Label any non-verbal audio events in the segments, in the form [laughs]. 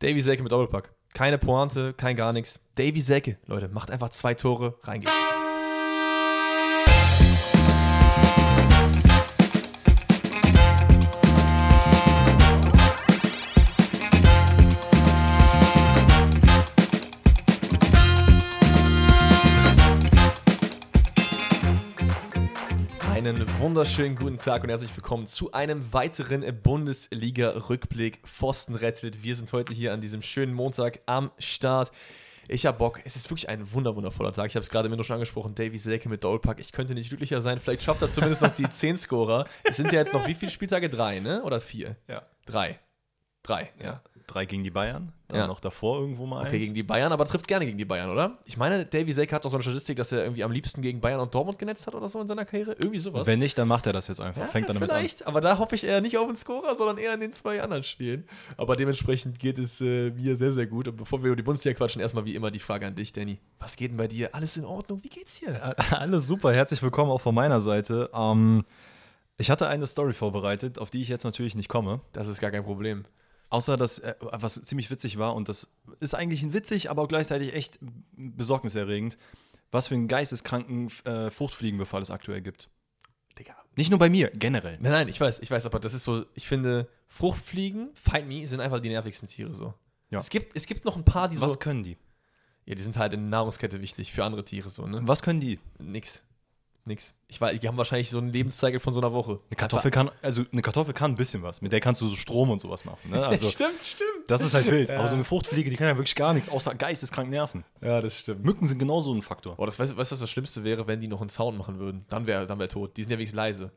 Davy Selke mit Doppelpack. Keine Pointe, kein gar nichts. Davy Selke, Leute, macht einfach zwei Tore, rein geht's. Einen wunderschönen guten Tag und herzlich willkommen zu einem weiteren Bundesliga-Rückblick. Pfosten rettet. Wir sind heute hier an diesem schönen Montag am Start. Ich habe Bock. Es ist wirklich ein wunder wundervoller Tag. Ich habe es gerade mir schon angesprochen. Davy Selke mit Dollpack. Ich könnte nicht glücklicher sein. Vielleicht schafft er zumindest noch die [laughs] 10 Scorer. Es sind ja jetzt noch wie viele Spieltage? Drei, ne? Oder vier? Ja. Drei. Drei, ja. Drei gegen die Bayern, dann Ja. noch davor irgendwo mal Okay, eins. gegen die Bayern, aber trifft gerne gegen die Bayern, oder? Ich meine, Davy Selke hat doch so eine Statistik, dass er irgendwie am liebsten gegen Bayern und Dortmund genetzt hat oder so in seiner Karriere. Irgendwie sowas. Wenn nicht, dann macht er das jetzt einfach. Ja, Fängt dann damit vielleicht, aber da hoffe ich eher nicht auf den Scorer, sondern eher in den zwei anderen Spielen. Aber dementsprechend geht es äh, mir sehr, sehr gut. Und bevor wir über die Bundesliga quatschen, erstmal wie immer die Frage an dich, Danny. Was geht denn bei dir? Alles in Ordnung? Wie geht's hier? an. [laughs] Alles super, herzlich willkommen auch von meiner Seite. Ähm, ich hatte eine Story vorbereitet, auf die ich jetzt natürlich nicht komme. Das ist gar kein Problem. Außer, dass äh, was ziemlich witzig war und das ist eigentlich ein witzig, aber auch gleichzeitig echt besorgniserregend, was für einen geisteskranken äh, Fruchtfliegenbefall es aktuell gibt. Digga. Nicht nur bei mir, generell. Nein, nein, ich weiß, ich weiß, aber das ist so, ich finde, Fruchtfliegen, Find Me, sind einfach die nervigsten Tiere so. Ja. Es, gibt, es gibt noch ein paar, die Was so. können die? Ja, die sind halt in der Nahrungskette wichtig für andere Tiere so, ne? Was können die? Nix. Nix. Ich weiß, die haben wahrscheinlich so einen Lebenszycle von so einer Woche. Eine Kartoffel kann, also eine Kartoffel kann ein bisschen was. Mit der kannst du so Strom und sowas machen. Ne? [laughs] Also, stimmt, stimmt. das ist halt wild. Ja. Aber so eine Fruchtfliege, die kann ja wirklich gar nichts, außer geisteskrank nerven. Ja, das stimmt. Mücken sind genauso ein Faktor. Boah, das weißt du, was das Schlimmste wäre, wenn die noch einen Sound machen würden? Dann wäre dann wär tot. Die sind ja wenigstens leise.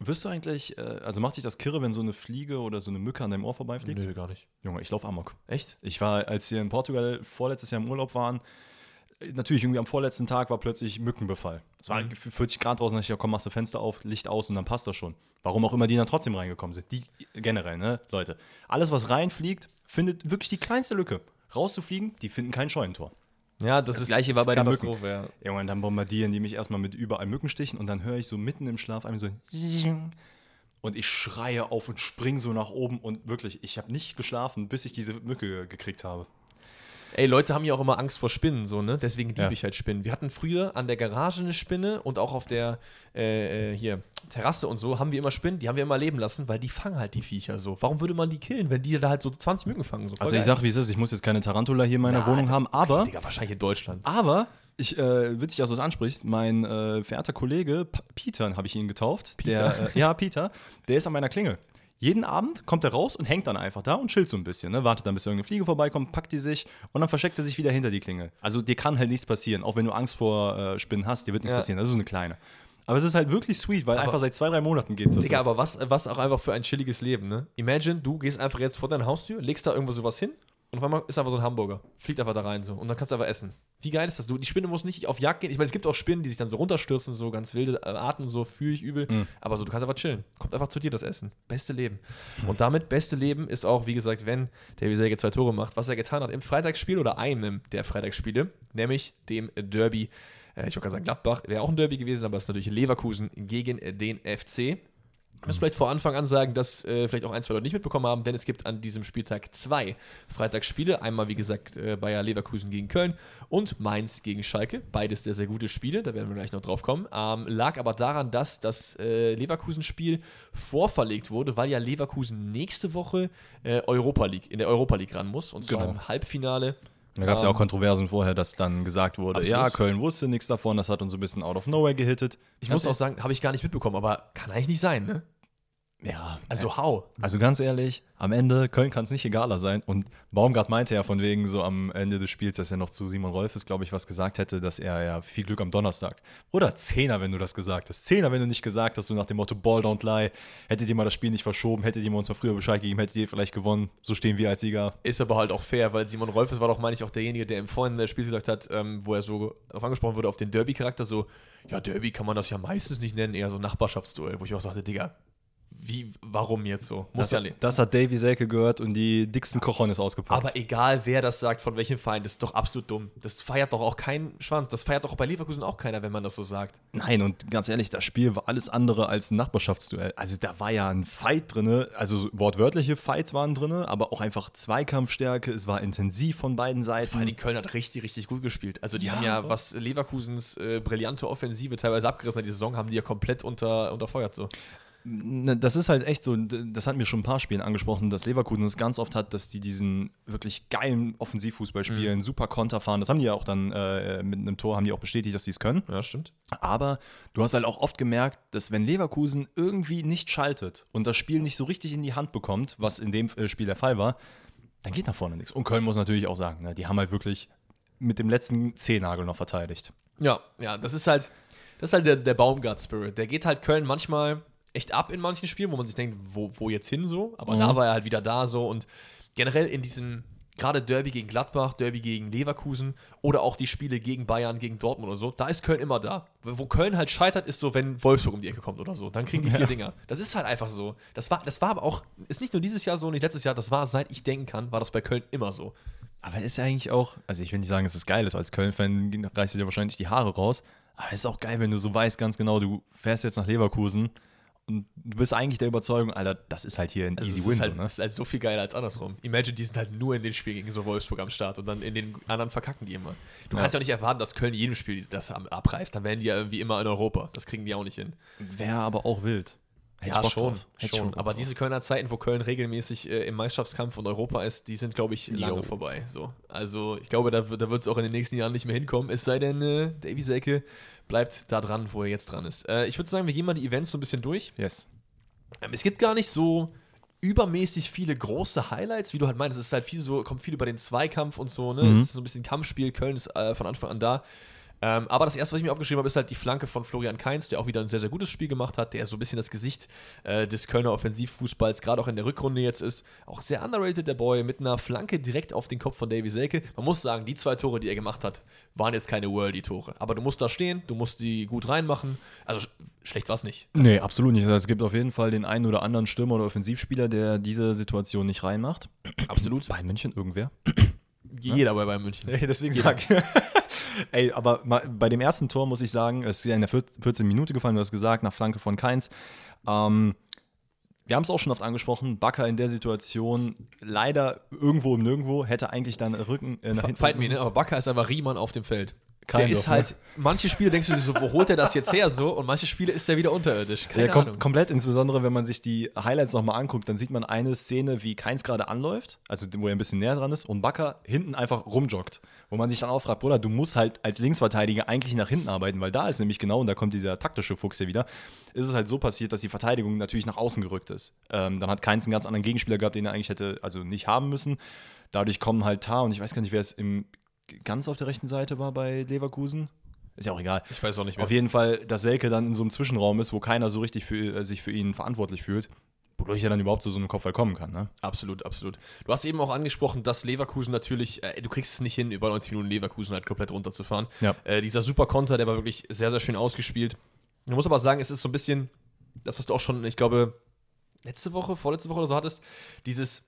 Wirst du eigentlich, äh, also macht dich das kirre, wenn so eine Fliege oder so eine Mücke an deinem Ohr vorbeifliegt? Nö, gar nicht. Junge, ich laufe amok. Echt? Ich war, als wir in Portugal vorletztes Jahr im Urlaub waren, natürlich irgendwie am vorletzten Tag war plötzlich Mückenbefall. Es war Mhm. gefühlt 40 Grad draußen, da dachte ich, ja, komm, machst du Fenster auf, Licht aus und dann passt das schon. Warum auch immer die dann trotzdem reingekommen sind. Die generell, ne, Leute. Alles, was reinfliegt, findet wirklich die kleinste Lücke. Rauszufliegen, die finden kein Scheunentor. Ja, das, Das ist Gleiche war bei den Katastrophe, Ja. Irgendwann dann bombardieren die mich erstmal mit überall Mückenstichen und dann höre ich so mitten im Schlaf einmal so [laughs] und ich schreie auf und spring so nach oben und wirklich, ich habe nicht geschlafen, bis ich diese Mücke gekriegt habe. Ey, Leute haben ja auch immer Angst vor Spinnen, so, ne? Deswegen liebe Ja. ich halt Spinnen. Wir hatten früher an der Garage eine Spinne und auch auf der äh, äh, hier Terrasse und so haben wir immer Spinnen, die haben wir immer leben lassen, weil die fangen halt die Viecher so. Warum würde man die killen, wenn die da halt so 20 Mücken fangen? So, Also ich sag, wie es ist, ich muss jetzt keine Tarantula hier in meiner Na, Wohnung haben, aber, Digga, wahrscheinlich in Deutschland. aber, ich, äh, witzig, dass du es ansprichst, mein äh, verehrter Kollege, P Peter habe ich ihn getauft. Peter? Der, äh, ja, Peter, der ist an meiner Klingel. Jeden Abend kommt er raus und hängt dann einfach da und chillt so ein bisschen. Ne? Wartet dann, bis irgendeine Fliege vorbeikommt, packt die sich und dann versteckt er sich wieder hinter die Klingel. Also dir kann halt nichts passieren. Auch wenn du Angst vor äh, Spinnen hast, dir wird nichts Ja. passieren. Das ist so eine kleine. Aber es ist halt wirklich sweet, weil Aber- einfach seit zwei, drei Monaten geht es das. Digga, so. aber was, was auch einfach für ein chilliges Leben, ne? Imagine, du gehst einfach jetzt vor deine Haustür, legst da irgendwo sowas hin und auf einmal ist einfach so ein Hamburger. Fliegt einfach da rein so und dann kannst du einfach essen. Wie geil ist das? Du, die Spinne muss nicht auf Jagd gehen. Ich meine, es gibt auch Spinnen, die sich dann so runterstürzen, so ganz wilde äh, Arten, so fühle ich übel. Mhm. Aber so, du kannst einfach chillen. Kommt einfach zu dir das Essen. Beste Leben. Und damit, beste Leben ist auch, wie gesagt, wenn der Wieselge zwei Tore macht, was er getan hat im Freitagsspiel oder einem der Freitagsspiele, nämlich dem Derby. Äh, ich wollte gerade sagen, Gladbach wäre auch ein Derby gewesen, aber es ist natürlich Leverkusen gegen den FC. Ich muss vielleicht vor Anfang an sagen, dass äh, vielleicht auch ein, zwei Leute nicht mitbekommen haben, denn es gibt an diesem Spieltag zwei Freitagsspiele. Einmal, wie gesagt, äh, Bayer Leverkusen gegen Köln und Mainz gegen Schalke. Beides sehr, sehr gute Spiele, da werden wir gleich noch drauf kommen. Ähm, lag aber daran, dass das äh, Leverkusen-Spiel vorverlegt wurde, weil ja Leverkusen nächste Woche äh, Europa League, in der Europa League ran muss. Und zwar Genau. im Halbfinale. Da gab es ja auch Ähm, Kontroversen vorher, dass dann gesagt wurde, Absolut. ja, Köln wusste nichts davon, das hat uns so ein bisschen out of nowhere gehittet. Ich muss auch sagen, habe ich gar nicht mitbekommen, aber kann eigentlich nicht sein, ne? Ja, Also, how? Also ganz ehrlich, am Ende, Köln kann es nicht egaler sein. Und Baumgart meinte ja von wegen so am Ende des Spiels, dass er noch zu Simon Rolfes, glaube ich, was gesagt hätte, dass er ja viel Glück am Donnerstag. Oder Zehner, wenn du das gesagt hast. Zehner, wenn du nicht gesagt hast, so nach dem Motto Ball don't lie. Hättet ihr mal das Spiel nicht verschoben, hättet ihr uns mal früher Bescheid gegeben, hättet ihr vielleicht gewonnen. So stehen wir als Sieger. Ist aber halt auch fair, weil Simon Rolfes war doch, meine ich, auch derjenige, der im vorhin des Spiels gesagt hat, ähm, wo er so auf angesprochen wurde auf den Derby-Charakter, so, ja, Derby kann man das ja meistens nicht nennen, eher so Nachbarschaftsduell, wo ich auch sagte, Digga, wie, warum jetzt so? Muss Das, ja nicht. das hat Davy Selke gehört und die dicksten Kochonis ausgepackt. Aber egal, wer das sagt, von welchem Verein, das ist doch absolut dumm. Das feiert doch auch kein Schwanz. Das feiert doch auch bei Leverkusen auch keiner, wenn man das so sagt. Nein, und ganz ehrlich, das Spiel war alles andere als ein Nachbarschaftsduell. Also da war ja ein Fight drin, also so wortwörtliche Fights waren drin, aber auch einfach Zweikampfstärke. Es war intensiv von beiden Vor allem Seiten. die Köln hat richtig, richtig gut gespielt. Also die Ja, haben ja, was Leverkusens äh, brillante Offensive teilweise abgerissen hat, die Saison, haben die ja komplett unter, unterfeuert so. Ne, Das ist halt echt so, das hatten wir schon ein paar Spielen angesprochen, dass Leverkusen es ganz oft hat, dass die diesen wirklich geilen Offensivfußball spielen, super Konter fahren. Das haben die ja auch dann äh, mit einem Tor, haben die auch bestätigt, dass sie es können. Ja, stimmt. Aber du hast halt auch oft gemerkt, dass wenn Leverkusen irgendwie nicht schaltet und das Spiel nicht so richtig in die Hand bekommt, was in dem äh, Spiel der Fall war, dann geht nach vorne nichts. Und Köln muss natürlich auch sagen, ne, die haben halt wirklich mit dem letzten Zehennagel noch verteidigt. Ja, ja, das ist halt, das ist halt der, der Baumgart-Spirit. Der geht halt Köln manchmal echt ab in manchen Spielen, wo man sich denkt, wo, wo jetzt hin so? Aber Mhm. da war er halt wieder da so und generell in diesen, gerade Derby gegen Gladbach, Derby gegen Leverkusen oder auch die Spiele gegen Bayern, gegen Dortmund oder so, da ist Köln immer da. Wo Köln halt scheitert, ist so, wenn Wolfsburg um die Ecke kommt oder so. Dann kriegen die vier Ja. Dinger. Das ist halt einfach so. Das war, das war aber auch, ist nicht nur dieses Jahr so, nicht letztes Jahr, das war, seit ich denken kann, war das bei Köln immer so. Aber ist ja eigentlich auch, also ich will nicht sagen, dass es geil ist, als Köln-Fan reißt du dir wahrscheinlich die Haare raus. Aber es ist auch geil, wenn du so weißt ganz genau, du fährst jetzt nach Leverkusen und du bist eigentlich der Überzeugung, Alter, das ist halt hier ein Also easy win. ist halt, so, ne? ist halt so viel geiler als andersrum. Imagine, die sind halt nur in den Spielen gegen so Wolfsburg am Start und dann in den anderen verkacken die immer. Du Ja. kannst ja auch nicht erwarten, dass Köln in jedem Spiel das abreißt. Dann wären die ja irgendwie immer in Europa. Das kriegen die auch nicht hin. Wäre aber auch wild. Ich Bock schon. drauf. Schon. Aber drauf. diese Kölner Zeiten, wo Köln regelmäßig äh, im Meisterschaftskampf und Europa ist, die sind, glaube ich, lange Jo. vorbei. So. Also ich glaube, da, wird- da wird es auch in den nächsten Jahren nicht mehr hinkommen. Es sei denn, äh, Davy Selke bleibt da dran, wo er jetzt dran ist. Äh, ich würde sagen, wir gehen mal die Events so ein bisschen durch. Yes. Ähm, es gibt gar nicht so übermäßig viele große Highlights, wie du halt meinst. Es ist halt viel so, kommt viel über den Zweikampf und so, ne? Mhm. Es ist so ein bisschen Kampfspiel. Köln ist äh, von Anfang an da. Ähm, aber das erste, was ich mir aufgeschrieben habe, ist halt die Flanke von Florian Kainz, der auch wieder ein sehr, sehr gutes Spiel gemacht hat, der so ein bisschen das Gesicht äh, des Kölner Offensivfußballs, gerade auch in der Rückrunde jetzt ist. Auch sehr underrated, der Boy, mit einer Flanke direkt auf den Kopf von Davy Selke. Man muss sagen, die zwei Tore, die er gemacht hat, waren jetzt keine Worldy-Tore. Aber du musst da stehen, du musst die gut reinmachen. Also sch schlecht war es nicht. Nee, absolut nicht. Also es gibt auf jeden Fall den einen oder anderen Stürmer oder Offensivspieler, der diese Situation nicht reinmacht. Absolut. Bei München irgendwer? Jeder bei Bayern München. [laughs] Ey, deswegen sag ich. [laughs] Ey, aber bei dem ersten Tor muss ich sagen, es ist ja in der 14. Minute gefallen, du hast gesagt, nach Flanke von Keins. Ähm, wir haben es auch schon oft angesprochen, Bakker in der Situation leider irgendwo im Nirgendwo, hätte eigentlich dann Rücken äh, nach hinten. Fight me, ne? Aber Bakker ist einfach Riemann auf dem Feld. Kind der of, ist ne? halt, manche Spiele denkst du dir so, wo holt er das jetzt her so? Und manche Spiele ist er wieder unterirdisch. Keine Ja, kom Ahnung. komplett, insbesondere wenn man sich die Highlights nochmal anguckt, dann sieht man eine Szene, wie Keins gerade anläuft, also wo er ein bisschen näher dran ist, und Bakker hinten einfach rumjoggt. Wo man sich dann auch fragt, Bruder, du musst halt als Linksverteidiger eigentlich nach hinten arbeiten, weil da ist nämlich genau, und da kommt dieser taktische Fuchs hier wieder, ist es halt so passiert, dass die Verteidigung natürlich nach außen gerückt ist. Ähm, dann hat Keins einen ganz anderen Gegenspieler gehabt, den er eigentlich hätte, also nicht haben müssen. Dadurch kommen halt Tar, und ich weiß gar nicht, wer es im, ganz auf der rechten Seite war bei Leverkusen. Ist ja auch egal. Ich weiß auch nicht mehr. Auf jeden Fall, dass Selke dann in so einem Zwischenraum ist, wo keiner so richtig für, äh, sich für ihn verantwortlich fühlt, wodurch er dann überhaupt zu so einem Kopfball kommen kann. Ne? Absolut, absolut. Du hast eben auch angesprochen, dass Leverkusen natürlich, äh, du kriegst es nicht hin, über 90 Minuten Leverkusen halt komplett runterzufahren. Ja. Äh, dieser super Konter, der war wirklich sehr, sehr schön ausgespielt. Man muss aber sagen, es ist so ein bisschen das, was du auch schon, ich glaube, letzte Woche, vorletzte Woche oder so hattest, dieses,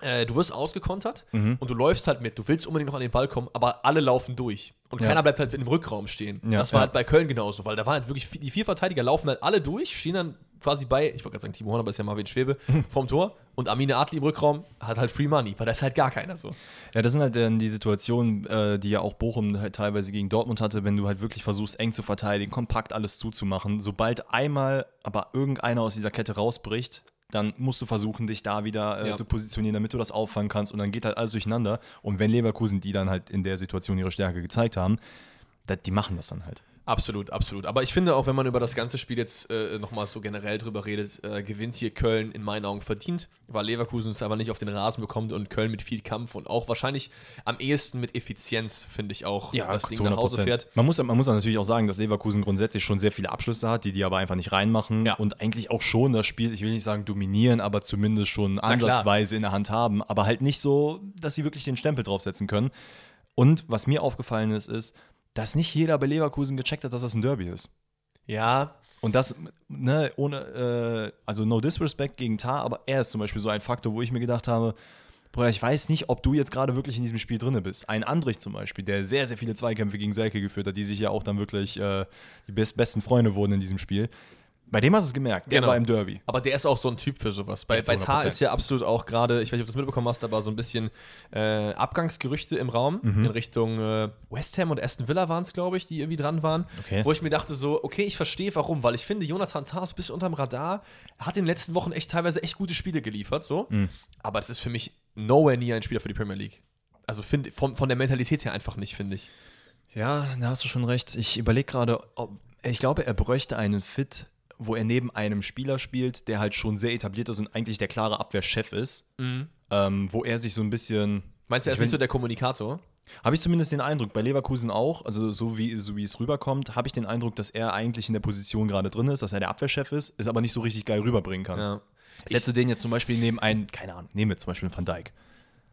äh, du wirst ausgekontert Mhm. und du läufst halt mit. Du willst unbedingt noch an den Ball kommen, aber alle laufen durch. Und Ja. keiner bleibt halt im Rückraum stehen. Ja, das war ja. halt bei Köln genauso, weil da waren halt wirklich die vier Verteidiger laufen halt alle durch, stehen dann quasi bei, ich wollte gerade sagen Timo Horner, aber ist ja Marvin Schwebe, [laughs] vorm Tor und Amine Adli im Rückraum hat halt Free Money, weil da ist halt gar keiner so. Ja, das sind halt dann die Situationen, äh, die ja auch Bochum halt teilweise gegen Dortmund hatte, wenn du halt wirklich versuchst, eng zu verteidigen, kompakt alles zuzumachen. Sobald einmal aber irgendeiner aus dieser Kette rausbricht, dann musst du versuchen, dich da wieder äh, Ja. zu positionieren, damit du das auffangen kannst und dann geht halt alles durcheinander. Und wenn Leverkusen, die dann halt in der Situation ihre Stärke gezeigt haben, da, die machen das dann halt. Absolut, absolut. Aber ich finde auch, wenn man über das ganze Spiel jetzt äh, nochmal so generell drüber redet, äh, gewinnt hier Köln in meinen Augen verdient, weil Leverkusen es aber nicht auf den Rasen bekommt und Köln mit viel Kampf und auch wahrscheinlich am ehesten mit Effizienz, finde ich auch, das Ding nach Hause fährt. Man muss, man muss natürlich auch sagen, dass Leverkusen grundsätzlich schon sehr viele Abschlüsse hat, die die aber einfach nicht reinmachen Ja. und eigentlich auch schon das Spiel, ich will nicht sagen dominieren, aber zumindest schon ansatzweise in der Hand haben, aber halt nicht so, dass sie wirklich den Stempel draufsetzen können. Und was mir aufgefallen ist, ist, dass nicht jeder bei Leverkusen gecheckt hat, dass das ein Derby ist. Ja, Und das, ne, ohne, äh, also no disrespect gegen Tar, aber er ist zum Beispiel so ein Faktor, wo ich mir gedacht habe, Bruder, ich weiß nicht, ob du jetzt gerade wirklich in diesem Spiel drin bist. Ein Andrich zum Beispiel, der sehr, sehr viele Zweikämpfe gegen Selke geführt hat, die sich ja auch dann wirklich äh, die best besten Freunde wurden in diesem Spiel. Bei dem hast du es gemerkt, der Genau. war im Derby. Aber der ist auch so ein Typ für sowas. Bei, bei Tar 100%. ist ja absolut auch gerade, ich weiß nicht, ob du das mitbekommen hast, aber so ein bisschen äh, Abgangsgerüchte im Raum Mhm. in Richtung äh, West Ham und Aston Villa waren es, glaube ich, die irgendwie dran waren. Okay. Wo ich mir dachte so, okay, ich verstehe warum, weil ich finde, Jonathan Tah ist bisschen unterm Radar, Er hat in den letzten Wochen echt teilweise echt gute Spiele geliefert, so. Mhm. Aber das ist für mich nowhere near ein Spieler für die Premier League. Also find, von, von der Mentalität her einfach nicht, finde ich. Ja, da hast du schon recht. Ich überlege gerade, ich glaube, er bräuchte einen Fit, wo er neben einem Spieler spielt, der halt schon sehr etabliert ist und eigentlich der klare Abwehrchef ist. Ähm, wo er sich so ein bisschen. Meinst du, er ist nicht so der Kommunikator? Habe ich zumindest den Eindruck, bei Leverkusen auch, also so wie, so wie es rüberkommt, habe ich den Eindruck, dass er eigentlich in der Position gerade drin ist, dass er der Abwehrchef ist, es aber nicht so richtig geil rüberbringen kann. Ja. Setzt du den jetzt zum Beispiel neben einen, keine Ahnung, nehmen wir zum Beispiel einen Van Dijk.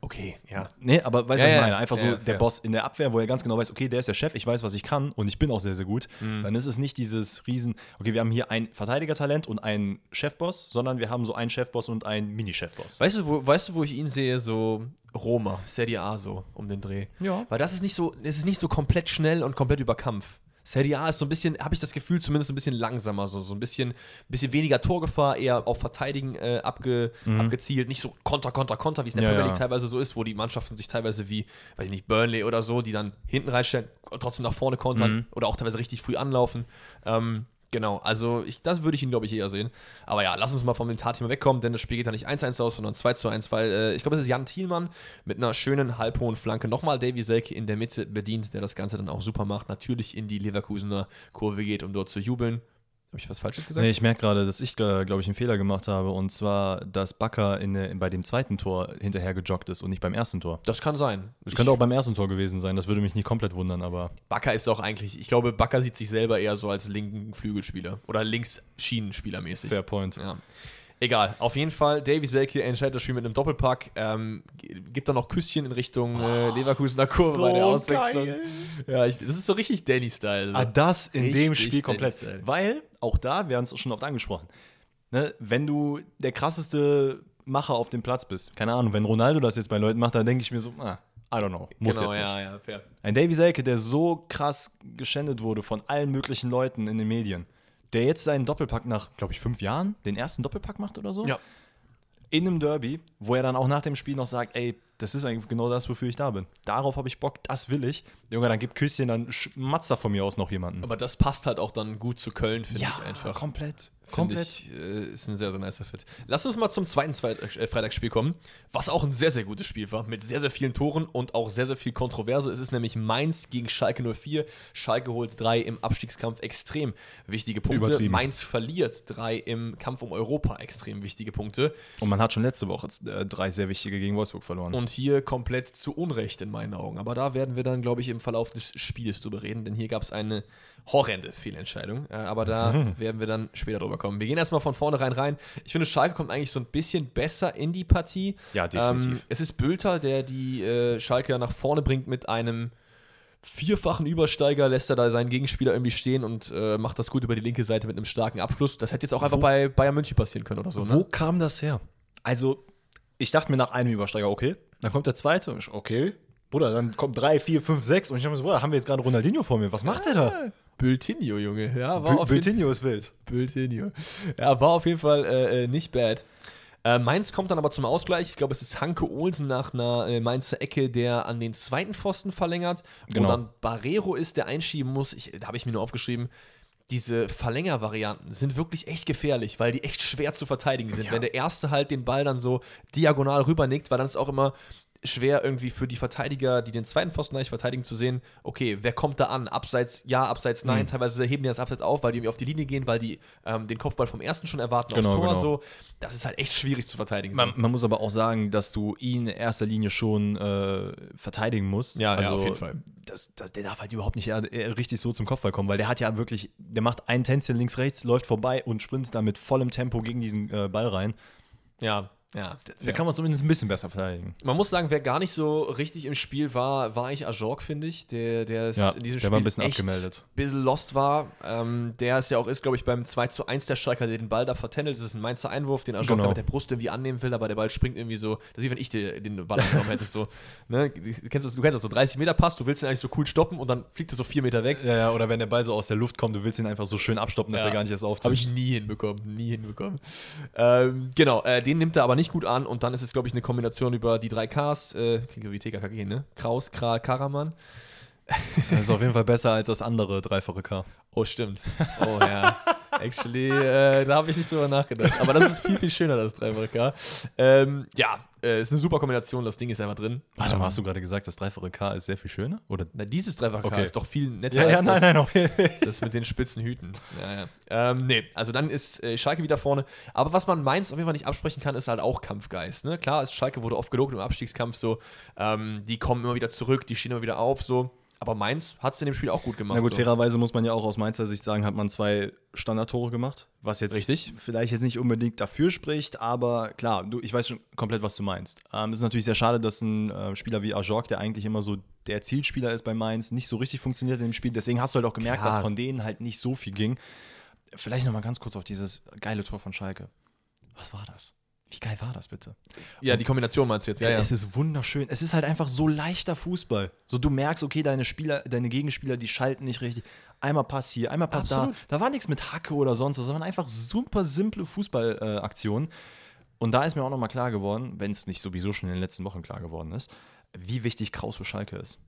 Okay, ja. Nee, aber weißt du, Ja, was ich meine? Einfach ja, so ja, der fair. Boss in der Abwehr, wo er ganz genau weiß, okay, der ist der Chef, ich weiß, was ich kann und ich bin auch sehr, sehr gut. Mhm. Dann ist es nicht dieses Riesen, okay, wir haben hier ein Verteidigertalent und einen Chefboss, sondern wir haben so einen Chefboss und einen Mini-Chefboss. Weißt du, wo, weißt du, wo ich ihn sehe? So Roma, Serie A so um den Dreh. Ja. Weil das ist nicht so, es ist nicht so komplett schnell und komplett über Kampf. Serie A ist so ein bisschen, habe ich das Gefühl, zumindest ein bisschen langsamer, so, so ein bisschen, bisschen weniger Torgefahr, eher auf Verteidigen äh, abge, abgezielt, nicht so Konter, Konter, Konter, wie es in der Ja, Premier League teilweise so ist, wo die Mannschaften sich teilweise wie, weiß ich nicht, Burnley oder so, die dann hinten reinstellen, trotzdem nach vorne kontern oder auch teilweise richtig früh anlaufen. Ähm, Genau, also ich, das würde ich ihn, glaube ich, eher sehen. Aber ja, lass uns mal vom Tat-Thema wegkommen, denn das Spiel geht da nicht 1-1 aus, sondern 2-1, weil äh, ich glaube, es ist Jan Thielmann mit einer schönen halbhohen Flanke. Nochmal Davy Selke in der Mitte bedient, der das Ganze dann auch super macht. Natürlich in die Leverkusener Kurve geht, um dort zu jubeln. Habe ich was Falsches gesagt? Nee, ich merke gerade, dass ich, glaube ich, einen Fehler gemacht habe und zwar, dass Bakker in, der- bei dem zweiten Tor hinterher gejoggt ist und nicht beim ersten Tor. Das kann sein. Das könnte auch beim ersten Tor gewesen sein, das würde mich nicht komplett wundern, aber Bakker ist auch eigentlich, ich glaube, Bakker sieht sich selber eher so als linken Flügelspieler oder links-Schienenspieler mäßig. fair point. Ja. Egal, auf jeden Fall, Davy Selke entscheidet das Spiel mit einem Doppelpack, ähm, gibt dann noch Küsschen in Richtung äh, Leverkusener Kurve so bei der Auswechslung. geil. Ja, ich, das ist so richtig Danny-Style. Ah, das in dem Richtig Spiel komplett. Weil, auch da, wir haben es schon oft angesprochen, ne, wenn du der krasseste Macher auf dem Platz bist, keine Ahnung, wenn Ronaldo das jetzt bei Leuten macht, dann denke ich mir so, ah, I don't know, muss genau, jetzt nicht. ja, ja, fair. Ein Davy Selke, der so krass geschändet wurde von allen möglichen Leuten in den Medien, der jetzt seinen Doppelpack nach, glaube ich, fünf Jahren, den ersten Doppelpack macht oder so, Ja. in einem Derby, wo er dann auch nach dem Spiel noch sagt, ey, das ist eigentlich genau das, wofür ich da bin. Darauf habe ich Bock, das will ich. Junge, dann gibt Küsschen, dann sch- matzt da von mir aus noch jemanden. Aber das passt halt auch dann gut zu Köln, finde ich einfach. komplett. Komplett. Ich, äh, ist ein sehr, sehr nicer Fit. Lass uns mal zum zweiten Zweit äh, Freitagsspiel kommen, was auch ein sehr, sehr gutes Spiel war, mit sehr, sehr vielen Toren und auch sehr, sehr viel Kontroverse. Es ist nämlich Mainz gegen Schalke 04. Schalke holt drei im Abstiegskampf, extrem wichtige Punkte. Mainz verliert drei im Kampf um Europa, extrem wichtige Punkte. Und man hat schon letzte Woche äh, drei sehr wichtige gegen Wolfsburg verloren. Und hier komplett zu Unrecht in meinen Augen. Aber da werden wir dann, glaube ich, im Verlauf des Spieles drüber reden, denn hier gab es eine horrende Fehlentscheidung. Äh, aber da Mhm. werden wir dann später drüber kommen. Wir gehen erstmal von vornherein rein. Ich finde, Schalke kommt eigentlich so ein bisschen besser in die Partie. Ja, definitiv. Ähm, es ist Bülter, der die äh, Schalke nach vorne bringt mit einem vierfachen Übersteiger, lässt er da seinen Gegenspieler irgendwie stehen und äh, macht das gut über die linke Seite mit einem starken Abschluss. Das hätte jetzt auch einfach Wo- bei Bayern München passieren können oder so. Wo Ne? kam das her? Also, ich dachte mir nach einem Übersteiger, okay. Dann kommt der zweite. und ich, Okay. Bruder, dann kommt drei, vier, fünf, sechs. Und ich mir so, Bruder, haben wir jetzt gerade Ronaldinho vor mir? Was macht der da? Bültinho, Junge. Ja, war Bül- auf jeden Biltinho ist wild. Bültinho. Ja, war auf jeden Fall äh, äh, nicht bad. Äh, Mainz kommt dann aber zum Ausgleich. Ich glaube, es ist Hanke Olsen nach einer äh, Mainzer Ecke, der an den zweiten Pfosten verlängert. Genau. Und dann Barrero ist, der einschieben muss. Ich, da habe ich mir nur aufgeschrieben, diese Verlängervarianten sind wirklich echt gefährlich, weil die echt schwer zu verteidigen sind. Ja. Wenn der Erste halt den Ball dann so diagonal rübernickt, weil dann ist auch immer schwer irgendwie für die Verteidiger, die den zweiten Pfosten eigentlich verteidigen, zu sehen, okay, wer kommt da an? Abseits ja, abseits nein. Mhm. Teilweise heben die das abseits auf, weil die irgendwie auf die Linie gehen, weil die ähm, den Kopfball vom ersten schon erwarten Genau, aufs Tor. genau. So. Das ist halt echt schwierig zu verteidigen. Man, man muss aber auch sagen, dass du ihn in erster Linie schon äh, verteidigen musst. Ja, ja, also, auf jeden Fall. Das, das, der darf halt überhaupt nicht eher, eher richtig so zum Kopfball kommen, weil der hat ja wirklich, der macht ein Tänzchen links, rechts, läuft vorbei und sprintet da mit vollem Tempo gegen diesen äh, Ball rein. ja. Ja. Da kann man zumindest ein bisschen besser verteidigen. Man muss sagen, wer gar nicht so richtig im Spiel war, war eigentlich Ajorg, finde ich. Der, der ist Ja, in diesem der Spiel war ein bisschen echt abgemeldet. ein bisschen lost war. Ähm, der ist ja auch ist, glaube ich, beim 2 zu 1 der Streiker, der den Ball da vertändelt. Das ist ein Mainzer Einwurf, den Ajorg Genau. da mit der Brust irgendwie annehmen will, aber der Ball springt irgendwie so. Das ist wie wenn ich dir den Ball angenommen hätte. So, ne? du, kennst das, du kennst das so 30 Meter Pass, du willst ihn eigentlich so cool stoppen und dann fliegt er so 4 Meter weg. Ja, ja, oder wenn der Ball so aus der Luft kommt, du willst ihn einfach so schön abstoppen, dass Ja. er gar nicht erst Habe auftischt. ich nie hinbekommen, nie hinbekommen. Ähm, genau, äh, den nimmt er aber nicht gut an und dann ist es, glaube ich, eine Kombination über die drei Ks, äh, klingt wie TKKG, ne? Kraus, Kral, Karaman. Das ist auf jeden Fall besser als das andere dreifache K. Oh, stimmt. [laughs] Oh ja. Actually, äh, da habe ich nicht drüber nachgedacht. Aber das ist viel, viel schöner, das 3K. Ähm, ja, äh, ist eine super Kombination, das Ding ist einfach drin. Warte Ähm, mal, hast du gerade gesagt, das dreifache K ist sehr viel schöner? Oder? Na, dieses 3K Okay. ist doch viel netter als das, auf jeden Fall. das mit den spitzen Hüten. Ja, ja. Ähm, nee, also dann ist äh, Schalke wieder vorne. Aber was man Mainz auf jeden Fall nicht absprechen kann, ist halt auch Kampfgeist. Ne? Klar, ist Schalke wurde oft gelobt im Abstiegskampf so. Ähm, die kommen immer wieder zurück, die stehen immer wieder auf so. Aber Mainz hat es in dem Spiel auch gut gemacht. Na gut, so. fairerweise muss man ja auch aus Mainzer Sicht sagen, hat man zwei Standardtore gemacht, was jetzt Richtig. vielleicht jetzt nicht unbedingt dafür spricht, aber klar, du, ich weiß schon komplett, was du meinst. Ähm, es ist natürlich sehr schade, dass ein äh, Spieler wie Ajorg, der eigentlich immer so der Zielspieler ist bei Mainz, nicht so richtig funktioniert in dem Spiel. Deswegen hast du halt auch gemerkt, Klar. dass von denen halt nicht so viel ging. Vielleicht noch mal ganz kurz auf dieses geile Tor von Schalke. Was war das? Wie geil war das bitte? Ja, die Kombination meinst du jetzt, ja, ja. Es ist wunderschön. Es ist halt einfach so leichter Fußball. So du merkst, okay, deine Spieler, deine Gegenspieler, die schalten nicht richtig. Einmal Pass hier, einmal Pass Absolut. da. Da war nichts mit Hacke oder sonst was, sondern einfach super simple Fußballaktionen. Äh. Und da ist mir auch nochmal klar geworden, wenn es nicht sowieso schon in den letzten Wochen klar geworden ist, wie wichtig Kraus für Schalke ist.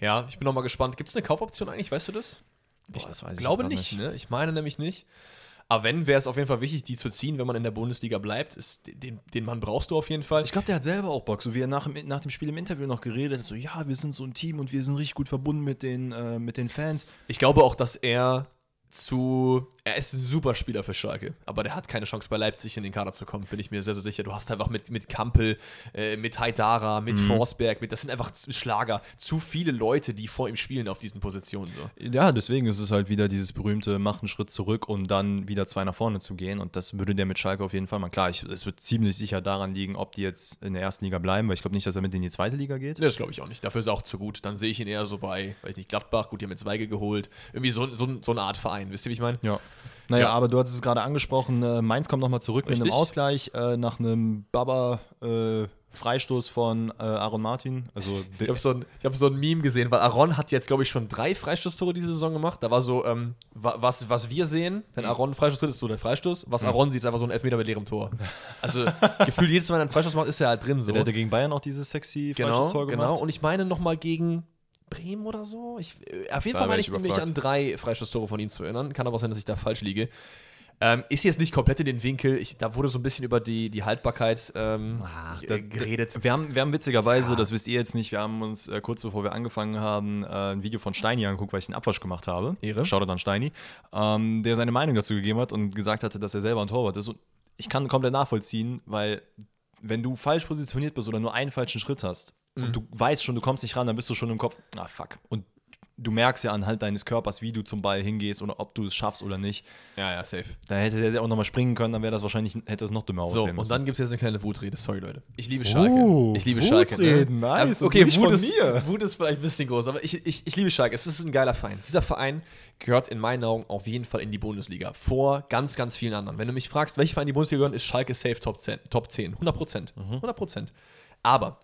Ja, ich bin noch mal gespannt. Gibt es eine Kaufoption eigentlich, weißt du das? Boah, das weiß ich glaube jetzt grad nicht, ne? Ich meine nämlich nicht. Aber wenn, wäre es auf jeden Fall wichtig, die zu ziehen, wenn man in der Bundesliga bleibt. Ist, den, den Mann brauchst du auf jeden Fall. Ich glaube, der hat selber auch Bock, so wie er nach, dem- nach dem Spiel im Interview noch geredet hat, so ja, wir sind so ein Team und wir sind richtig gut verbunden mit den, äh, mit den Fans. Ich glaube auch, dass er zu. Er ist ein super Spieler für Schalke, aber der hat keine Chance bei Leipzig in den Kader zu kommen, bin ich mir sehr, sehr sicher. Du hast einfach mit, mit Kampel, äh, mit Haidara, mit Mhm. Forsberg, mit, das sind einfach Schlager. Zu viele Leute, die vor ihm spielen auf diesen Positionen. So. Ja, deswegen ist es halt wieder dieses berühmte, mach einen Schritt zurück, um dann wieder zwei nach vorne zu gehen. Und das würde der mit Schalke auf jeden Fall machen. Klar, es wird ziemlich sicher daran liegen, ob die jetzt in der ersten Liga bleiben, weil ich glaube nicht, dass er mit in die zweite Liga geht. Das glaube ich auch nicht. Dafür ist er auch zu gut. Dann sehe ich ihn eher so bei, weiß ich nicht, Gladbach. Gut, die haben jetzt Weige geholt. Irgendwie so, so, so eine Art Verein. Wisst ihr, wie ich meine? Ja. Naja, Ja. aber du hattest es gerade angesprochen, äh, Mainz kommt nochmal zurück mit Richtig. einem Ausgleich äh, nach einem Baba äh, Freistoß von äh, Aaron Martin. Also Ich habe so, ein, ich hab so ein Meme gesehen, weil Aaron hat jetzt, glaube ich, schon drei Freistoßtore diese Saison gemacht. Da war so, ähm, wa- was, was wir sehen, wenn Mhm. Aaron einen Freistoß tritt, ist so der Freistoß. Was Aaron sieht, ist einfach so ein Elfmeter mit leerem Tor. Also gefühlt jedes Mal, wenn er einen Freistoß macht, ist er halt drin so. der hätte gegen Bayern auch dieses sexy Genau, Freistoßtor genau. gemacht. Und ich meine nochmal gegen Bremen oder so. Ich, äh, auf jeden Da Fall meine ich ich mich an drei Freistoßtore von ihm zu erinnern. Kann aber auch sein, dass ich da falsch liege. Ähm, ist jetzt nicht komplett in den Winkel. Ich, da wurde so ein bisschen über die, die Haltbarkeit ähm, Ach, äh, da- geredet. Wir haben, wir haben witzigerweise, das wisst ihr jetzt nicht, wir haben uns äh, kurz bevor wir angefangen haben, äh, ein Video von Steini angeguckt, weil ich einen Abwasch gemacht habe. Ehre. Shoutout an Steini, ähm, der seine Meinung dazu gegeben hat und gesagt hatte, dass er selber ein Torwart ist. Und ich kann komplett nachvollziehen, weil wenn du falsch positioniert bist oder nur einen falschen Schritt hast und du weißt schon, du kommst nicht ran, dann bist du schon im Kopf, ah fuck. Und du merkst ja anhand deines Körpers, wie du zum Ball hingehst oder ob du es schaffst oder nicht. Ja, ja, safe. Da hätte der auch nochmal springen können, dann wäre das wahrscheinlich, hätte es noch dümmer So, aussehen und müssen. dann gibt es jetzt eine kleine Wutrede. Sorry, Leute. Ich liebe Schalke. Oh, ich liebe Wutreden, Schalke. nice. Ja, Und okay, Wut ist. Wut ist vielleicht ein bisschen groß, aber ich, ich, ich liebe Schalke. Es ist ein geiler Verein. Dieser Verein gehört in meinen Augen auf jeden Fall in die Bundesliga. Vor ganz, ganz vielen anderen. Wenn du mich fragst, welche Verein in die Bundesliga gehören, ist Schalke safe Top 10. Top 10. 100 Prozent. 100 Prozent. Aber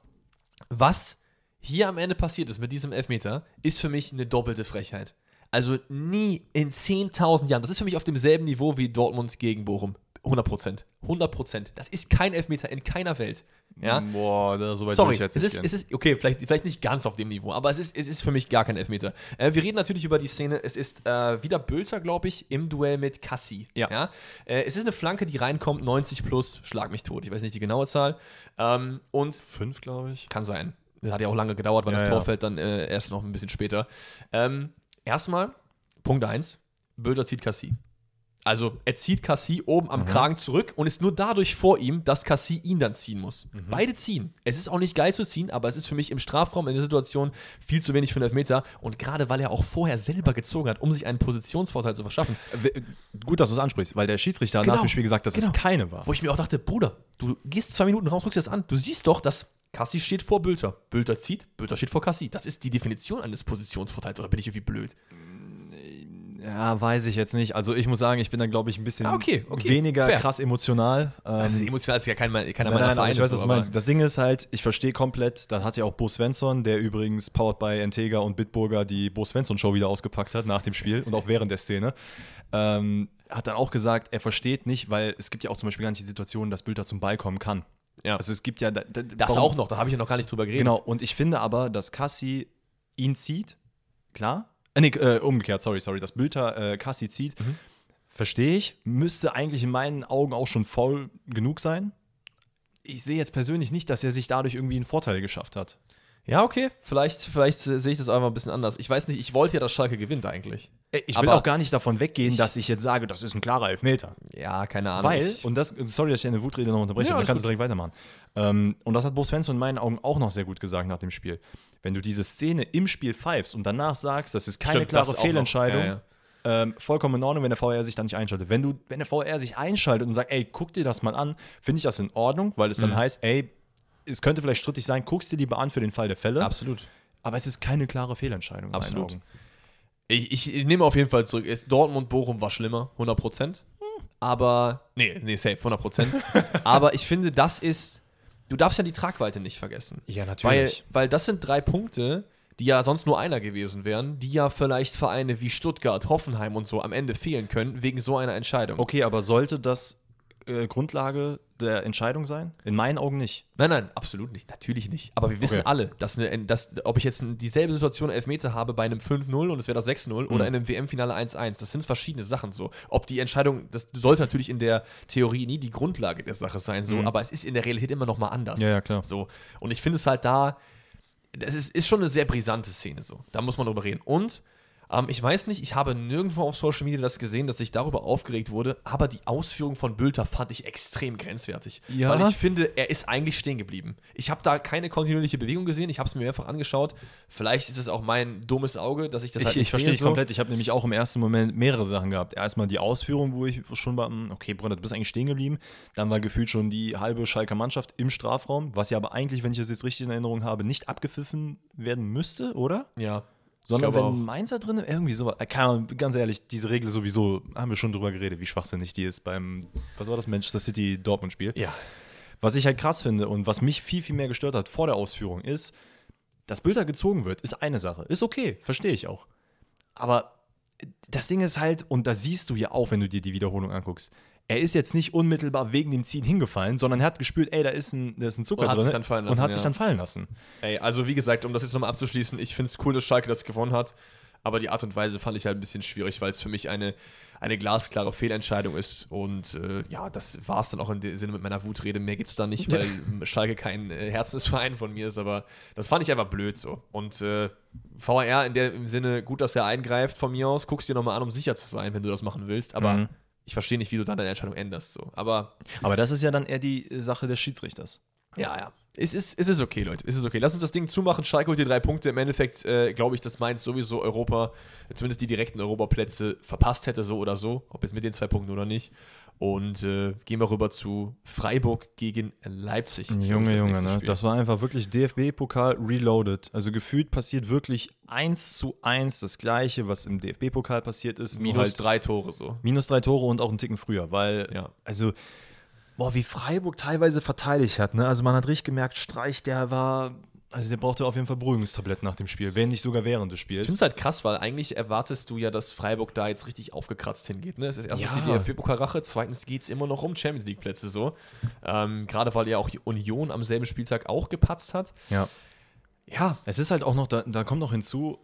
was hier am Ende passiert ist mit diesem Elfmeter, ist für mich eine doppelte Frechheit. Also nie in 10.000 Jahren. Das ist für mich auf demselben Niveau wie Dortmund gegen Bochum. 100 Prozent. 100 Prozent. Das ist kein Elfmeter in keiner Welt. Ja? Boah, da, so weit Sorry, ich jetzt es nicht ist, gehen. es ist, okay, vielleicht, vielleicht nicht ganz auf dem Niveau, aber es ist, es ist für mich gar kein Elfmeter. Äh, wir reden natürlich über die Szene, es ist äh, wieder Bülter, glaube ich, im Duell mit Cassi. Ja. Äh, es ist eine Flanke, die reinkommt, 90 plus, schlag mich tot. Ich weiß nicht die genaue Zahl. Ähm, und Fünf, glaube ich. kann sein. Das hat ja auch lange gedauert, weil Ja, das ja. Tor fällt dann äh, erst noch ein bisschen später. Ähm, erstmal, Punkt 1, Bülter zieht Cassi. Also er zieht Cassie oben am Kragen zurück und ist nur dadurch vor ihm, dass Cassie ihn dann ziehen muss. Beide ziehen. Es ist auch nicht geil zu ziehen, aber es ist für mich im Strafraum in der Situation viel zu wenig für einen Elfmeter. Und gerade weil er auch vorher selber gezogen hat, um sich einen Positionsvorteil zu verschaffen. Gut, dass du es ansprichst, weil der Schiedsrichter hat Genau, nach dem Spiel gesagt, dass genau. es keine war. Wo ich mir auch dachte, Bruder, du gehst zwei Minuten raus, guckst dir das an. Du siehst doch, dass Cassie steht vor Bülter. Bülter zieht, Bülter steht vor Cassie. Das ist die Definition eines Positionsvorteils. Oder bin ich irgendwie blöd? Ja, weiß ich jetzt nicht. Also ich muss sagen, ich bin da, glaube ich, ein bisschen Ah, okay, okay, weniger fair. krass emotional. Ähm, Das ist emotional, ist ja kein, keiner Nein, meiner nein, Vereine. ich weiß, was du meinst. Das Ding ist halt, ich verstehe komplett, da hat ja auch Bo Svensson, der übrigens powered by Entega und Bitburger die Bo Svensson Show wieder ausgepackt hat nach dem Spiel und auch während der Szene, ähm, hat dann auch gesagt, er versteht nicht, weil es gibt ja auch zum Beispiel gar nicht die Situation, dass Bülter zum Ball kommen kann. Ja. Also es gibt ja da, da, Das warum- auch noch, da habe ich ja noch gar nicht drüber geredet. Genau, und ich finde aber, dass Cassi ihn zieht, klar. Äh, nee, äh, umgekehrt, sorry, sorry, dass Bülter äh, Cassi zieht, Mhm. verstehe ich, müsste eigentlich in meinen Augen auch schon faul genug sein. Ich sehe jetzt persönlich nicht, dass er sich dadurch irgendwie einen Vorteil geschafft hat. Ja, okay, vielleicht, vielleicht sehe ich das einfach ein bisschen anders. Ich weiß nicht, ich wollte ja, dass Schalke gewinnt eigentlich. Äh, Ich will Aber- auch gar nicht davon weggehen, dass ich jetzt sage, das ist ein klarer Elfmeter. Ja, keine Ahnung. Weil, ich, und das, sorry, dass ich eine Wutrede noch unterbreche, Ja, dann alles kannst du direkt weitermachen. Ähm, und das hat Bo Svensson in meinen Augen auch noch sehr gut gesagt nach dem Spiel. Wenn du diese Szene im Spiel pfeifst und danach sagst, das ist keine Stimmt, klare. Fehlentscheidung, Ja, ja. Ähm, vollkommen in Ordnung, wenn der VR sich dann nicht einschaltet. Wenn, du, wenn der VR sich einschaltet und sagt, ey, guck dir das mal an, finde ich das in Ordnung, weil es Mhm. dann heißt, ey, es könnte vielleicht strittig sein, guckst dir lieber an für den Fall der Fälle. absolut. Aber es ist keine klare Fehlentscheidung. Absolut. Ich, ich, nehme auf jeden Fall zurück. Dortmund-Bochum war schlimmer, 100 Prozent. Aber, nee, nee, safe, 100 Prozent. [laughs] Aber ich finde, das ist, du darfst ja die Tragweite nicht vergessen. Ja, Weil, natürlich. weil das sind drei Punkte, die ja sonst nur einer gewesen wären, die ja vielleicht Vereine wie Stuttgart, Hoffenheim und so am Ende fehlen können, wegen so einer Entscheidung. Okay, aber sollte das äh, Grundlage der Entscheidung sein? In meinen Augen nicht. Nein, nein, absolut nicht. Natürlich nicht. Aber wir wissen Okay. alle, dass, eine, dass ob ich jetzt dieselbe Situation Elfmeter habe bei einem 5-0 und es wäre das 6-0 oder in einem WM-Finale 1-1, das sind verschiedene Sachen so. Ob die Entscheidung, das sollte natürlich in der Theorie nie die Grundlage der Sache sein, so, aber es ist in der Realität immer noch mal anders. Ja, ja, klar. So. Und ich finde es halt da, das ist, ist schon eine sehr brisante Szene so. Da muss man drüber reden. Und ähm, ich weiß nicht, ich habe nirgendwo auf Social Media das gesehen, dass sich darüber aufgeregt wurde, aber die Ausführung von Bülter fand ich extrem grenzwertig. Ja. Weil ich finde, er ist eigentlich stehen geblieben. Ich habe da keine kontinuierliche Bewegung gesehen, ich habe es mir mehrfach angeschaut. Vielleicht ist es auch mein dummes Auge, dass ich das Ich, halt ich nicht verstehe sehe, dich so. komplett. Ich habe nämlich auch im ersten Moment mehrere Sachen gehabt. Erstmal die Ausführung, wo ich schon war, hm, okay, Bruder, du bist eigentlich stehen geblieben. Dann war gefühlt schon die halbe Schalker Mannschaft im Strafraum, was ja aber eigentlich, wenn ich das jetzt richtig in Erinnerung habe, nicht abgepfiffen werden müsste, oder? Ja. Sondern wenn auch. Mainzer drin, irgendwie so, äh, ganz ehrlich, diese Regel sowieso, haben wir schon drüber geredet, wie schwachsinnig die ist beim, was war das, Manchester City Dortmund-Spiel. Ja. Was ich halt krass finde und was mich viel, viel mehr gestört hat vor der Ausführung ist, dass Bilder gezogen wird, ist eine Sache. Ist okay, verstehe ich auch. Aber das Ding ist halt, und das siehst du ja auch, wenn du dir die Wiederholung anguckst, er ist jetzt nicht unmittelbar wegen dem Ziehen hingefallen, sondern er hat gespürt, ey, da ist ein, da ist ein Zucker Und hat drin sich dann fallen und lassen, hat ja. sich dann fallen lassen. Ey, also wie gesagt, um das jetzt nochmal abzuschließen, ich finde es cool, dass Schalke das gewonnen hat. Aber die Art und Weise fand ich halt ein bisschen schwierig, weil es für mich eine, eine glasklare Fehlentscheidung ist. Und äh, ja, das war es dann auch in dem Sinne mit meiner Wutrede. Mehr gibt es da nicht, weil Schalke kein äh, Herzensverein von mir ist. Aber das fand ich einfach blöd so. Und äh, VR in der, im Sinne, gut, dass er eingreift von mir aus. Guckst dir nochmal an, um sicher zu sein, wenn du das machen willst. Aber Mhm. Ich verstehe nicht, wie du dann deine Entscheidung änderst. So. Aber Aber das ist ja dann eher die Sache des Schiedsrichters. ja, ja. Es ist, es ist okay, Leute. Es ist okay. Lass uns das Ding zumachen. Schalke holt die drei Punkte. Im Endeffekt äh, glaube ich, dass Mainz sowieso Europa, zumindest die direkten Europaplätze, verpasst hätte, so oder so. Ob jetzt mit den zwei Punkten oder nicht. Und äh, gehen wir rüber zu Freiburg gegen Leipzig. Junge, das Junge, nächste ne? Spiel. Das war einfach wirklich DFB-Pokal reloaded. Also gefühlt passiert wirklich eins zu eins das Gleiche, was im DFB-Pokal passiert ist. Minus halt drei Tore so. Minus drei Tore und auch einen Ticken früher, weil, Ja. also, boah, wie Freiburg teilweise verteidigt hat, ne? Also man hat richtig gemerkt, Streich, der war, also der brauchte auf jeden Fall Beruhigungstabletten nach dem Spiel, wenn nicht sogar während des Ich Spiels. finde es halt krass, weil eigentlich erwartest du ja, dass Freiburg da jetzt richtig aufgekratzt hingeht. Ne? Es ist erstens Ja. die DFB-Pokal-Rache, zweitens geht es immer noch um Champions League-Plätze so. Ähm, Gerade weil ja auch die Union am selben Spieltag auch gepatzt hat. Ja. Ja, Es ist halt auch noch, da, da kommt noch hinzu,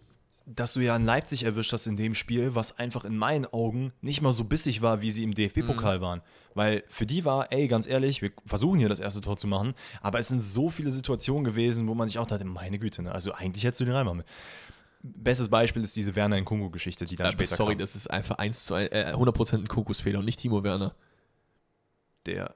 dass du ja in Leipzig erwischt hast in dem Spiel, was einfach in meinen Augen nicht mal so bissig war, wie sie im DFB-Pokal waren. Weil für die war, ey, ganz ehrlich, wir versuchen hier das erste Tor zu machen, aber es sind so viele Situationen gewesen, wo man sich auch dachte, meine Güte, ne? also eigentlich hättest du den reinmachen. bestes Beispiel ist diese Werner in Kongo-Geschichte, die dann Äh, später sorry, kam. das ist einfach 1 zu 1, äh, 100% ein Kokosfehler und nicht Timo Werner. Der,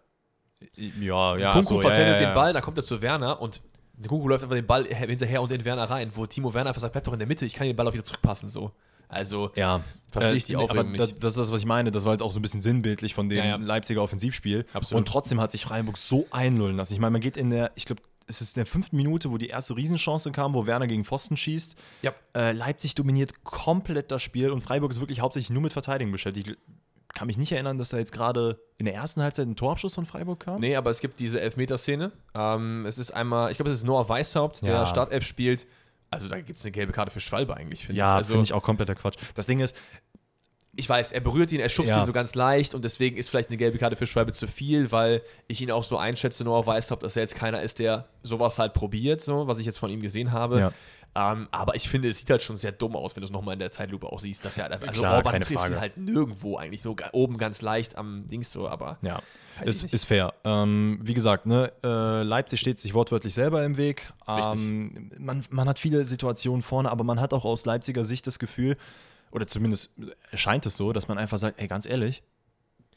ja, ja, Kunku so, vertändelt ja, ja, den ja. Ball, dann kommt er zu Werner und Kunku läuft einfach den Ball [laughs] hinterher und in Werner rein, wo Timo Werner einfach sagt, bleib doch in der Mitte, ich kann den Ball auch wieder zurückpassen, so. Also, Ja, Verstehe ich die aber Aufregung da- nicht. Das ist das, was ich meine. Das war jetzt auch so ein bisschen sinnbildlich von dem Ja, ja. Leipziger Offensivspiel. Absolut. Und trotzdem hat sich Freiburg so einlullen lassen. Ich meine, man geht in der, ich glaube, es ist in der fünften Minute, wo die erste Riesenchance kam, wo Werner gegen Pfosten schießt. ja, Äh, Leipzig dominiert komplett das Spiel und Freiburg ist wirklich hauptsächlich nur mit Verteidigen beschäftigt. Ich kann mich nicht erinnern, dass da jetzt gerade in der ersten Halbzeit ein Torabschluss von Freiburg kam. Nee, aber es gibt diese Elfmeterszene. Ähm, es ist einmal, ich glaube, es ist Noah Weishaupt, der Ja. Startelf spielt. Also da gibt es eine gelbe Karte für Schwalbe eigentlich, finde Ja, ich. Also, finde ich auch kompletter Quatsch. Das Ding ist, ich weiß, er berührt ihn, er schubst Ja. ihn so ganz leicht und deswegen ist vielleicht eine gelbe Karte für Schwalbe zu viel, weil ich ihn auch so einschätze, Noah Weishaupt, dass er jetzt keiner ist, der sowas halt probiert, so, was ich jetzt von ihm gesehen habe. Ja. Ähm, aber ich finde, es sieht halt schon sehr dumm aus, wenn du es nochmal in der Zeitlupe auch siehst, dass halt einfach, also Klar, Orban trifft ihn Frage. halt nirgendwo eigentlich, so oben ganz leicht am Dings so, aber Ja, ist, ist fair. Ähm, wie gesagt, ne, äh, Leipzig steht sich wortwörtlich selber im Weg. Ähm, man, man hat viele Situationen vorne, aber man hat auch aus Leipziger Sicht das Gefühl, oder zumindest scheint es so, dass man einfach sagt, ey, ganz ehrlich,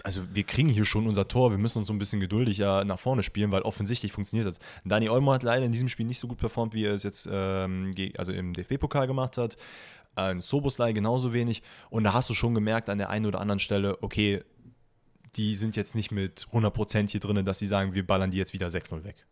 also wir kriegen hier schon unser Tor, wir müssen uns so ein bisschen geduldiger nach vorne spielen, weil offensichtlich funktioniert das. Dani Olmo hat leider in diesem Spiel nicht so gut performt, wie er es jetzt ähm, also im DFB-Pokal gemacht hat. Ein Soboslai genauso wenig. Und da hast du schon gemerkt an der einen oder anderen Stelle, okay, die sind jetzt nicht mit 100% hier drin, dass sie sagen, wir ballern die jetzt wieder 6-0 weg.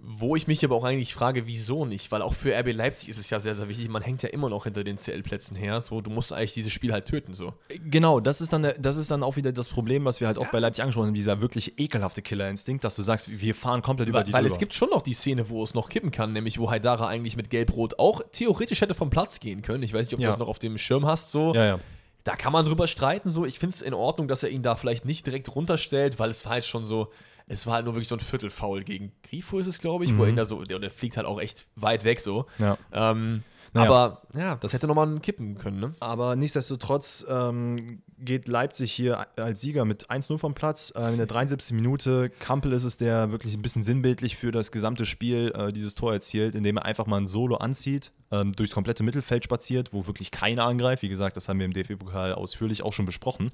Wo ich mich aber auch eigentlich frage, wieso nicht? Weil auch für RB Leipzig ist es ja sehr, sehr wichtig. Man hängt ja immer noch hinter den CL-Plätzen her. So, du musst eigentlich dieses Spiel halt töten. So. Genau, das ist, dann der, das ist dann auch wieder das Problem, was wir halt auch bei Leipzig angesprochen haben, dieser wirklich ekelhafte Killerinstinkt, dass du sagst, wir fahren komplett über Weil, die weil drüber. es gibt schon noch die Szene, wo es noch kippen kann, nämlich wo Haidara eigentlich mit Gelb-Rot auch theoretisch hätte vom Platz gehen können. Ich weiß nicht, ob Ja. du das noch auf dem Schirm hast. So. Ja, ja. Da kann man drüber streiten. So. Ich finde es in Ordnung, dass er ihn da vielleicht nicht direkt runterstellt, weil es war halt schon so. Es war halt nur wirklich so ein Viertelfoul gegen Grifo ist es, glaube ich, wo er ihn da so, der, der fliegt halt auch echt weit weg so. Mhm. Ja. Ähm, Naja. Aber ja, das hätte nochmal kippen können, ne? Aber nichtsdestotrotz ähm, geht Leipzig hier als Sieger mit 1-0 vom Platz. Äh, in der 73. Minute, Kampel ist es, der wirklich ein bisschen sinnbildlich für das gesamte Spiel äh, dieses Tor erzielt, indem er einfach mal ein Solo anzieht, ähm, durchs komplette Mittelfeld spaziert, wo wirklich keiner angreift. Wie gesagt, das haben wir im DFB-Pokal ausführlich auch schon besprochen.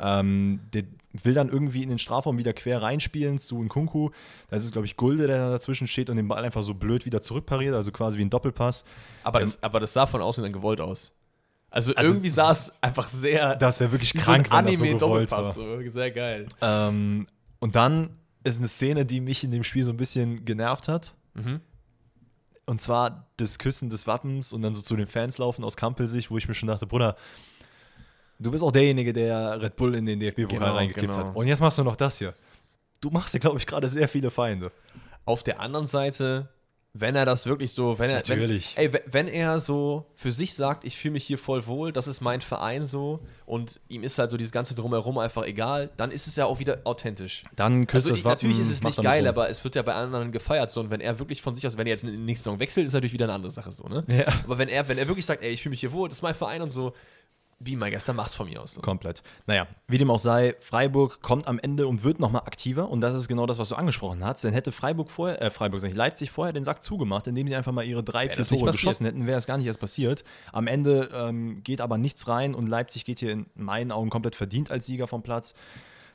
Ähm, der will dann irgendwie in den Strafraum wieder quer reinspielen zu Nkunku. Da ist es, glaube ich, Gulde, der da dazwischen steht und den Ball einfach so blöd wieder zurückpariert, also quasi wie ein Doppelpass. Aber, das, aber das sah von außen dann gewollt aus. Also, Also- irgendwie sah es einfach sehr. Das wäre wirklich krank, so ein wenn das so gewollt war. Anime-Doppelpass. So. Sehr geil. Ähm, und dann ist eine Szene, die mich in dem Spiel so ein bisschen genervt hat. Mhm. Und zwar das Küssen des Wappens und dann so zu den Fans laufen aus Kampelsicht, wo ich mir schon dachte, Bruder, du bist auch derjenige, der Red Bull in den DFB-Pokal Genau, reingekippt genau. hat. Und jetzt machst du noch das hier. Du machst dir, glaube ich, gerade sehr viele Feinde. Auf der anderen Seite, wenn er das wirklich so, wenn er, Natürlich. Wenn, ey, wenn- er so für sich sagt, ich fühle mich hier voll wohl, das ist mein Verein so und ihm ist halt so dieses ganze drumherum einfach egal, dann ist es ja auch wieder authentisch. Dann küsst Also das Wappen. natürlich ist es nicht geil, aber es wird ja bei anderen gefeiert so und wenn er wirklich von sich aus, wenn er jetzt nächste Saison wechselt, ist natürlich wieder eine andere Sache so, ne? Ja. Aber wenn er, wenn er wirklich sagt, ey, ich fühle mich hier wohl, das ist mein Verein und so, be my guest, dann mach's von mir aus. So. Komplett. Naja, wie dem auch sei, Freiburg kommt am Ende und wird nochmal aktiver. Und das ist genau das, was du angesprochen hast. Denn hätte Freiburg vorher, äh, Freiburg, sag ich, Leipzig vorher den Sack zugemacht, indem sie einfach mal ihre drei, Wäre vier Tore geschossen hätten, wäre es gar nicht erst passiert. Am Ende ähm, geht aber nichts rein und Leipzig geht hier in meinen Augen komplett verdient als Sieger vom Platz.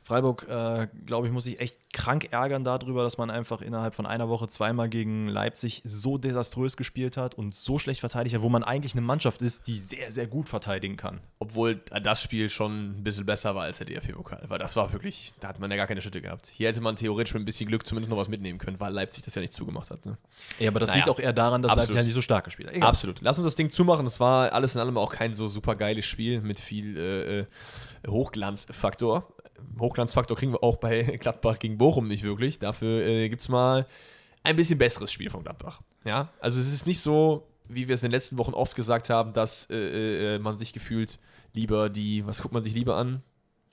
Freiburg, äh, glaube ich, muss sich echt krank ärgern darüber, dass man einfach innerhalb von einer Woche zweimal gegen Leipzig so desaströs gespielt hat und so schlecht verteidigt hat, wo man eigentlich eine Mannschaft ist, die sehr, sehr gut verteidigen kann. Obwohl das Spiel schon ein bisschen besser war als der DFB-Pokal, weil das war wirklich, da hat man ja gar keine Schritte gehabt. Hier hätte man theoretisch mit ein bisschen Glück zumindest noch was mitnehmen können, weil Leipzig das ja nicht zugemacht hat. Ne? Ja, aber das Naja, liegt auch eher daran, dass absolut. Leipzig ja nicht so stark gespielt hat. Egal. Absolut. Lass uns das Ding zumachen. Das war alles in allem auch kein so super geiles Spiel mit viel äh, äh, Hochglanzfaktor. Hochglanzfaktor kriegen wir auch bei [laughs] Gladbach gegen Bochum nicht wirklich. Dafür äh, gibt es mal ein bisschen besseres Spiel von Gladbach. Ja, also es ist nicht so, wie wir es in den letzten Wochen oft gesagt haben, dass äh, äh, man sich gefühlt lieber die, was guckt man sich lieber an?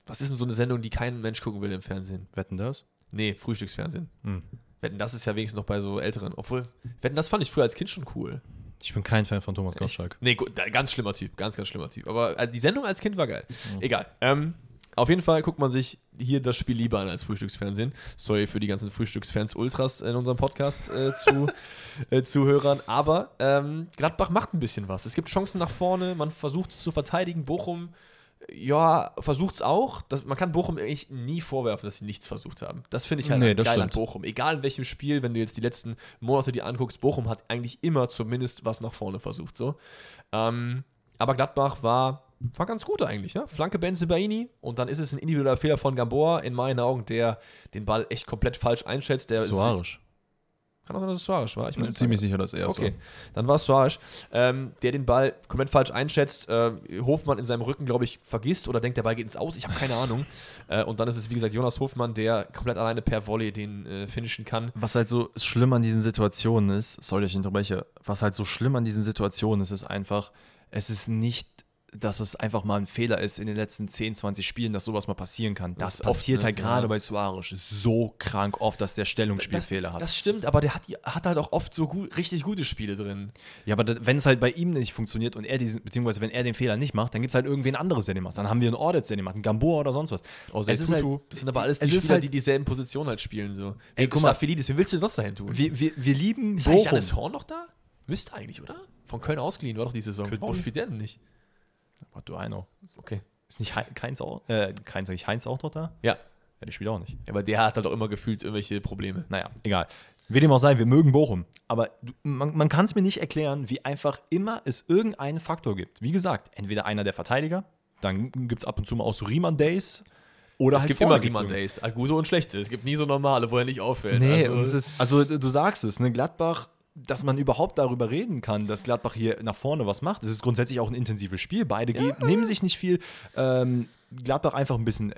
Was ist denn so eine Sendung, die kein Mensch gucken will im Fernsehen? Wetten das? Nee, Frühstücksfernsehen. Hm. Wetten, das ist ja wenigstens noch bei so Älteren. Obwohl, Wetten, das fand ich früher als Kind schon cool. Ich bin kein Fan von Thomas Gottschalk. Nee, ganz schlimmer Typ, ganz, ganz schlimmer Typ. Aber äh, die Sendung als Kind war geil. Egal. Ähm, Auf jeden Fall guckt man sich hier das Spiel lieber an als Frühstücksfernsehen. Sorry für die ganzen Frühstücksfans Ultras in unserem Podcast äh, zu, [laughs] äh, Zuhörern. Aber ähm, Gladbach macht ein bisschen was. Es gibt Chancen nach vorne, man versucht es zu verteidigen. Bochum, ja, versucht es auch. Das, man kann Bochum eigentlich nie vorwerfen, dass sie nichts versucht haben. Das finde ich halt Nee, das geil an stimmt. Bochum. Egal in welchem Spiel, wenn du jetzt die letzten Monate dir anguckst, Bochum hat eigentlich immer zumindest was nach vorne versucht. So. Ähm, aber Gladbach war, war ganz gut eigentlich. Ja? Flanke Benzebaini und dann ist es ein individueller Fehler von Gamboa, in meinen Augen, der den Ball echt komplett falsch einschätzt. Der Suarez. Kann auch sein, dass es Suarez war. Ich meine, Ziemlich sicher, dass er es Okay, dann war es Suarez, ähm, der den Ball komplett falsch einschätzt. Äh, Hofmann in seinem Rücken, glaube ich, vergisst oder denkt, der Ball geht ins Aus. Ich habe keine Ahnung. Äh, und dann ist es, wie gesagt, Jonas Hofmann, der komplett alleine per Volley den äh, finishen kann. Was halt so schlimm an diesen Situationen ist, sorry, ich unterbreche, was halt so schlimm an diesen Situationen ist, ist einfach, es ist nicht, dass es einfach mal ein Fehler ist in den letzten 10, 20 Spielen, dass sowas mal passieren kann. Das, Das ist oft, passiert ne? halt gerade Ja. bei Suarez so krank oft, dass der Stellungsspielfehler hat. Das stimmt, aber der hat, hat halt auch oft so gut, richtig gute Spiele drin. ja, aber wenn es halt bei ihm nicht funktioniert und er diesen, beziehungsweise wenn er den Fehler nicht macht, dann gibt es halt irgendwen anderes, der den macht. Dann haben wir einen Ordetz, der den macht, einen Gamboa oder sonst was. Außer es ist halt, das sind aber alles die Spieler, halt- die dieselben Positionen halt spielen. So. Ey, guck mal. Staphylides, wie willst du sonst dahin tun? wir, wir, wir lieben ist eigentlich Bochum. Hannes Horn noch da? Müsste eigentlich, oder? Von Köln ausgeliehen, war doch die Saison. Warum spielt der denn nicht? Do I know? Okay. Ist nicht Hei- Heinz auch, äh, Heinz, sag ich, Heinz auch noch da? Ja, Ja, der spielt auch nicht. aber der hat halt auch immer gefühlt irgendwelche Probleme. Naja, egal. Wie dem auch sei, wir mögen Bochum. Aber du, man, man kann es mir nicht erklären, wie einfach immer es irgendeinen Faktor gibt. Wie gesagt, entweder einer der Verteidiger, dann gibt es ab und zu mal auch so Riemann-Days. Oder Es halt gibt immer gibt's Riemann irgendwie- Days, gute und schlechte. Es gibt nie so normale, wo er nicht auffällt. Nee, also, und es ist, also du sagst es, ne, Gladbach, dass man überhaupt darüber reden kann, dass Gladbach hier nach vorne was macht. Es ist grundsätzlich auch ein intensives Spiel. Beide ge- nehmen sich nicht viel. Ähm, Gladbach einfach ein bisschen,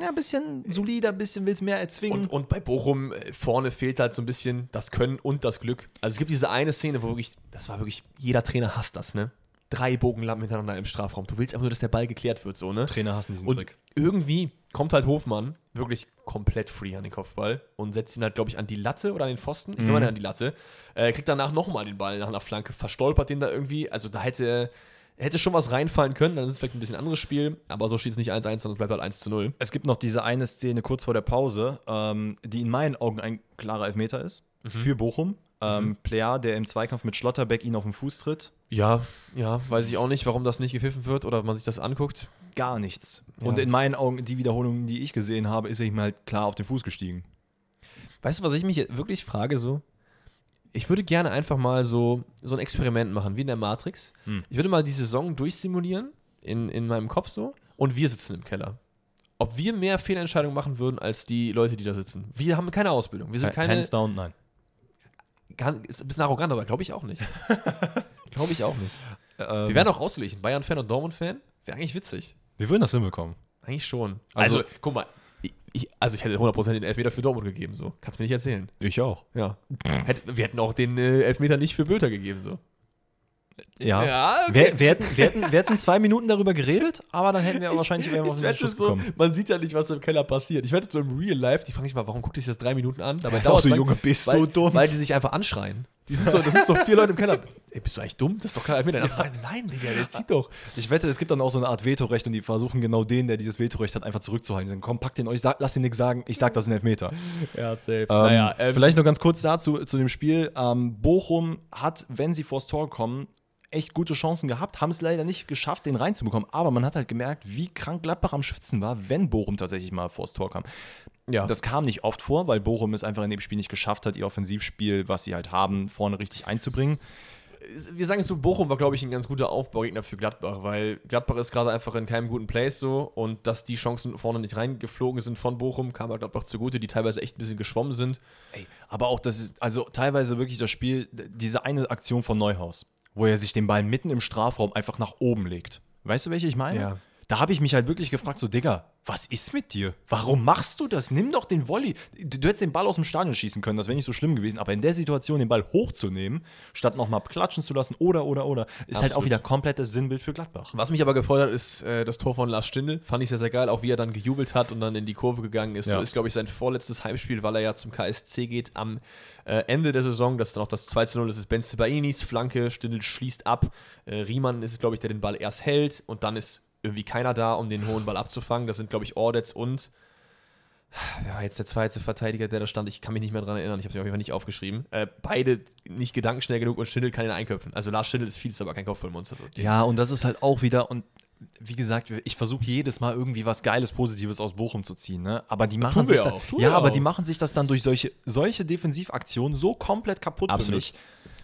ja, ein bisschen solider, ein bisschen will es mehr erzwingen. und, und bei Bochum äh, vorne fehlt halt so ein bisschen das Können und das Glück. Also es gibt diese eine Szene, wo wirklich, das war wirklich, jeder Trainer hasst das, ne? Drei Bogenlampen hintereinander im Strafraum. Du willst einfach nur, dass der Ball geklärt wird, so, ne? Trainer hassen diesen Und Trick. irgendwie kommt halt Hofmann wirklich komplett free an den Kopfball und setzt ihn halt, glaube ich, an die Latte oder an den Pfosten. Ich meine an die Latte. Äh, kriegt danach nochmal den Ball nach einer Flanke, verstolpert den da irgendwie. Also da hätte, hätte schon was reinfallen können, dann ist es vielleicht ein bisschen anderes Spiel. Aber so steht es nicht 1-1, sondern es bleibt halt 1 0. Es gibt noch diese eine Szene kurz vor der Pause, ähm, die in meinen Augen ein klarer Elfmeter ist für Bochum. Ähm, Plea, der im Zweikampf mit Schlotterbeck ihn auf den Fuß tritt. Ja, ja, weiß ich auch nicht, warum das nicht gepfiffen wird oder man sich das anguckt. Gar nichts. Ja. Und in meinen Augen, die Wiederholung, die ich gesehen habe, ist er ihm halt klar auf den Fuß gestiegen. Weißt du, was ich mich wirklich frage so? Ich würde gerne einfach mal so, so ein Experiment machen, wie in der Matrix. Hm. Ich würde mal die Saison durchsimulieren, in, in meinem Kopf so, und wir sitzen im Keller. Ob wir mehr Fehlentscheidungen machen würden als die Leute, die da sitzen. Wir haben keine Ausbildung. Wir sind keine. Hands down, nein. Kann, ist ein bisschen arrogant, aber glaube ich auch nicht. [laughs] glaube ich auch nicht. Ähm, Wir wären auch ausgeglichen. Bayern-Fan und Dortmund-Fan. Wäre eigentlich witzig. wir würden das hinbekommen. Eigentlich schon. Also- Also, guck mal. Ich, also ich hätte 100% den Elfmeter für Dortmund gegeben, so. Kannst mir nicht erzählen. Ich auch. Ja. Wir hätten auch den äh, Elfmeter nicht für Bülter gegeben, so. Ja. Ja, Wir, wir, hätten, wir, hätten, wir hätten zwei Minuten darüber geredet, aber dann hätten wir wahrscheinlich wären wir auf ich Schluss so, gekommen. man sieht ja nicht, was im Keller passiert. Ich wette so im Real Life, die fragen sich mal, warum guckt ihr sich das drei Minuten an? Dabei ist auch so, lang, Junge, bist weil, du dumm? Weil die sich einfach anschreien. Die sind so, das sind so vier Leute im Keller. Ey, bist du eigentlich dumm? Das ist doch kein Elfmeter. Ja. Nein, Digga, der zieht doch. Ich wette, es gibt dann auch so eine Art Vetorecht und die versuchen genau den, der dieses Vetorecht hat, einfach zurückzuhalten. Sagen, komm, packt den euch, sag, lasst ihn nichts sagen, ich sag, das ist ein Elfmeter. Ja, safe. Ähm, naja, ähm, vielleicht noch ganz kurz dazu zu dem Spiel. Ähm, Bochum hat, wenn sie vors Tor kommen, echt gute Chancen gehabt, haben es leider nicht geschafft, den reinzubekommen. Aber man hat halt gemerkt, wie krank Gladbach am Schwitzen war, wenn Bochum tatsächlich mal vors Tor kam. ja. Das kam nicht oft vor, weil Bochum es einfach in dem Spiel nicht geschafft hat, ihr Offensivspiel, was sie halt haben, vorne richtig einzubringen. wir sagen es so, Bochum war, glaube ich, ein ganz guter Aufbaugegner für Gladbach, weil Gladbach ist gerade einfach in keinem guten Place so und dass die Chancen vorne nicht reingeflogen sind von Bochum, kam halt Gladbach zugute, die teilweise echt ein bisschen geschwommen sind. Ey, aber auch das ist, also teilweise wirklich das Spiel, diese eine Aktion von Neuhaus, wo er sich den Ball mitten im Strafraum einfach nach oben legt. Weißt du, welche ich meine? Ja. Da habe ich mich halt wirklich gefragt, so, Digga, was ist mit dir? Warum machst du das? Nimm doch den Volley. Du, du hättest den Ball aus dem Stadion schießen können, das wäre nicht so schlimm gewesen, aber in der Situation den Ball hochzunehmen, statt nochmal klatschen zu lassen oder, oder, oder, ist halt auch Absolut. wieder komplettes Sinnbild für Gladbach. Was mich aber gefreut hat, ist äh, das Tor von Lars Stindl. Fand ich sehr, sehr geil, auch wie er dann gejubelt hat und dann in die Kurve gegangen ist. Ja. So ist, glaube ich, sein vorletztes Heimspiel, weil er ja zum KSC geht am äh, Ende der Saison. Das ist dann auch das 2 zu 0, das ist Ben Sebainis Flanke. Stindl schließt ab. Äh, Riemann ist es, glaube ich, der den Ball erst hält und dann ist irgendwie keiner da, um den hohen Ball abzufangen. Das sind, glaube ich, Ordets und ja, jetzt der zweite Verteidiger, der da stand, ich kann mich nicht mehr dran erinnern, ich habe sie auf jeden Fall nicht aufgeschrieben. Äh, beide nicht gedankenschnell genug und Schindel kann ihn einköpfen. Also Lars Schindel ist vieles, aber kein Kopfballmonster. So. Ja, und das ist halt auch wieder, und wie gesagt, ich versuche jedes Mal irgendwie was Geiles, Positives aus Bochum zu ziehen, ne? Aber die machen sich auch, tun ja, aber auch. die machen sich das dann durch solche, solche Defensivaktionen so komplett kaputt für Absolut. mich.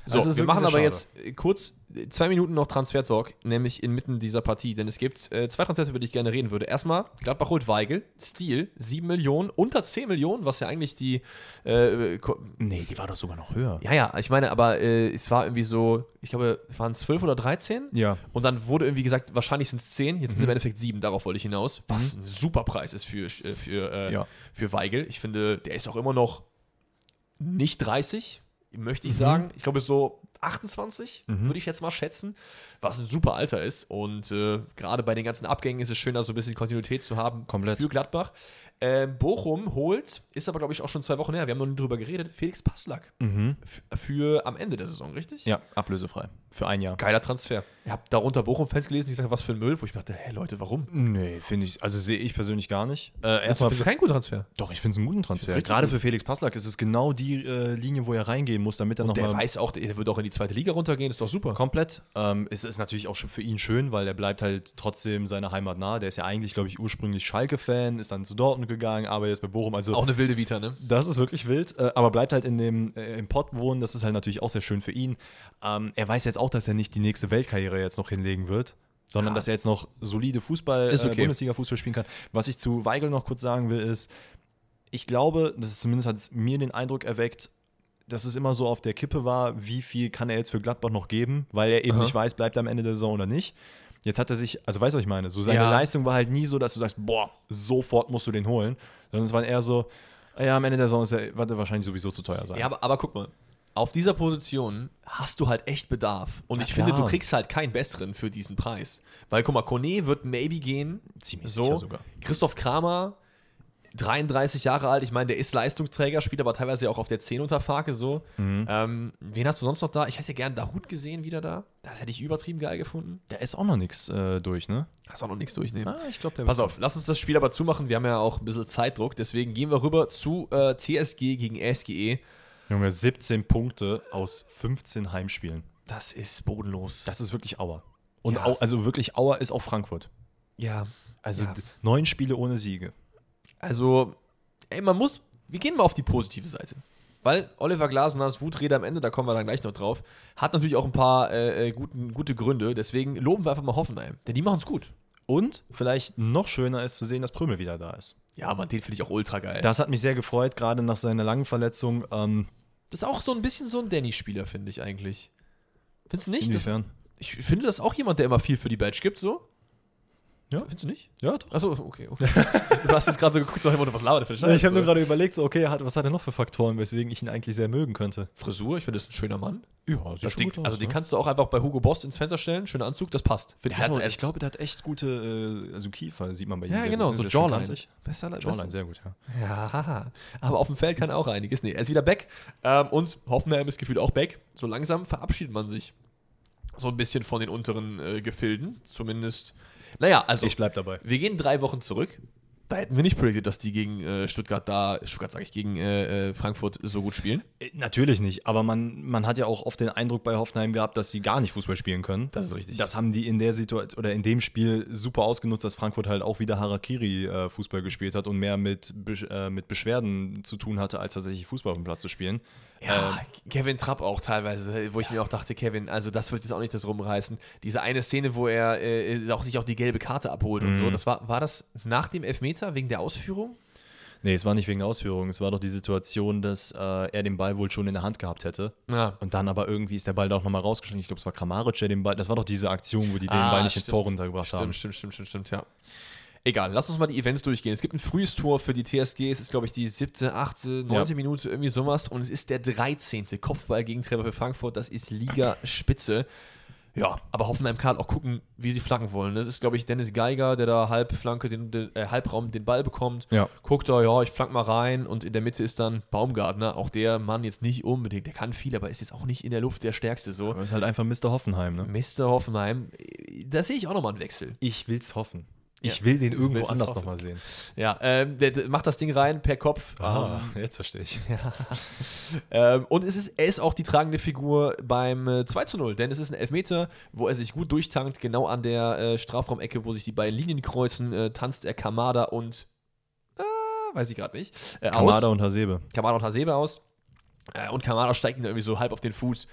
So, ist wir machen aber schade. jetzt kurz zwei Minuten noch Transfer-Talk, nämlich inmitten dieser Partie. Denn es gibt äh, zwei Transfers, über die ich gerne reden würde. Erstmal, Gladbach holt Weigel, Stil, 7 Millionen, unter 10 Millionen, was ja eigentlich die. Äh, Nee, die war doch sogar noch höher. ja, ja, ich meine, aber äh, es war irgendwie so, ich glaube, es waren 12 oder 13. Ja. Und dann wurde irgendwie gesagt, wahrscheinlich sind es 10, jetzt sind es im Endeffekt 7, darauf wollte ich hinaus. Was ein super Preis ist für, äh, für, äh, Ja. für Weigel. Ich finde, der ist auch immer noch nicht 30, möchte ich sagen. Ich glaube, so 28 würde ich jetzt mal schätzen, was ein super Alter ist. Und äh, gerade bei den ganzen Abgängen ist es schön, da so ein bisschen Kontinuität zu haben Komplett. für Gladbach. Äh, Bochum holt, ist aber, glaube ich, auch schon zwei Wochen her, wir haben noch nie drüber geredet, Felix Passlack. F- Für am Ende der Saison, richtig? Ja, ablösefrei. Für ein Jahr. Geiler Transfer. Ich habe darunter Bochum-Fans gelesen, die sagen, was für ein Müll, wo ich mir dachte, hä, Leute, warum? Nee, finde ich, also sehe ich persönlich gar nicht. Äh, Erstmal keinen guten Transfer. doch, ich finde es einen guten Transfer. Gerade gut. für Felix Passlack ist es genau die äh, Linie, wo er reingehen muss, damit er Und der nochmal weiß auch, der wird auch in die zweite Liga runtergehen, ist doch super. komplett. Ähm, es ist natürlich auch für ihn schön, weil er bleibt halt trotzdem seiner Heimat nah. Der ist ja eigentlich, glaube ich, ursprünglich Schalke-Fan, ist dann zu Dortmund gegangen, aber jetzt bei Bochum. Also Auch eine wilde Vita, ne? Das ist wirklich wild, äh, aber bleibt halt in dem äh, im Pott wohnen. Das ist halt natürlich auch sehr schön für ihn. Ähm, er weiß jetzt auch, dass er nicht die nächste Weltkarriere jetzt noch hinlegen wird, sondern Ja. dass er jetzt noch solide Fußball, äh, okay. Bundesliga-Fußball spielen kann. Was ich zu Weigel noch kurz sagen will, ist, ich glaube, das ist zumindest hat es mir den Eindruck erweckt, dass es immer so auf der Kippe war, wie viel kann er jetzt für Gladbach noch geben, weil er eben Aha. nicht weiß, bleibt er am Ende der Saison oder nicht. Jetzt hat er sich, also weißt du, was ich meine? So seine Ja. Leistung war halt nie so, dass du sagst, boah, sofort musst du den holen, sondern es war eher so, ah ja, am Ende der Saison ist er, wird er wahrscheinlich sowieso zu teuer sein. Ja, aber, aber guck mal. Auf dieser Position hast du halt echt Bedarf. Und ich finde, klar. du kriegst halt keinen besseren für diesen Preis. Weil, guck mal, Kone wird maybe gehen. Ziemlich so. sicher sogar. Christoph Kramer, 33 Jahre alt. Ich meine, der ist Leistungsträger, spielt aber teilweise auch auf der 10 unter Farke so. Mhm. Ähm, wen hast du sonst noch da? Ich hätte gern Dahut gesehen wieder da. Das hätte ich übertrieben geil gefunden. Der ist auch noch nichts äh, durch, ne? Hast auch noch nichts durchnehmen. Ah, ich glaube, der Pass auf, lass uns das Spiel aber zumachen. Wir haben ja auch ein bisschen Zeitdruck. Deswegen gehen wir rüber zu äh, TSG gegen SGE. Junge, 17 Punkte aus 15 Heimspielen. Das ist bodenlos. Das ist wirklich Auer. Und Ja. au, also wirklich Auer ist auch Frankfurt. ja. Also Ja. neun Spiele ohne Siege. Also, ey, man muss, wir gehen mal auf die positive Seite. Weil Oliver Glasners Wutrede am Ende, da kommen wir dann gleich noch drauf, hat natürlich auch ein paar äh, äh, guten, gute Gründe. Deswegen loben wir einfach mal Hoffenheim. Denn die machen es gut. Und vielleicht noch schöner ist zu sehen, dass Prümel wieder da ist. Ja, man, den finde ich auch ultra geil. Das hat mich sehr gefreut, gerade nach seiner langen Verletzung. Ähm, Das ist auch so ein bisschen so ein Danny-Spieler, finde ich eigentlich. Findest du nicht? Das, inwiefern? ich finde das auch jemand, der immer viel für die Badge gibt, so. Ja. Findest du nicht? Ja, doch. Achso, okay. okay. [laughs] du hast jetzt gerade so geguckt, so, was labert der für eine ich habe nur gerade überlegt, so, okay, was hat er noch für Faktoren, weswegen ich ihn eigentlich sehr mögen könnte? Frisur, ich finde, das ist ein schöner Mann. Ja, Das Ding, also den kannst du auch einfach bei Hugo Boss ins Fenster stellen, schöner Anzug, das passt. Find- der hat- ich glaube, der hat echt gute äh, also Kiefer, sieht man bei ihm. Ja, sehr genau, gut. so Ist ja schön Jawline. kantig. Besser, Jawline, sehr gut, ja. Ja, aber auf dem Feld kann er auch einiges. Nee, er ist wieder back. Ähm, und Hoffenheim ist gefühlt auch back. So langsam verabschiedet man sich so ein bisschen von den unteren äh, Gefilden. Zumindest. Naja, also Ich bleib dabei. wir gehen drei Wochen zurück. Da hätten wir nicht predicted, dass die gegen äh, Stuttgart da, Stuttgart sage ich, gegen äh, äh, Frankfurt so gut spielen. Äh, Natürlich nicht, aber man, man hat ja auch oft den Eindruck bei Hoffenheim gehabt, dass sie gar nicht Fußball spielen können. Das ist richtig. Das haben die in der Situation oder in dem Spiel super ausgenutzt, dass Frankfurt halt auch wieder Harakiri-Fußball gespielt hat und mehr mit, äh, mit Beschwerden zu tun hatte, als tatsächlich Fußball auf dem Platz zu spielen. Ja, Kevin Trapp auch teilweise, wo ich mir auch dachte, Kevin, also das wird jetzt auch nicht das rumreißen. Diese eine Szene, wo er äh, auch sich auch die gelbe Karte abholt und so, das war, war das nach dem Elfmeter wegen der Ausführung? Nee, es war nicht wegen der Ausführung. Es war doch die Situation, dass äh, er den Ball wohl schon in der Hand gehabt hätte. Ja. Und dann aber irgendwie ist der Ball da auch nochmal rausgeschlagen. Ich glaube, es war Kramaric, der den Ball. Das war doch diese Aktion, wo die den Ah, Ball nicht ins stimmt. Tor runtergebracht Stimmt, haben. stimmt, stimmt, stimmt, stimmt, ja. Egal, lass uns mal die Events durchgehen. Es gibt ein frühes Tor für die TSG. Es ist, glaube ich, die siebte, achte, neunte Ja. Minute, irgendwie sowas. Und es ist der 13. Kopfball-Gegentreffer für Frankfurt. Das ist Liga-Spitze. Ja, aber Hoffenheim kann auch gucken, wie sie flanken wollen. Das ist, glaube ich, Dennis Geiger, der da Halbflanke, den, den äh, Halbraum den Ball bekommt. Ja. Guckt da, ja, ich flank mal rein. Und in der Mitte ist dann Baumgartner. Auch der Mann jetzt nicht unbedingt, der kann viel, aber ist jetzt auch nicht in der Luft der Stärkste so. Aber ist halt einfach Mr. Hoffenheim, ne? Mr. Hoffenheim, da sehe ich auch nochmal einen Wechsel. Ich will's hoffen. Ja. Ich will den irgendwo anders nochmal sehen. Ja, ähm, der, der macht das Ding rein per Kopf. Ah, jetzt verstehe ich. [laughs] Ähm, und es ist, er ist auch die tragende Figur beim äh, 2 zu 0, denn es ist ein Elfmeter, wo er sich gut durchtankt, genau an der äh, Strafraumecke, wo sich die beiden Linien kreuzen, äh, tanzt er Kamada und äh, weiß ich gerade nicht. Äh, Kamada aus. und Hasebe. Kamada und Hasebe aus. Äh, und Kamada steigt ihn irgendwie so halb auf den Fuß.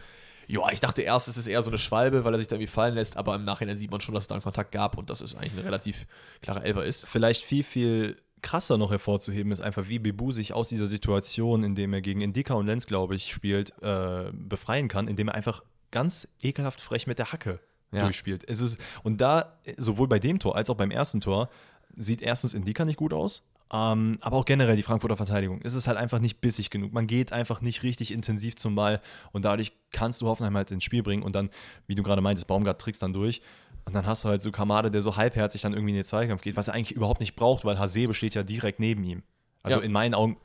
Ja, ich dachte erst, es ist eher so eine Schwalbe, weil er sich da irgendwie fallen lässt, aber im Nachhinein sieht man schon, dass es da einen Kontakt gab und dass es eigentlich ein relativ klarer Elfer ist. Vielleicht viel, viel krasser noch hervorzuheben ist einfach, wie Bebu sich aus dieser Situation, in dem er gegen Indika und Lenz, glaube ich, spielt, äh, befreien kann, indem er einfach ganz ekelhaft frech mit der Hacke Ja. durchspielt. Es ist, und da, sowohl bei dem Tor als auch beim ersten Tor, sieht erstens Indika nicht gut aus, ähm, aber auch generell die Frankfurter Verteidigung. Es ist halt einfach nicht bissig genug. Man geht einfach nicht richtig intensiv zum Ball und dadurch kannst du Hoffenheim halt ins Spiel bringen und dann, wie du gerade meintest, Baumgart trickst dann durch. Und dann hast du halt so Kamade, der so halbherzig dann irgendwie in den Zweikampf geht, was er eigentlich überhaupt nicht braucht, weil Hasebe steht ja direkt neben ihm. Also Ja. in meinen Augen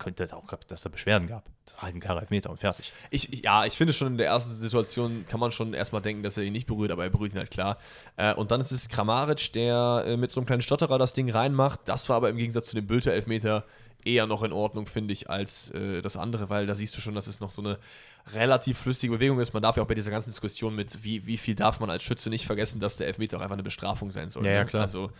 könnte auch, dass da Beschwerden gab. Das war halt ein klarer Elfmeter und fertig. Ich, ich, ja, ich finde schon in der ersten Situation kann man schon erstmal denken, dass er ihn nicht berührt, aber er berührt ihn halt klar. Äh, und dann ist es Kramaric, der äh, mit so einem kleinen Stotterer das Ding reinmacht. Das war aber im Gegensatz zu dem Bülter-Elfmeter eher noch in Ordnung, finde ich, als äh, das andere, weil da siehst du schon, dass es noch so eine relativ flüssige Bewegung ist. Man darf ja auch bei dieser ganzen Diskussion mit, wie, wie viel darf man als Schütze nicht vergessen, dass der Elfmeter auch einfach eine Bestrafung sein soll. Ja, ja, ne? klar. Also,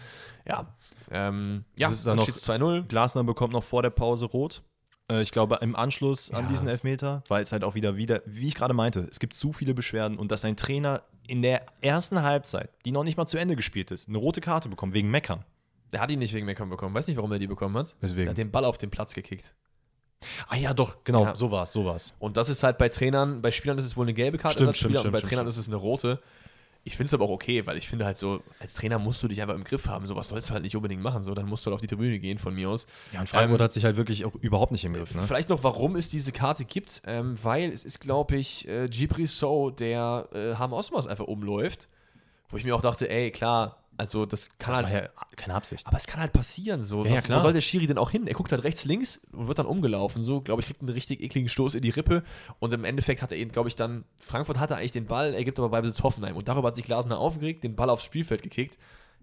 ja. Ähm, ja, Das ist dann dann steht 2-0. Glasner bekommt noch vor der Pause rot. Äh, Ich glaube, im Anschluss an Ja. diesen Elfmeter, weil es halt auch wieder, wieder, wie ich gerade meinte, es gibt zu viele Beschwerden und dass ein Trainer in der ersten Halbzeit, die noch nicht mal zu Ende gespielt ist, eine rote Karte bekommt wegen Meckern. Der hat ihn nicht wegen Meckern bekommen. Weiß nicht, warum er die bekommen hat. Weswegen? Der hat den Ball auf den Platz gekickt. Ah ja, doch, genau, Ja. so war es, so war es. Und das ist halt bei Trainern, bei Spielern ist es wohl eine gelbe Karte Stimmt, Spieler stimmt, und bei stimmt, Trainern ist es eine rote. Ich finde es aber auch okay, weil ich finde halt so, als Trainer musst du dich einfach im Griff haben. Sowas sollst du halt nicht unbedingt machen. So, dann musst du halt auf die Tribüne gehen von mir aus. Ja, und Frankfurt Ähm, hat sich halt wirklich auch überhaupt nicht im Griff. Ne? Vielleicht noch, warum es diese Karte gibt, ähm, weil es ist, glaube ich, äh, Gibri So, der äh, Ham Osmas einfach umläuft, wo ich mir auch dachte, ey, klar, also das kann Das halt war ja keine Absicht. aber es kann halt passieren so. Ja, ja, Was, klar. Wo soll der Schiri denn auch hin? Er guckt halt rechts, links und wird dann umgelaufen. So, glaube ich, kriegt einen richtig ekligen Stoß in die Rippe. Und im Endeffekt hat er ihn, glaube ich, dann. Frankfurt hatte eigentlich den Ball, er gibt aber bei Besitz Hoffenheim. Und darüber hat sich Glasner aufgeregt, den Ball aufs Spielfeld gekickt.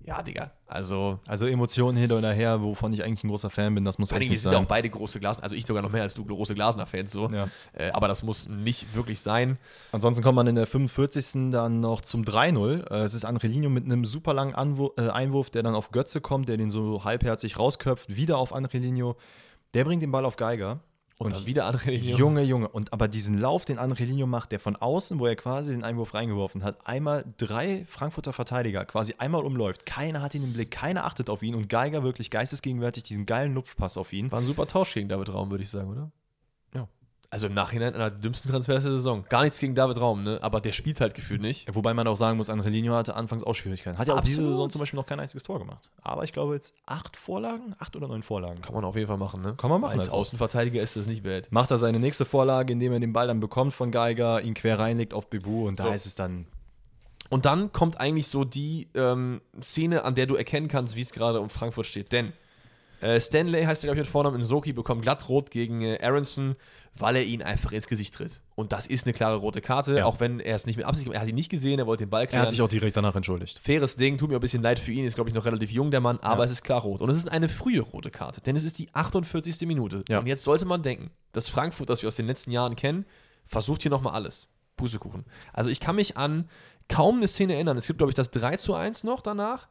Ja, Digga. Also. Also Emotionen hin oder her, wovon ich eigentlich ein großer Fan bin, das muss Vor allem, echt wir nicht sind ja auch sein. beide große Glasner, also ich sogar noch mehr als du, große Glasner-Fans so. Ja. Äh, aber das muss nicht wirklich sein. Ansonsten kommt man in der 45. dann noch zum 3-0. Äh, Es ist Angelino mit einem super langen Anwur äh, Einwurf, der dann auf Götze kommt, der den so halbherzig rausköpft, wieder auf Angelino. Der bringt den Ball auf Geiger. Und, dann wieder andere Junge, Junge. Und aber diesen Lauf, den Angelino macht, der von außen, wo er quasi den Einwurf reingeworfen hat, einmal drei Frankfurter Verteidiger quasi einmal umläuft. Keiner hat ihn im Blick, keiner achtet auf ihn und Geiger wirklich geistesgegenwärtig diesen geilen Lupfpass auf ihn. War ein super Tausch gegen David Raum, würde ich sagen, oder? Also im Nachhinein einer der dümmsten Transfers der Saison. Gar nichts gegen David Raum, ne? Aber der spielt halt gefühlt nicht. Wobei man auch sagen muss, Angelino hatte anfangs auch Schwierigkeiten. Hat ja auch diese. Saison zum Beispiel noch kein einziges Tor gemacht. Aber ich glaube jetzt acht Vorlagen, acht oder neun Vorlagen. Kann man auf jeden Fall machen, ne? Kann man machen, Als also. Außenverteidiger ist das nicht bad. Macht er seine nächste Vorlage, indem er den Ball dann bekommt von Geiger, ihn quer reinlegt auf Bebu und da So. ist es dann Und dann kommt eigentlich so die ähm, Szene, an der du erkennen kannst, wie es gerade um Frankfurt steht. Denn äh, Stanley heißt er, glaube ich, mit Vornamen, Insoki bekommt glatt rot gegen äh, Aronson, weil er ihn einfach ins Gesicht tritt. Und das ist eine klare rote Karte, Ja. auch wenn er es nicht mit Absicht gemacht hat. Er hat ihn nicht gesehen, er wollte den Ball Er klären. hat sich auch direkt danach entschuldigt. Faires Ding, tut mir ein bisschen leid für ihn, ist, glaube ich, noch relativ jung, der Mann, aber Ja. es ist klar rot. Und es ist eine frühe rote Karte, denn es ist die 48. Minute. Ja. Und jetzt sollte man denken, das Frankfurt, das wir aus den letzten Jahren kennen, versucht hier nochmal alles. Pustekuchen. Also ich kann mich an kaum eine Szene erinnern. Es gibt, glaube ich, das 3 zu 1 noch danach.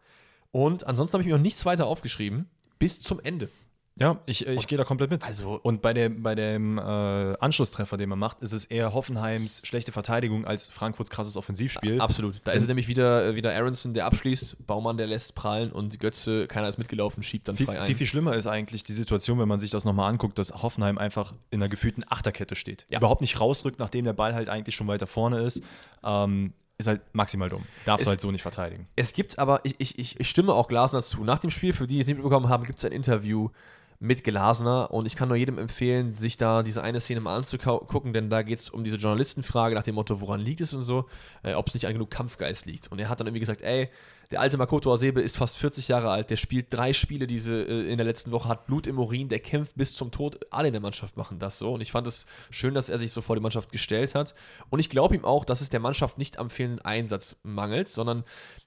Und ansonsten habe ich mir noch nichts weiter aufgeschrieben. Bis zum Ende. Ja, ich, äh, ich gehe da komplett mit. Also- und bei, der, bei dem äh, Anschlusstreffer, den man macht, ist es eher Hoffenheims schlechte Verteidigung als Frankfurts krasses Offensivspiel. Absolut. Da ist es nämlich wieder, äh, wieder Aronson, der abschließt, Baumann, der lässt prallen und Götze, keiner ist mitgelaufen, schiebt dann Viel, frei ein. viel, viel schlimmer ist eigentlich die Situation, wenn man sich das nochmal anguckt, dass Hoffenheim einfach in einer gefühlten Achterkette steht. Ja. Überhaupt nicht rausrückt, nachdem der Ball halt eigentlich schon weiter vorne ist. Ähm, ist halt maximal dumm. Darfst Es- du halt so nicht verteidigen. Es gibt aber, ich, ich, ich, stimme auch Glasner zu. Nach dem Spiel, für die, die es nicht mitbekommen haben, gibt es ein Interview, mit Glasner und ich kann nur jedem empfehlen, sich da diese eine Szene mal anzugucken, denn da geht es um diese Journalistenfrage nach dem Motto, woran liegt es und so, äh, ob es nicht an genug Kampfgeist liegt. Und er hat dann irgendwie gesagt, ey, der alte Makoto Asebe ist fast 40 Jahre alt, der spielt drei Spiele diese äh, in der letzten Woche, hat Blut im Urin, der kämpft bis zum Tod. Alle in der Mannschaft machen das so. Und ich fand es schön, dass er sich so vor die Mannschaft gestellt hat. Und ich glaube ihm auch, dass es der Mannschaft nicht am fehlenden Einsatz mangelt, sondern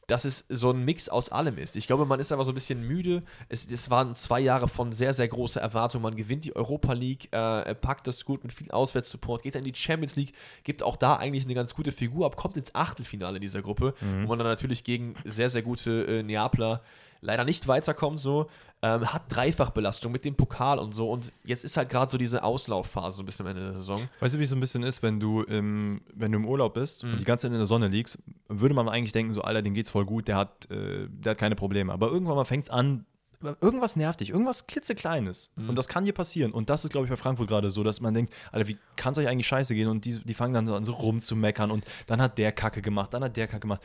dass es so ein Mix aus allem ist. Ich glaube, man ist einfach so ein bisschen müde. Es, es waren zwei Jahre von sehr, sehr großer Erwartung. Man gewinnt die Europa League, äh, packt das gut mit viel Auswärtssupport, geht dann in die Champions League, gibt auch da eigentlich eine ganz gute Figur ab, kommt ins Achtelfinale dieser Gruppe, mhm. wo man dann natürlich gegen sehr, sehr gute äh, Neapler leider nicht weiterkommt so. Ähm, hat Dreifachbelastung mit dem Pokal und so. Und jetzt ist halt gerade so diese Auslaufphase so ein bisschen am Ende der Saison. Weißt du, wie es so ein bisschen ist, wenn du im, wenn du im Urlaub bist mhm. und die ganze Zeit in der Sonne liegst, würde man eigentlich denken, so, Alter, dem geht's voll gut, der hat, äh, der hat keine Probleme. Aber irgendwann mal fängt es an, irgendwas nervt dich, irgendwas klitzekleines. Mhm. Und das kann dir passieren. Und das ist, glaube ich, bei Frankfurt gerade so, dass man denkt, Alter, wie kann es euch eigentlich scheiße gehen? Und die, die fangen dann an so rumzumeckern und dann hat der Kacke gemacht, dann hat der Kacke gemacht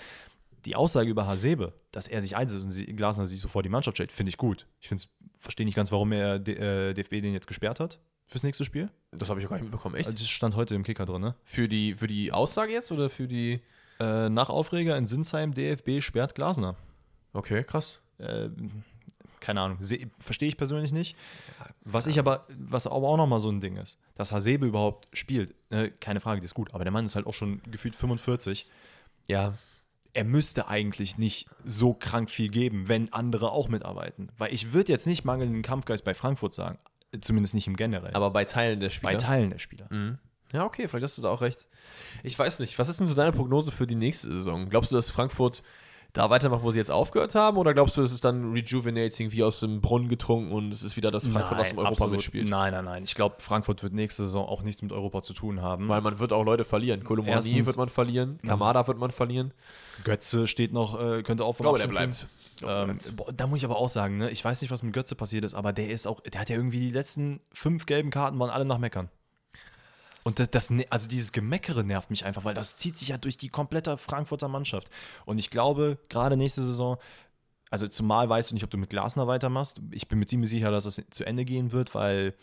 die Aussage über Hasebe, dass er sich einsetzt und Glasner sich sofort die Mannschaft stellt, finde ich gut. Ich verstehe nicht ganz, warum er äh, DFB den jetzt gesperrt hat fürs nächste Spiel. Das habe ich auch gar nicht mitbekommen, echt? Also das stand heute im Kicker drin, ne? Für die, für die Aussage jetzt oder für die. Äh, nach Aufreger in Sinsheim, DFB sperrt Glasner. Okay, krass. Äh, keine Ahnung, verstehe ich persönlich nicht. Was ich aber, was aber auch nochmal so ein Ding ist, dass Hasebe überhaupt spielt, äh, keine Frage, die ist gut, aber der Mann ist halt auch schon gefühlt 45. Ja, er müsste eigentlich nicht so krank viel geben, wenn andere auch mitarbeiten. Weil ich würde jetzt nicht mangelnden Kampfgeist bei Frankfurt sagen. Zumindest nicht im Generell. Aber bei Teilen der Spieler. Bei Teilen der Spieler. Mhm. Ja, okay, vielleicht hast du da auch recht. Ich weiß nicht. Was ist denn so deine Prognose für die nächste Saison? Glaubst du, dass Frankfurt da weitermachen, wo sie jetzt aufgehört haben? Oder glaubst du, es ist dann rejuvenating, wie aus dem Brunnen getrunken und es ist wieder das Frankfurt, nein, was im Europa absolut. mitspielt? Nein, nein, nein. Ich glaube, Frankfurt wird nächste Saison auch nichts mit Europa zu tun haben. Weil man wird auch Leute verlieren. Kolomani wird man verlieren, Kamada wird man verlieren. Götze steht noch, äh, könnte auch vom glaube, der bleibt. Ähm, boah, da muss ich aber auch sagen, ne? ich weiß nicht, was mit Götze passiert ist, aber der ist auch, der hat ja irgendwie die letzten fünf gelben Karten waren alle nach Meckern. Und das, das, ne, also dieses Gemeckere nervt mich einfach, weil das zieht sich ja durch die komplette Frankfurter Mannschaft. Und ich glaube, gerade nächste Saison, also zumal weißt du nicht, ob du mit Glasner weitermachst. Ich bin mir ziemlich sicher, dass das zu Ende gehen wird, weil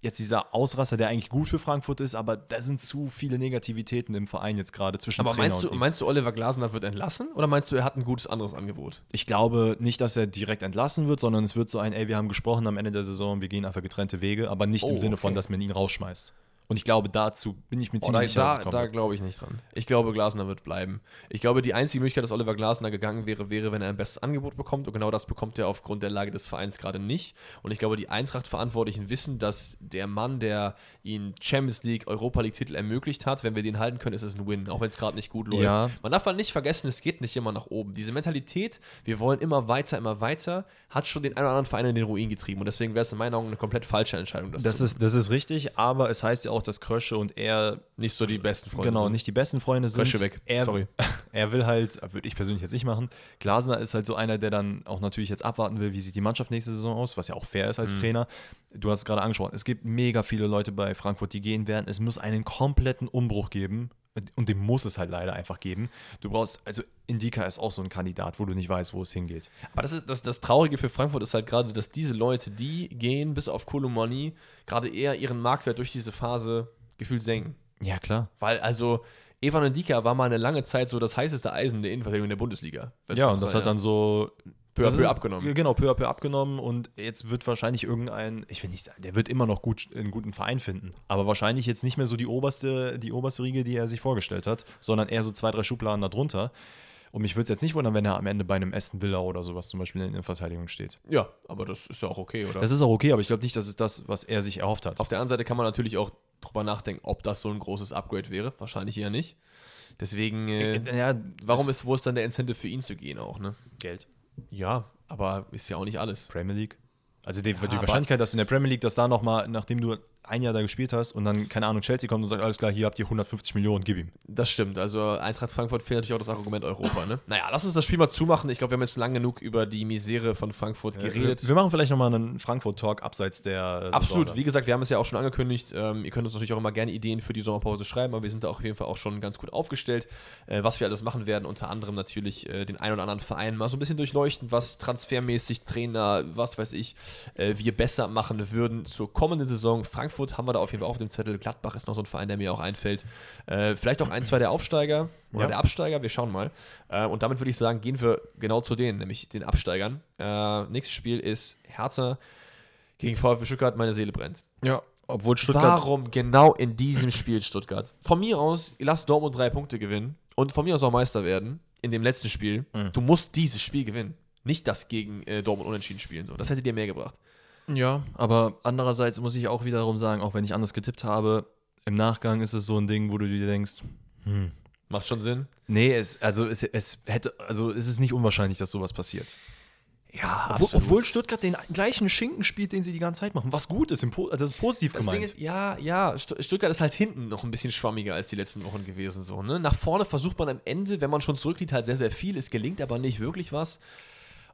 jetzt dieser Ausraster, der eigentlich gut für Frankfurt ist, aber da sind zu viele Negativitäten im Verein jetzt gerade zwischen Aber Trainer meinst du, meinst du, Oliver Glasner wird entlassen oder meinst du, er hat ein gutes anderes Angebot? Ich glaube nicht, dass er direkt entlassen wird, sondern es wird so ein, ey, wir haben gesprochen am Ende der Saison, wir gehen einfach getrennte Wege, aber nicht oh, im Sinne okay. von, dass man ihn rausschmeißt. Und ich glaube, dazu bin ich mir ziemlich oh, sicher, da, da glaube ich nicht dran. Ich glaube, Glasner wird bleiben. Ich glaube, die einzige Möglichkeit, dass Oliver Glasner gegangen wäre, wäre, wenn er ein bestes Angebot bekommt. Und genau das bekommt er aufgrund der Lage des Vereins gerade nicht. Und ich glaube, die Eintracht-Verantwortlichen wissen, dass der Mann, der ihnen Champions League, Europa League-Titel ermöglicht hat, wenn wir den halten können, ist es ein Win, auch wenn es gerade nicht gut läuft. Ja. Man darf halt nicht vergessen, es geht nicht immer nach oben. Diese Mentalität, wir wollen immer weiter, immer weiter, hat schon den einen oder anderen Verein in den Ruin getrieben. Und deswegen wäre es in meinen Augen eine komplett falsche Entscheidung. Das, das ist, das ist richtig, aber es heißt ja auch, dass Krösche und er nicht so die besten Freunde genau, sind. nicht die besten Freunde sind. Krösche weg. Er, Sorry. [laughs] Er will halt, würde ich persönlich jetzt nicht machen. Glasner ist halt so einer, der dann auch natürlich jetzt abwarten will, wie sieht die Mannschaft nächste Saison aus, was ja auch fair ist als mhm. Trainer. Du hast es gerade angesprochen, es gibt mega viele Leute bei Frankfurt, die gehen werden. Es muss einen kompletten Umbruch geben und den muss es halt leider einfach geben. Du brauchst, also Indika ist auch so ein Kandidat, wo du nicht weißt, wo es hingeht. Aber das, ist, das, das Traurige für Frankfurt ist halt gerade, dass diese Leute, die gehen bis auf Kolomani, gerade eher ihren Marktwert durch diese Phase gefühlt senken. Ja, klar. Weil also Evan Indika war mal eine lange Zeit so das heißeste Eisen der Innenverteidigung der Bundesliga. Ja, und das hat dann so peu à peu abgenommen. Genau, peu à peu abgenommen und jetzt wird wahrscheinlich irgendein, ich will nicht sagen, der wird immer noch gut, einen guten Verein finden, aber wahrscheinlich jetzt nicht mehr so die oberste, die oberste Riege, die er sich vorgestellt hat, sondern eher so zwei, drei Schubladen darunter. Und mich würde es jetzt nicht wundern, wenn er am Ende bei einem Essen Villa oder sowas zum Beispiel in der Verteidigung steht. Ja, aber das ist ja auch okay, oder? Das ist auch okay, aber ich glaube nicht, dass es das, was er sich erhofft hat. Auf der anderen Seite kann man natürlich auch drüber nachdenken, ob das so ein großes Upgrade wäre. Wahrscheinlich eher nicht. Deswegen, äh, äh ja, warum ist, wo ist dann der Incentive für ihn zu gehen auch, ne? Geld. Ja, aber ist ja auch nicht alles. Premier League. Also die, ja, die Wahrscheinlichkeit, dass du in der Premier League, dass da nochmal, nachdem du ein Jahr da gespielt hast und dann, keine Ahnung, Chelsea kommt und sagt, alles klar, hier habt ihr 150 Millionen, gib ihm. Das stimmt. Also Eintracht Frankfurt fehlt natürlich auch das Argument Europa. Ne? Naja, lass uns das Spiel mal zumachen. Ich glaube, wir haben jetzt lang genug über die Misere von Frankfurt geredet. Wir, wir machen vielleicht nochmal einen Frankfurt-Talk abseits der Absolut. dann. Wie gesagt, wir haben es ja auch schon angekündigt. Ähm, ihr könnt uns natürlich auch immer gerne Ideen für die Sommerpause schreiben, aber wir sind da auf jeden Fall auch schon ganz gut aufgestellt, äh, was wir alles machen werden. Unter anderem natürlich äh, den ein oder anderen Verein mal so ein bisschen durchleuchten, was transfermäßig, Trainer, was weiß ich, äh, wir besser machen würden zur kommenden Saison. Frankfurt haben wir da auf jeden Fall auf dem Zettel. Gladbach ist noch so ein Verein, der mir auch einfällt. Äh, vielleicht auch ein, zwei der Aufsteiger oder Ja. der Absteiger. Wir schauen mal. Äh, und damit würde ich sagen, gehen wir genau zu denen, nämlich den Absteigern. Äh, nächstes Spiel ist Hertha gegen VfB Stuttgart. Meine Seele brennt. Ja, obwohl Stuttgart. Warum genau in diesem Spiel Stuttgart? Von mir aus, lass Dortmund drei Punkte gewinnen und von mir aus auch Meister werden in dem letzten Spiel. Mhm. Du musst dieses Spiel gewinnen. Nicht das gegen äh, Dortmund unentschieden spielen. So. Das hätte dir mehr gebracht. Ja, aber andererseits muss ich auch wiederum sagen, auch wenn ich anders getippt habe, im Nachgang ist es so ein Ding, wo du dir denkst, Macht schon Sinn. nee, es, also es, es hätte, also es ist nicht unwahrscheinlich, dass sowas passiert. Ja, Obwohl, obwohl Stuttgart den gleichen Schinken spielt, den sie die ganze Zeit machen. Was gut ist, das ist positiv Das gemeint. Ding ist, ja, ja, Stu- Stuttgart ist halt hinten noch ein bisschen schwammiger als die letzten Wochen gewesen. So, ne? Nach vorne versucht man am Ende, wenn man schon zurückliegt, halt sehr, sehr viel. Es gelingt aber nicht wirklich was.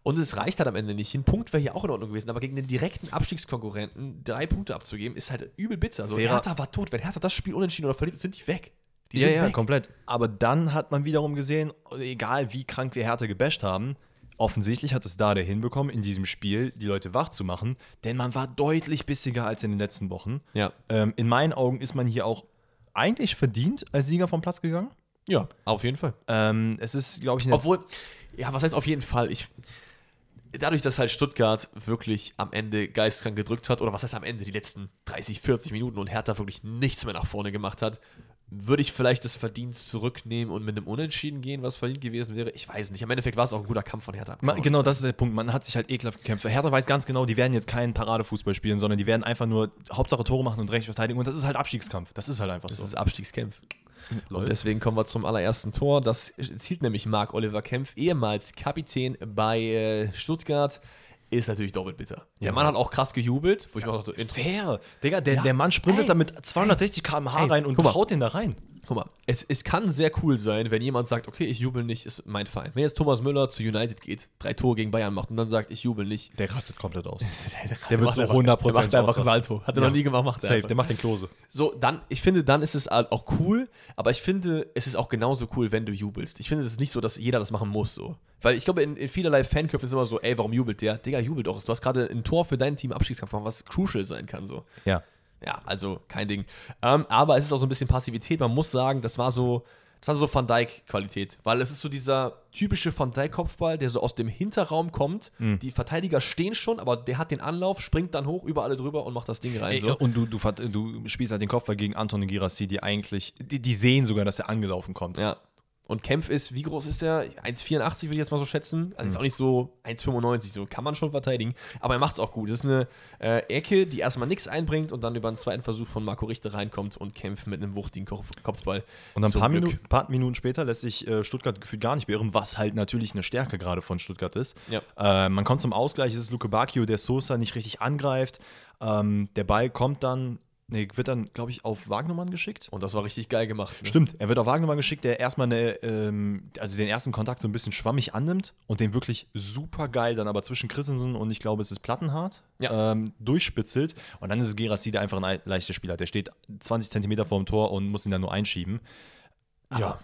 Und es reicht halt am Ende nicht. Ein Punkt wäre hier auch in Ordnung gewesen, aber gegen den direkten Abstiegskonkurrenten drei Punkte abzugeben, ist halt übel bitter. So, Wäre- Hertha war tot. Wenn Hertha das Spiel unentschieden oder verliert, sind die weg. Die ja, sind ja, weg. komplett. Aber dann hat man wiederum gesehen, egal wie krank wir Härte gebasht haben, offensichtlich hat es da der hinbekommen, in diesem Spiel die Leute wach zu machen, denn man war deutlich bissiger als in den letzten Wochen. Ja. Ähm, in meinen Augen ist man hier auch eigentlich verdient als Sieger vom Platz gegangen. Ja, auf jeden Fall. Ähm, es ist, glaube ich, eine Obwohl, ja, was heißt auf jeden Fall? Ich, dadurch, dass halt Stuttgart wirklich am Ende geistkrank gedrückt hat, oder was heißt am Ende, die letzten 30, 40 Minuten und Hertha wirklich nichts mehr nach vorne gemacht hat, würde ich vielleicht das Verdienst zurücknehmen und mit einem Unentschieden gehen, was verdient gewesen wäre. Ich weiß nicht. Im Endeffekt war es auch ein guter Kampf von Hertha. Ma- Genau, das ist der Punkt. Man hat sich halt ekelhaft gekämpft. Hertha weiß ganz genau, die werden jetzt keinen Paradefußball spielen, sondern die werden einfach nur Hauptsache Tore machen und recht verteidigen. Und das ist halt Abstiegskampf. Das ist halt einfach Das so. ist Abstiegskampf. Und deswegen kommen wir zum allerersten Tor. Das zielt nämlich Marc-Oliver Kempf, ehemals Kapitän bei äh, Stuttgart. Ist natürlich doppelt bitter. Der Ja. Mann hat auch krass gejubelt, wo ich mir dachte, Fair. Digga, der, Ja. der Mann sprintet Ey. da mit 260 km/h rein und haut den da rein. Guck mal, es, es kann sehr cool sein, wenn jemand sagt, okay, ich jubel nicht, ist mein Verein. Wenn jetzt Thomas Müller zu United geht, drei Tore gegen Bayern macht und dann sagt, ich jubel nicht. Der rastet komplett aus. [laughs] Der Der wird so 100% Der macht einfach. Salto. Hat er Ja. noch nie gemacht, macht Safe, einfach. der macht den Klose. So, dann, ich finde, dann ist es halt auch cool, aber ich finde, es ist auch genauso cool, wenn du jubelst. Ich finde, es ist nicht so, dass jeder das machen muss, so. Weil ich glaube, in, in vielerlei Fanköpfen ist immer so, ey, warum jubelt der? Digga, jubelt doch. Du hast gerade ein Tor für dein Team Abstiegskampf gemacht, was crucial sein kann, so. Ja. Ja, also kein Ding. Ähm, aber es ist auch so ein bisschen Passivität. Man muss sagen, das war so, das war so Van Dijk-Qualität. Weil es ist so dieser typische Van Dijk-Kopfball, der so aus dem Hinterraum kommt. Mhm. Die Verteidiger stehen schon, aber der hat den Anlauf, springt dann hoch, über alle drüber und macht das Ding rein. Ey, so. Und du, du, du spielst halt den Kopfball gegen Anton Girassi, die eigentlich, die, die sehen sogar, dass er angelaufen kommt. Ja. Und Kempf ist, wie groß ist der? 1,84 würde ich jetzt mal so schätzen. Also ist Mhm. auch nicht so 1,95, so kann man schon verteidigen. Aber er macht es auch gut. Das ist eine äh, Ecke, die erstmal nichts einbringt und dann über einen zweiten Versuch von Marco Richter reinkommt und Kempf mit einem wuchtigen Kopf Kopfball. Und ein paar. Minuten, paar Minuten später lässt sich äh, Stuttgart gefühlt gar nicht beirren, was halt natürlich eine Stärke gerade von Stuttgart ist. Ja. Äh, man kommt zum Ausgleich, es ist Luke Bacchio, der Sosa nicht richtig angreift. Ähm, der Ball kommt dann, nee, wird dann, glaube ich, auf Wagnermann geschickt. Und das war richtig geil gemacht. Ne? Stimmt, er wird auf Wagnermann geschickt, der erstmal eine, ähm, also den ersten Kontakt so ein bisschen schwammig annimmt und den wirklich super geil dann aber zwischen Christensen und ich glaube, es ist Plattenhardt Ja. ähm, durchspitzelt. Und dann ist es Gerassi, der einfach ein leichter Spieler. Der steht 20 Zentimeter vorm Tor und muss ihn dann nur einschieben. Ja.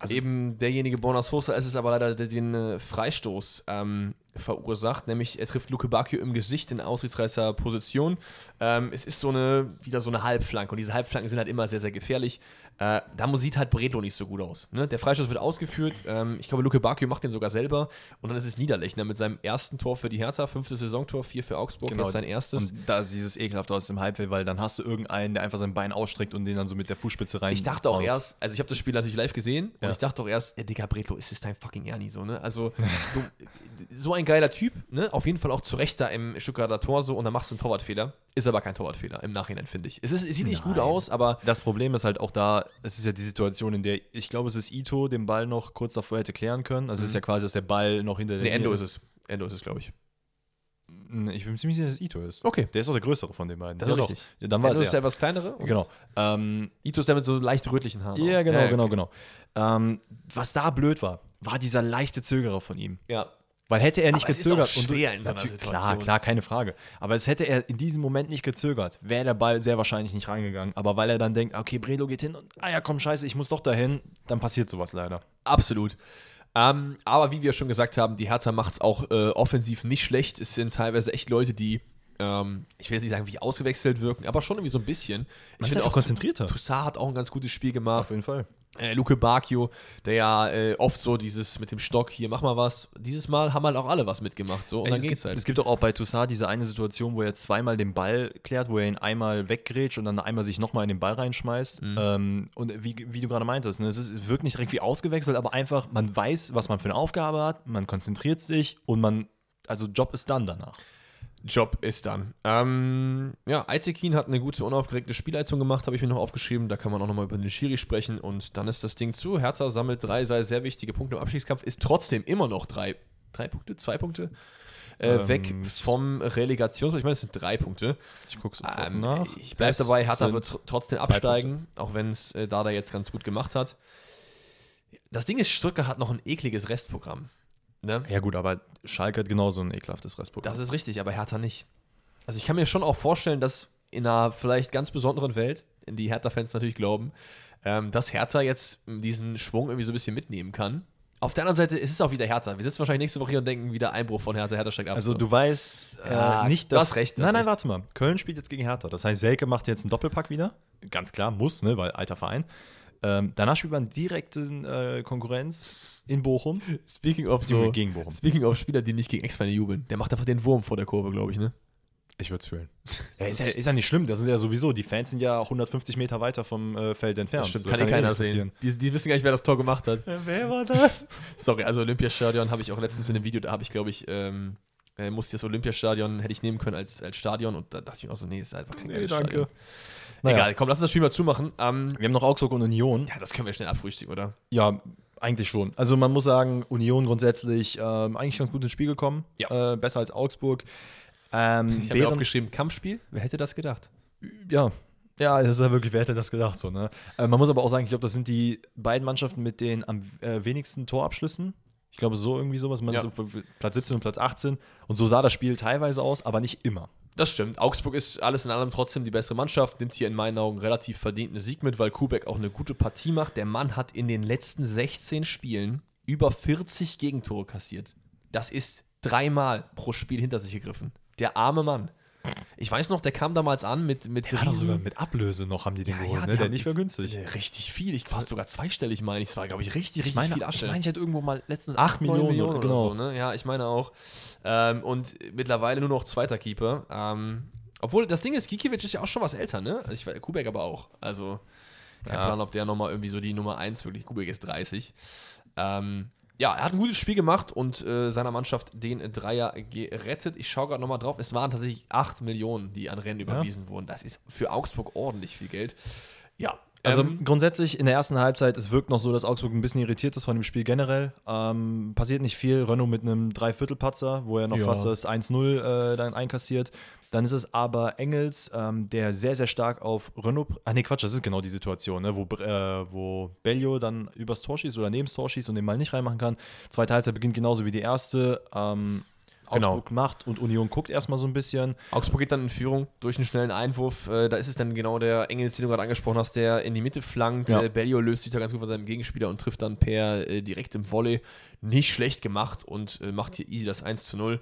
Also- Eben derjenige Bonas Foster ist es aber leider, der den äh, Freistoß ähm, verursacht, nämlich er trifft Luke Bacchio im Gesicht in aussichtsreicher Position. Ähm, es ist so eine, wieder so eine Halbflanke und diese Halbflanken sind halt immer sehr, sehr gefährlich. Äh, da sieht halt Bredlo nicht so gut aus. Ne? Der Freistoß wird ausgeführt, ähm, ich glaube Luke Bacchio macht den sogar selber und dann ist es Niederlechner mit seinem ersten Tor für die Hertha, fünftes Saisontor, vier für Augsburg, jetzt sein erstes. Und da ist dieses ekelhafte aus dem Halbfeld, weil dann hast du irgendeinen, der einfach sein Bein ausstreckt und den dann so mit der Fußspitze rein. Ich dachte auch haut. erst, also ich habe das Spiel natürlich live gesehen Ja. und ich dachte auch erst, ey, Digga, Bretlo, ist es dein fucking Ernie so, ne? Also, [laughs] du, so ein geiler Typ, ne? Auf jeden Fall auch zu Recht da im Stuttgarter Tor so und dann machst du einen Torwartfehler. Ist aber kein Torwartfehler im Nachhinein, finde ich. Es, ist, es sieht nicht gut Nein. aus, aber Das Problem ist halt auch da, es ist ja die Situation, in der ich glaube, es ist Ito den Ball noch kurz davor hätte klären können. Also es ist ja quasi, dass der Ball noch hinter der ne, Endo ist es. Endo ist es, glaube ich. Ich bin ziemlich sicher, dass es Ito ist. Okay. Der ist doch der größere von den beiden. Das ja, ist doch. richtig. Ja, dann war Enzo es ist er. der etwas kleinere. Genau. Ähm, Ito ist der mit so leicht rötlichen Haaren. ja, auch. genau, genau, okay. genau. Ähm, was da blöd war, war dieser leichte Zögerer von ihm. Ja. Weil hätte er nicht Aber es ist gezögert. auch schwer in so einer Situation. Klar, klar, keine Frage. Aber es hätte er in diesem Moment nicht gezögert, wäre der Ball sehr wahrscheinlich nicht reingegangen. Aber weil er dann denkt, okay, Bredo geht hin und, ah ja, komm, scheiße, ich muss doch dahin, dann passiert sowas leider. Absolut. Ähm, aber wie wir schon gesagt haben, die Hertha macht es auch äh, offensiv nicht schlecht. Es sind teilweise echt Leute, die, ähm, ich will jetzt nicht sagen, wie ausgewechselt wirken, aber schon irgendwie so ein bisschen. Ich ist finde auch, konzentrierter. Toussaint hat auch ein ganz gutes Spiel gemacht. jeden Fall. Äh, Luke Bacchio, der ja äh, oft so dieses mit dem Stock, hier mach mal was. Dieses Mal haben halt auch alle was mitgemacht. So, und dann es, geht's gibt, halt. es gibt doch auch bei Toussaint diese eine Situation, wo er zweimal den Ball klärt, wo er ihn einmal weggrätscht und dann einmal sich nochmal in den Ball reinschmeißt. Mhm. Ähm, und wie, wie du gerade meintest, ne, es ist, wirkt nicht direkt wie ausgewechselt, aber einfach, man weiß, was man für eine Aufgabe hat, man konzentriert sich und man, also Job ist dann danach. Job ist dann. Ähm, ja, Aitekin hat eine gute, unaufgeregte Spielleitung gemacht, habe ich mir noch aufgeschrieben. Da kann man auch nochmal über den Schiri sprechen. Und dann ist das Ding zu. Hertha sammelt drei sehr, sehr wichtige Punkte im Abstiegskampf, ist trotzdem immer noch drei, drei Punkte, zwei Punkte äh, Ähm, weg vom Relegations. Ich meine, es sind drei Punkte. Ich gucke sofort Ähm, nach. ich bleibe dabei, Hertha wird tr- trotzdem absteigen, auch wenn es äh, Dada jetzt ganz gut gemacht hat. Das Ding ist, Stuttgart hat noch ein ekliges Restprogramm. Ne? Ja gut, aber Schalke hat genauso ein ekelhaftes Restprogramm. Das ist richtig, aber Hertha nicht. Also ich kann mir schon auch vorstellen, dass in einer vielleicht ganz besonderen Welt, in die Hertha-Fans natürlich glauben, ähm, dass Hertha jetzt diesen Schwung irgendwie so ein bisschen mitnehmen kann. Auf der anderen Seite ist es auch wieder Hertha. Wir sitzen wahrscheinlich nächste Woche hier und denken wieder Einbruch von Hertha, Hertha steigt ab. also So. du weißt äh, Ja, nicht, du dass... hast recht, du nein, nein, recht. warte mal. Köln spielt jetzt gegen Hertha. Das heißt, Selke macht jetzt einen Doppelpack wieder. Ganz klar, muss, ne, weil alter Verein. Ähm, danach spielt man direkte äh, Konkurrenz in Bochum. Speaking of so, gegen Bochum. Speaking of Spieler, die nicht gegen Ex-Feinde jubeln. Der macht einfach den Wurm vor der Kurve, glaube ich, ne? Ich würde es fühlen. [laughs] Ja, ist, ja, ist ja nicht schlimm, das sind ja sowieso, die Fans sind ja 150 Meter weiter vom äh, Feld entfernt. Das stimmt, Da kann, eh ja keiner sehen. Die, die wissen gar nicht, wer das Tor gemacht hat. Ja, wer war das? [laughs] Sorry, also Olympiastadion habe ich auch letztens in einem Video, da habe ich, glaube ich, ähm, äh, musste das Olympiastadion, hätte ich nehmen können als, als Stadion und da dachte ich mir auch so, nee, ist einfach kein Nee, geiles danke. Stadion. Naja. Egal, komm, lass uns das Spiel mal zumachen. Ähm, Wir haben noch Augsburg und Union. ja, das können wir schnell abfrühstücken, oder? Ja, eigentlich schon. Also man muss sagen, Union grundsätzlich ähm, eigentlich ganz gut ins Spiel gekommen. Ja. Äh, besser als Augsburg. Ähm, Ich habe mir aufgeschrieben, Kampfspiel, wer hätte das gedacht? ja. Ja, das ist ja wirklich, wer hätte das gedacht so, ne? Äh, man muss aber auch sagen, ich glaube, das sind die beiden Mannschaften mit den am äh, wenigsten Torabschlüssen. Ich glaube, so irgendwie sowas. Man Ja. so Platz 17 und Platz 18. Und so sah das Spiel teilweise aus, aber nicht immer. Das stimmt. Augsburg ist alles in allem trotzdem die bessere Mannschaft, nimmt hier in meinen Augen relativ verdienten Sieg mit, weil Kubek auch eine gute Partie macht. Der Mann hat in den letzten 16 Spielen über 40 Gegentore kassiert. Das ist dreimal pro Spiel hinter sich gegriffen. Der arme Mann. Ich weiß noch, der kam damals an mit, mit Der sogar mit Ablöse noch, haben die den Ja, geholt, ja, ne? Der nicht für günstig. Richtig viel. Ich fast sogar zweistellig, meine ich. Es war, glaube ich, richtig, richtig Ich meine, viel ich Asche. meine, ich hätte irgendwo mal letztens 8 Millionen, Millionen, oder genau. so, ne? Ja, ich meine auch. Ähm, und mittlerweile nur noch zweiter Keeper. Ähm, obwohl, das Ding ist, Gikiewicz ist ja auch schon was älter, ne? Ich, Kubek aber auch. Also, kein Ja. Plan, ob der nochmal irgendwie so die Nummer 1 wirklich, Kubek ist 30. Ähm, ja, er hat ein gutes Spiel gemacht und äh, seiner Mannschaft den Dreier gerettet. Ich schaue gerade nochmal drauf. Es waren tatsächlich 8 Millionen, die an Rennen überwiesen wurden. Das ist für Augsburg ordentlich viel Geld. Ja. Also ähm, grundsätzlich in der ersten Halbzeit, es wirkt noch so, dass Augsburg ein bisschen irritiert ist von dem Spiel generell. Ähm, passiert nicht viel. Renault mit einem Dreiviertelpatzer, wo er noch Ja. fast das 1-0 äh, dann einkassiert. Dann ist es aber Engels, ähm, der sehr, sehr stark auf Renault. Ah, nee, Quatsch, das ist genau die Situation, ne, wo, äh, wo Bellio dann übers Tor schießt oder neben das Tor schießt und den Mal nicht reinmachen kann. Zweite Halbzeit beginnt genauso wie die erste. Ähm, Genau. Augsburg macht und Union guckt erstmal so ein bisschen. Augsburg geht dann in Führung durch einen schnellen Einwurf. Äh, da ist es dann genau der Engels, den du gerade angesprochen hast, der in die Mitte flankt. Ja. Äh, Bellio löst sich da ganz gut von seinem Gegenspieler und trifft dann per äh, direkt im Volley. Nicht schlecht gemacht und macht hier easy das 1 zu 0.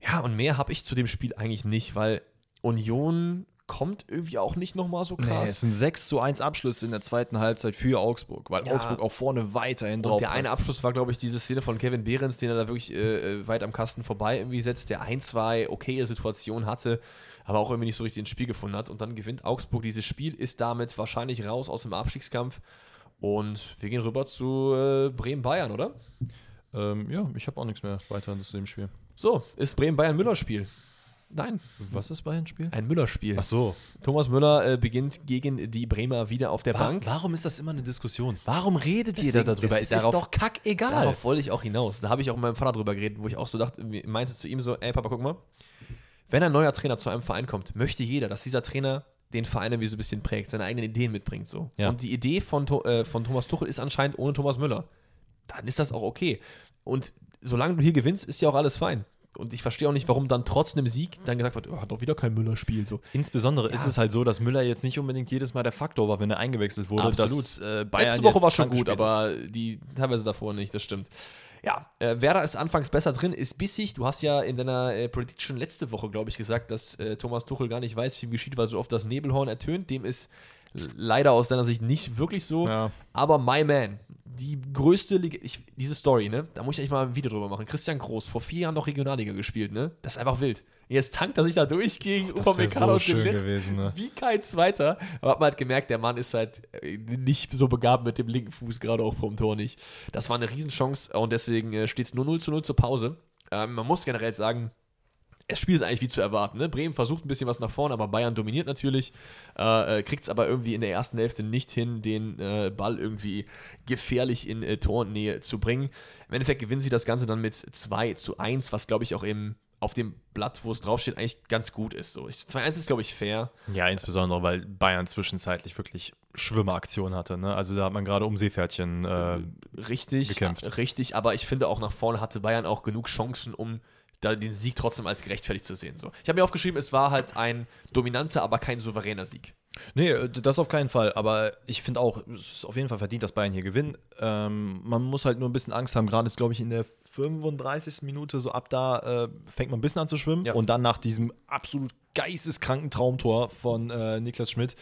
Ja, und mehr habe ich zu dem Spiel eigentlich nicht, weil Union kommt irgendwie auch nicht nochmal so Nee, krass. es sind 6 zu 1 Abschlüsse in der zweiten Halbzeit für Augsburg, weil Ja. Augsburg auch vorne weiterhin drauf Und der eine passt. Abschluss war, glaube ich, diese Szene von Kevin Behrens, den er da wirklich äh, äh, weit am Kasten vorbei irgendwie setzt, der ein, zwei okaye Situationen hatte, aber auch irgendwie nicht so richtig ins Spiel gefunden hat. Und dann gewinnt Augsburg dieses Spiel, ist damit wahrscheinlich raus aus dem Abstiegskampf. Und wir gehen rüber zu äh, Bremen-Bayern, oder? Ähm, ja, ich habe auch nichts mehr weiter zu dem Spiel. So, ist Bremen-Bayern-Müller-Spiel. Nein, Was ist Bayern Spiel? ein Müller-Spiel. Ach so. Thomas Müller äh, beginnt gegen die Bremer wieder auf der Wa Bank. warum ist das immer eine Diskussion? Warum redet Deswegen, jeder darüber? es ist ist darauf- doch kackegal. Darauf wollte ich auch hinaus. Da habe ich auch mit meinem Vater drüber geredet, wo ich auch so dachte, meinte zu ihm so, ey Papa, guck mal, wenn ein neuer Trainer zu einem Verein kommt, möchte jeder, dass dieser Trainer den Verein irgendwie so ein bisschen prägt, seine eigenen Ideen mitbringt. So. Ja. Und die Idee von, äh, von Thomas Tuchel ist anscheinend ohne Thomas Müller. Dann ist das auch okay. Und solange du hier gewinnst, ist ja auch alles fein. Und ich verstehe auch nicht, warum dann trotz einem Sieg dann gesagt wird, oh, hat doch wieder kein Müller-Spiel. So. Insbesondere ist Ja. es halt so, dass Müller jetzt nicht unbedingt jedes Mal der Faktor war, wenn er eingewechselt wurde. Absolut. Dass, äh, Letzte Woche war schon gut, aber die teilweise davor nicht, das stimmt. Ja, äh, Werder ist anfangs besser drin, ist bissig. Du hast ja in deiner äh, Prediction letzte Woche, glaube ich, gesagt, dass äh, Thomas Tuchel gar nicht weiß, wie ihm geschieht, weil so oft das Nebelhorn ertönt. Dem ist leider aus deiner Sicht nicht wirklich so. Ja. Aber my man, die größte Liga, ich, diese Story, ne? Da muss ich eigentlich mal ein Video drüber machen. Christian Groß, vor vier Jahren noch Regionalliga gespielt, ne? Das ist einfach wild. Jetzt tankt er sich da durch gegen Upamecano so gewesen, ne? Wie kein Zweiter. Aber hat man halt gemerkt, der Mann ist halt äh, nicht so begabt mit dem linken Fuß, gerade auch vom Tor nicht. Das war eine Riesenchance und deswegen äh, steht es nur 0 zu 0 zur Pause. Ähm, man muss generell sagen, das Spiel ist eigentlich wie zu erwarten. Ne? Bremen versucht ein bisschen was nach vorne, aber Bayern dominiert natürlich. Äh, äh, Kriegt es aber irgendwie in der ersten Hälfte nicht hin, den äh, Ball irgendwie gefährlich in äh, Tornähe zu bringen. Im Endeffekt gewinnen sie das Ganze dann mit 2 zu 1, was glaube ich auch im, auf dem Blatt, wo es draufsteht, eigentlich ganz gut ist. So. Ich- 2-1 ist glaube ich fair. Ja, insbesondere, weil Bayern zwischenzeitlich wirklich Schwimmeraktion hatte. Ne? Also da hat man gerade um Seepferdchen. Äh, Richtig, gekämpft. richtig, aber ich finde auch nach vorne hatte Bayern auch genug Chancen, um da den Sieg trotzdem als gerechtfertigt zu sehen. So. Ich habe mir aufgeschrieben, es war halt ein dominanter, aber kein souveräner Sieg. nee, äh, das auf keinen Fall. Aber ich finde auch, es ist auf jeden Fall verdient, dass Bayern hier gewinnt. Ähm, man muss halt nur ein bisschen Angst haben. Gerade ist, glaube ich, in der 35. Minute, so ab da äh, fängt man ein bisschen an zu schwimmen. Ja. Und dann nach diesem absolut geisteskranken Traumtor von äh, Niklas Schmidt,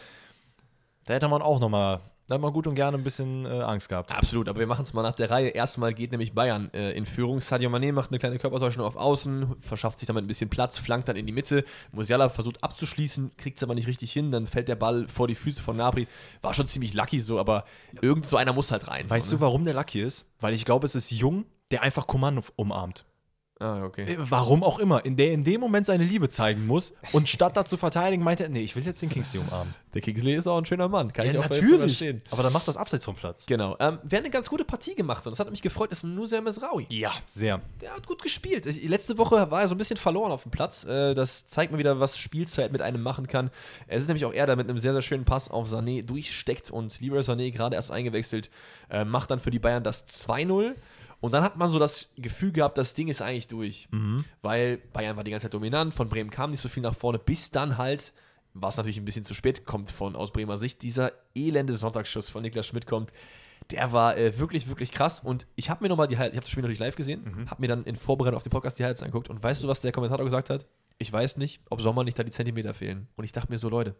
da hätte man auch nochmal, da hat man gut und gerne ein bisschen äh, Angst gehabt. Absolut, aber wir machen es mal nach der Reihe. Erstmal geht nämlich Bayern äh, in Führung. Sadio Mané macht eine kleine Körpertäuschung auf Außen, verschafft sich damit ein bisschen Platz, flankt dann in die Mitte. Musiala versucht abzuschließen, kriegt es aber nicht richtig hin. Dann fällt der Ball vor die Füße von Nabri. War schon ziemlich lucky so, aber irgend so einer muss halt rein. Weißt so, du, warum der Lucky ist? Weil ich glaube, es ist Jung, der einfach Kommando umarmt. Ah, okay. Äh, Warum auch immer. In der in dem Moment seine Liebe zeigen muss und statt da zu verteidigen, meint er, nee, ich will jetzt den Kingsley umarmen. Der Kingsley ist auch ein schöner Mann, kann ich auch voll verstehen. Aber dann macht das abseits vom Platz. Genau. Ähm, wer eine ganz gute Partie gemacht hat, das hat mich gefreut, ist Nusir Mesraoui. Ja, sehr. Der hat gut gespielt. Ich, letzte Woche war er so ein bisschen verloren auf dem Platz. Äh, das zeigt mir wieder, was Spielzeit mit einem machen kann. Es ist nämlich auch er, der mit einem sehr, sehr schönen Pass auf Sané durchsteckt und Leroy Sané gerade erst eingewechselt, äh, macht dann für die Bayern das 2-0. Und dann hat man so das Gefühl gehabt, das Ding ist eigentlich durch. Weil Bayern war die ganze Zeit dominant, von Bremen kam nicht so viel nach vorne, bis dann halt, was natürlich ein bisschen zu spät kommt von aus Bremer Sicht, dieser elende Sonntagsschuss von Niklas Schmidt kommt. Der war äh, wirklich, wirklich krass. Und ich habe mir nochmal die ich habe das Spiel natürlich live gesehen, habe mir dann in Vorbereitung auf den Podcast die Highlights angeguckt. Und weißt du, was der Kommentator gesagt hat? Ich weiß nicht, ob Sommer nicht da die Zentimeter fehlen. Und ich dachte mir so, Leute,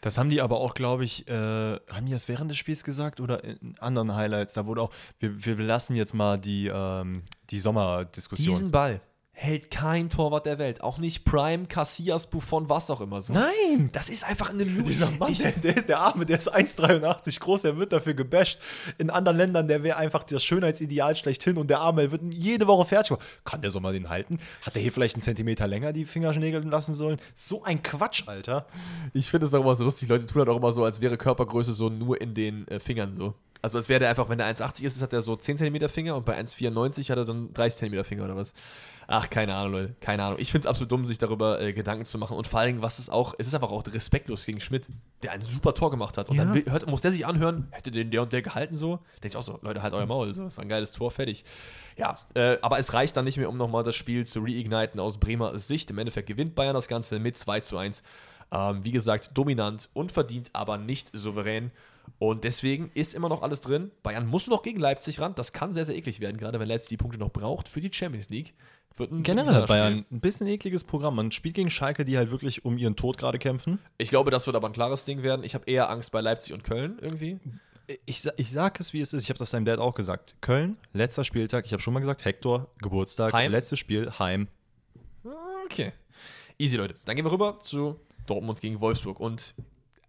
Das haben die aber auch, glaube ich, äh, haben die das während des Spiels gesagt oder in anderen Highlights? Da wurde auch, wir, wir lassen jetzt mal die, ähm, die Sommerdiskussion. diesen Ball hält kein Torwart der Welt. Auch nicht Prime, Casillas, Buffon, was auch immer so. Nein! Das ist einfach eine Lüge. Dieser Mann, Ich- der, der ist der Arme, der ist 1,83 groß, der wird dafür gebasht. In anderen Ländern, der wäre einfach das Schönheitsideal schlechthin und der Arme der wird jede Woche fertig. gemacht. Kann der so mal den halten? Hat der hier vielleicht einen Zentimeter länger die Fingernägel lassen sollen? So ein Quatsch, Alter. Ich finde es auch immer so lustig. Leute tun halt auch immer so, als wäre Körpergröße so nur in den äh, Fingern so. Also als wäre der einfach, wenn der 1,80 ist, hat er so 10 cm Finger und bei 1,94 hat er dann 30 cm Finger oder was. Ach, keine Ahnung, Leute. Keine Ahnung. Ich finde es absolut dumm, sich darüber äh, Gedanken zu machen. Und vor allem, was ist auch, es ist einfach auch respektlos gegen Schmidt, der ein super Tor gemacht hat. Und Ja. dann will, hört, muss der sich anhören, hätte den der und der gehalten so. Denke ich auch so, Leute, halt euer Maul. So. Das war ein geiles Tor, fertig. Ja, äh, aber es reicht dann nicht mehr, um nochmal das Spiel zu reigniten aus Bremer Sicht. Im Endeffekt gewinnt Bayern das Ganze mit 2 zu 1. Ähm, wie gesagt, dominant und verdient, aber nicht souverän. Und deswegen ist immer noch alles drin. Bayern muss noch gegen Leipzig ran. Das kann sehr, sehr eklig werden, gerade wenn Leipzig die Punkte noch braucht für die Champions League. Wird ein Generell hat Spiel. Bayern ein bisschen ekliges Programm. Man spielt gegen Schalke, die halt wirklich um ihren Tod gerade kämpfen. Ich glaube, das wird aber ein klares Ding werden. Ich habe eher Angst bei Leipzig und Köln irgendwie. Ich, ich sag es, wie es ist. Ich habe das deinem Dad auch gesagt. Köln, letzter Spieltag. Ich habe schon mal gesagt, Hector, Geburtstag, Heim. letztes Spiel, Heim. Okay. Easy, Leute. Dann gehen wir rüber zu Dortmund gegen Wolfsburg. Und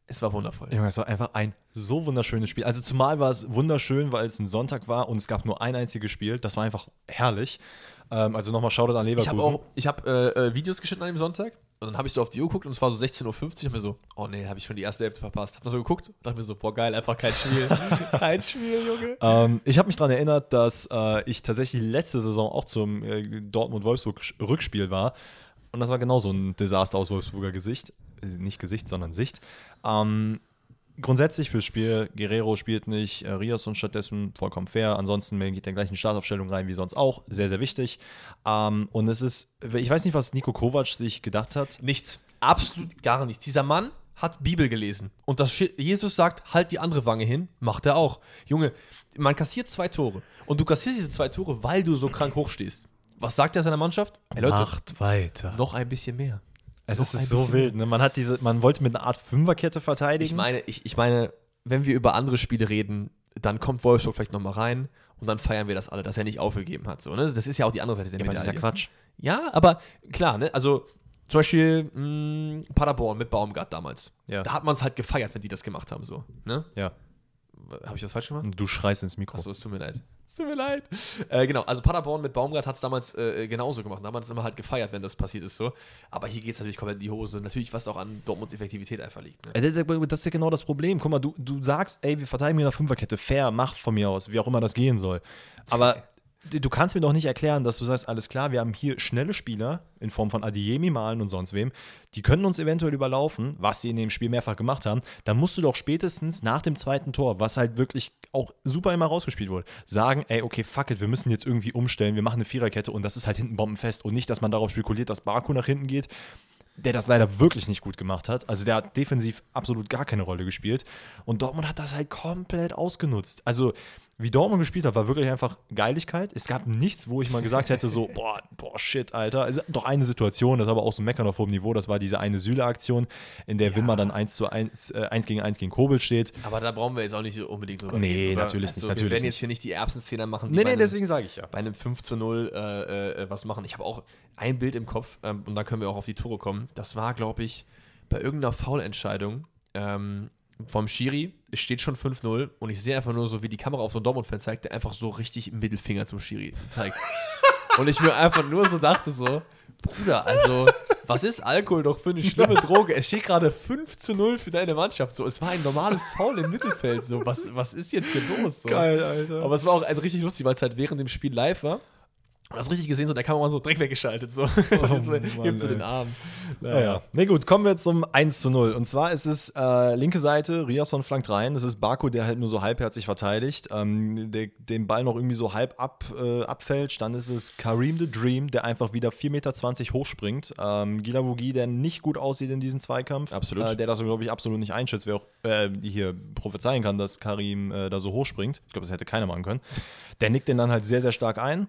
es war wundervoll. Junge, es war einfach ein so wunderschönes Spiel. Also zumal war es wunderschön, weil es ein Sonntag war und es gab nur ein einziges Spiel. Das war einfach herrlich. Ähm, also nochmal Shoutout an Ich Leverkusen. habe ich habe äh, äh, Videos geschnitten an dem Sonntag. Und dann habe ich so auf die Uhr geguckt und es war so 16.50 Uhr. Hab mir so, oh nee, habe ich schon die erste Hälfte verpasst. Hab da so geguckt, dachte mir so, boah, geil, einfach kein Spiel. [laughs] kein Spiel, Junge. Ähm, ich habe mich daran erinnert, dass äh, ich tatsächlich letzte Saison auch zum äh, Dortmund-Wolfsburg-Rückspiel war. Und das war genauso ein Desaster aus Wolfsburger Gesicht. Äh, nicht Gesicht, sondern Sicht. Ähm, grundsätzlich fürs Spiel, Guerrero spielt nicht, äh, Rios und stattdessen vollkommen fair. Ansonsten geht der gleichen Startaufstellung rein wie sonst auch. Sehr, sehr wichtig. Ähm, und es ist, ich weiß nicht, was Nico Kovac sich gedacht hat. Nichts. Absolut gar nichts. Dieser Mann hat Bibel gelesen. Und dass Jesus sagt, halt die andere Wange hin, macht er auch. Junge, man kassiert zwei Tore. Und du kassierst diese zwei Tore, weil du so krank hochstehst. Was sagt er seiner Mannschaft? Hey, Leute, Macht weiter. Noch ein bisschen mehr. Es ist, ist so wild. Ne? Man hat diese, man wollte mit einer Art Fünferkette verteidigen. Ich meine, ich, ich meine, wenn wir über andere Spiele reden, dann kommt Wolfsburg vielleicht nochmal rein und dann feiern wir das alle, dass er nicht aufgegeben hat. So, ne? Das ist ja auch die andere Seite der ja, Medaille. Das ist ja Quatsch. Ja, aber klar, ne? Also zum Beispiel mh, mm, Paderborn mit Baumgart damals. Ja. Da hat man es halt gefeiert, wenn die das gemacht haben, so. Ne? Ja. Habe ich das falsch gemacht? Du schreist ins Mikro. Achso, es tut mir leid. [laughs] Es tut mir leid. Äh, genau, also Paderborn mit Baumgart hat es damals äh, genauso gemacht. Da hat man es immer halt gefeiert, wenn das passiert ist so. Aber hier geht es natürlich komplett in die Hose. Natürlich, was auch an Dortmunds Effektivität einfach liegt. Ne? Das ist ja genau das Problem. Guck mal, du, du sagst, ey, wir verteidigen mit einer Fünferkette. Fair, mach von mir aus, wie auch immer das gehen soll. Aber [laughs] du kannst mir doch nicht erklären, dass du sagst, alles klar, wir haben hier schnelle Spieler in Form von Adiemi, Malen und sonst wem, die können uns eventuell überlaufen, was sie in dem Spiel mehrfach gemacht haben. Dann musst du doch spätestens nach dem zweiten Tor, was halt wirklich auch super immer rausgespielt wurde, sagen, ey, okay, fuck it, wir müssen jetzt irgendwie umstellen, wir machen eine Viererkette und das ist halt hinten bombenfest und nicht, dass man darauf spekuliert, dass Baku nach hinten geht der das leider wirklich nicht gut gemacht hat. Also der hat defensiv absolut gar keine Rolle gespielt. Und Dortmund hat das halt komplett ausgenutzt. Also wie Dortmund gespielt hat, war wirklich einfach Geiligkeit. Es gab nichts, wo ich mal gesagt hätte, so, [laughs] boah, boah, shit, Alter. Also, doch eine Situation, das ist aber auch so ein Meckern auf hohem Niveau, das war diese eine Süle-Aktion, in der ja. Wimmer dann 1 zu 1, äh, 1 gegen 1 gegen Kobel steht. Aber da brauchen wir jetzt auch nicht unbedingt drüber nee, reden. Nee, natürlich also, nicht. Natürlich wir werden jetzt hier nicht die Erbsenszene machen. Nee, nee, einem, deswegen sage ich ja. Bei einem 5 zu 0 äh, äh, was machen. Ich habe auch ein Bild im Kopf ähm, und da können wir auch auf die Tore kommen. Das war, glaube ich, bei irgendeiner Foulentscheidung. Ähm, vom Schiri, es steht schon 5-0 und ich sehe einfach nur so, wie die Kamera auf so einen Dortmund-Fan zeigt, der einfach so richtig Mittelfinger zum Schiri zeigt. [laughs] und ich mir einfach nur so dachte so, Bruder, also, was ist Alkohol doch für eine schlimme Droge? Es steht gerade 5 zu 0 für deine Mannschaft. So, es war ein normales Foul im Mittelfeld. So, was, was ist jetzt hier los? So. Geil, Alter. Aber es war auch also richtig lustig, weil es halt während dem Spiel live war. Und das richtig gesehen, so der Kameramann so direkt weggeschaltet. So. [laughs] Oh, gibt so den Arm. Naja. Ja, ja. Ne, gut, kommen wir zum 1 zu 0. Und zwar ist es äh, linke Seite, Riasson flankt rein. Das ist Baku, der halt nur so halbherzig verteidigt, ähm, der den Ball noch irgendwie so halb ab, äh, abfälscht. Dann ist es Karim the Dream, der einfach wieder 4,20 Meter hochspringt. Ähm, Gilavogi, der nicht gut aussieht in diesem Zweikampf. Absolut. Äh, der das, glaube ich, absolut nicht einschätzt, wer auch äh, hier prophezeien kann, dass Karim äh, da so hochspringt. Ich glaube, das hätte keiner machen können. Der nickt den dann halt sehr, sehr stark ein.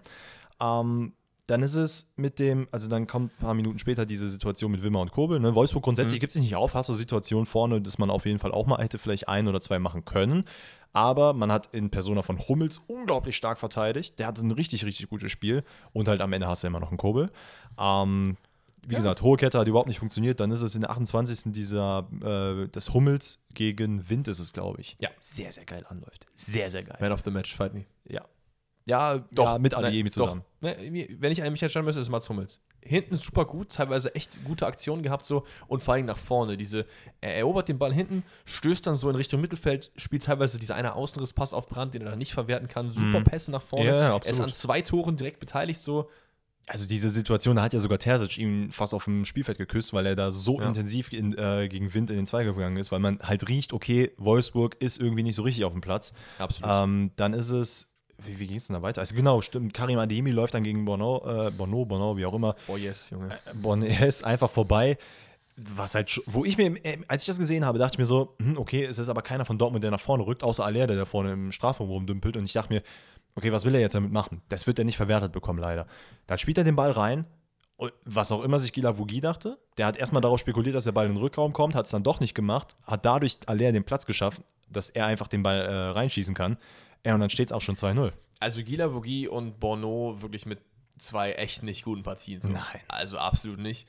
Ähm, dann ist es mit dem, also dann kommt ein paar Minuten später diese Situation mit Wimmer und Kobel. Ne? Wolfsburg grundsätzlich mhm. gibt sich nicht auf, hast du Situation vorne, dass man auf jeden Fall auch mal hätte vielleicht ein oder zwei machen können. Aber man hat in Persona von Hummels unglaublich stark verteidigt. Der hatte ein richtig, richtig gutes Spiel. Und halt am Ende hast du immer noch einen Kobel. Ähm, wie ja. gesagt, hohe Kette hat überhaupt nicht funktioniert. Dann ist es in der 28. dieser, äh, des Hummels gegen Wind ist es, glaube ich. Ja. Sehr, sehr geil anläuft. Sehr, sehr geil. Man of the Match, fight me. Ja, ja, doch, ja, mit Adiemi zusammen. Doch. Wenn ich einen mich entscheiden müsste, ist es Mats Hummels. Hinten super gut, teilweise echt gute Aktionen gehabt so und vor allem nach vorne. Diese, er erobert den Ball hinten, stößt dann so in Richtung Mittelfeld, spielt teilweise dieser eine Außenrisspass auf Brand, den er dann nicht verwerten kann. Super mhm. Pässe nach vorne. Ja, er ist an zwei Toren direkt beteiligt so. Also diese Situation, da hat ja sogar Terzic ihn fast auf dem Spielfeld geküsst, weil er da so ja. intensiv in, äh, gegen Wind in den Zweikampf gegangen ist, weil man halt riecht, okay, Wolfsburg ist irgendwie nicht so richtig auf dem Platz. Absolut. Ähm, dann ist es wie, wie ging es denn da weiter? Also genau, stimmt. Karim Ademi läuft dann gegen Bono, äh, Bono, Bono, wie auch immer. Oh yes, Junge. Äh, ist einfach vorbei. Was halt, wo ich mir, als ich das gesehen habe, dachte ich mir so, hm, okay, es ist aber keiner von Dortmund, der nach vorne rückt, außer Aller, der da vorne im Strafraum rumdümpelt. Und ich dachte mir, okay, was will er jetzt damit machen? Das wird er nicht verwertet bekommen, leider. Dann spielt er den Ball rein, was auch immer sich Gila Vugi dachte. Der hat erstmal darauf spekuliert, dass der Ball in den Rückraum kommt, hat es dann doch nicht gemacht, hat dadurch Aller den Platz geschaffen, dass er einfach den Ball äh, reinschießen kann. Ja, und dann steht es auch schon 2-0. Also Gila Vogie und Bono wirklich mit zwei echt nicht guten Partien. So. Nein. Also absolut nicht.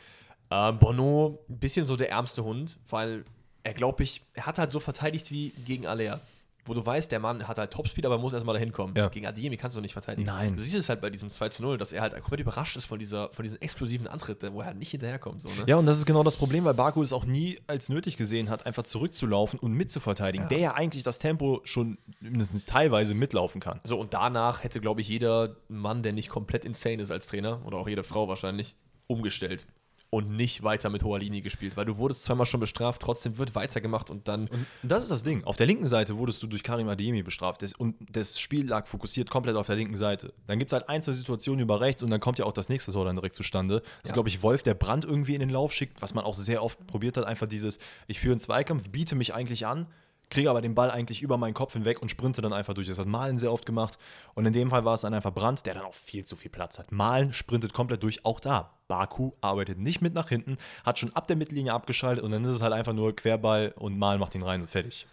Ähm, Bono, ein bisschen so der ärmste Hund, weil er, glaube ich, er hat halt so verteidigt wie gegen Alea. Wo du weißt, der Mann hat halt Topspeed, aber muss erstmal dahin kommen. Ja. Gegen Adiemi kannst du nicht verteidigen. Nein. Du siehst es halt bei diesem 2 zu 0, dass er halt komplett überrascht ist von, dieser, von diesem explosiven Antritt, wo er halt nicht hinterherkommt. So, ne? Ja, und das ist genau das Problem, weil Baku es auch nie als nötig gesehen hat, einfach zurückzulaufen und mitzuverteidigen, Ja. der ja eigentlich das Tempo schon mindestens teilweise mitlaufen kann. So, und danach hätte, glaube ich, jeder Mann, der nicht komplett insane ist als Trainer, oder auch jede Frau wahrscheinlich, umgestellt. Und nicht weiter mit hoher Linie gespielt, weil du wurdest zweimal schon bestraft, trotzdem wird weitergemacht und dann. Und das ist das Ding. Auf der linken Seite wurdest du durch Karim Adeyemi bestraft das, und das Spiel lag fokussiert komplett auf der linken Seite. Dann gibt es halt ein, zwei Situationen über rechts und dann kommt ja auch das nächste Tor dann direkt zustande. Das ist, Ja. glaube ich, Wolf, der Brand irgendwie in den Lauf schickt, was man auch sehr oft probiert hat. Einfach dieses, ich führe einen Zweikampf, biete mich eigentlich an, kriege aber den Ball eigentlich über meinen Kopf hinweg und sprinte dann einfach durch. Das hat Malen sehr oft gemacht. Und in dem Fall war es dann einfach Brand, der dann auch viel zu viel Platz hat. Malen sprintet komplett durch, auch da. Baku arbeitet nicht mit nach hinten, hat schon ab der Mittellinie abgeschaltet und dann ist es halt einfach nur Querball und Malen macht ihn rein und fertig.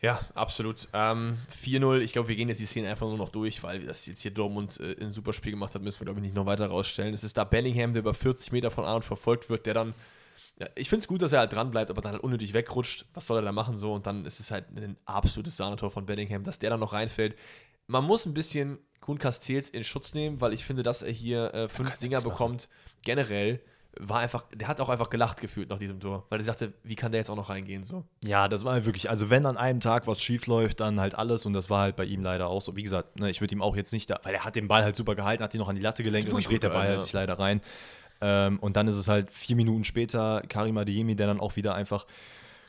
Ja, absolut. Ähm, 4-0, ich glaube, wir gehen jetzt die Szene einfach nur noch durch, weil das jetzt hier Dortmund äh, ein super Spiel gemacht hat, müssen wir, glaube ich, nicht noch weiter rausstellen. Es ist da Bellingham, der über 40 Meter von Arnold verfolgt wird, der dann. Ja, ich finde es gut, dass er halt dran bleibt, aber dann halt unnötig wegrutscht. Was soll er da machen so? Und dann ist es halt ein absolutes Sahnetor von Bellingham, dass der dann noch reinfällt. Man muss ein bisschen Kuhn Castells in Schutz nehmen, weil ich finde, dass er hier äh, fünf er Dinger machen. bekommt. Generell war einfach, der hat auch einfach gelacht gefühlt nach diesem Tor, weil er sagte, wie kann der jetzt auch noch reingehen so? Ja, das war halt wirklich, also wenn an einem Tag was schief läuft, dann halt alles und das war halt bei ihm leider auch so. Wie gesagt, ne, ich würde ihm auch jetzt nicht da, weil er hat den Ball halt super gehalten, hat ihn noch an die Latte gelenkt und dreht der Ball halt ja. sich leider rein. Ähm, und dann ist es halt vier Minuten später Karim Adeyemi, der dann auch wieder einfach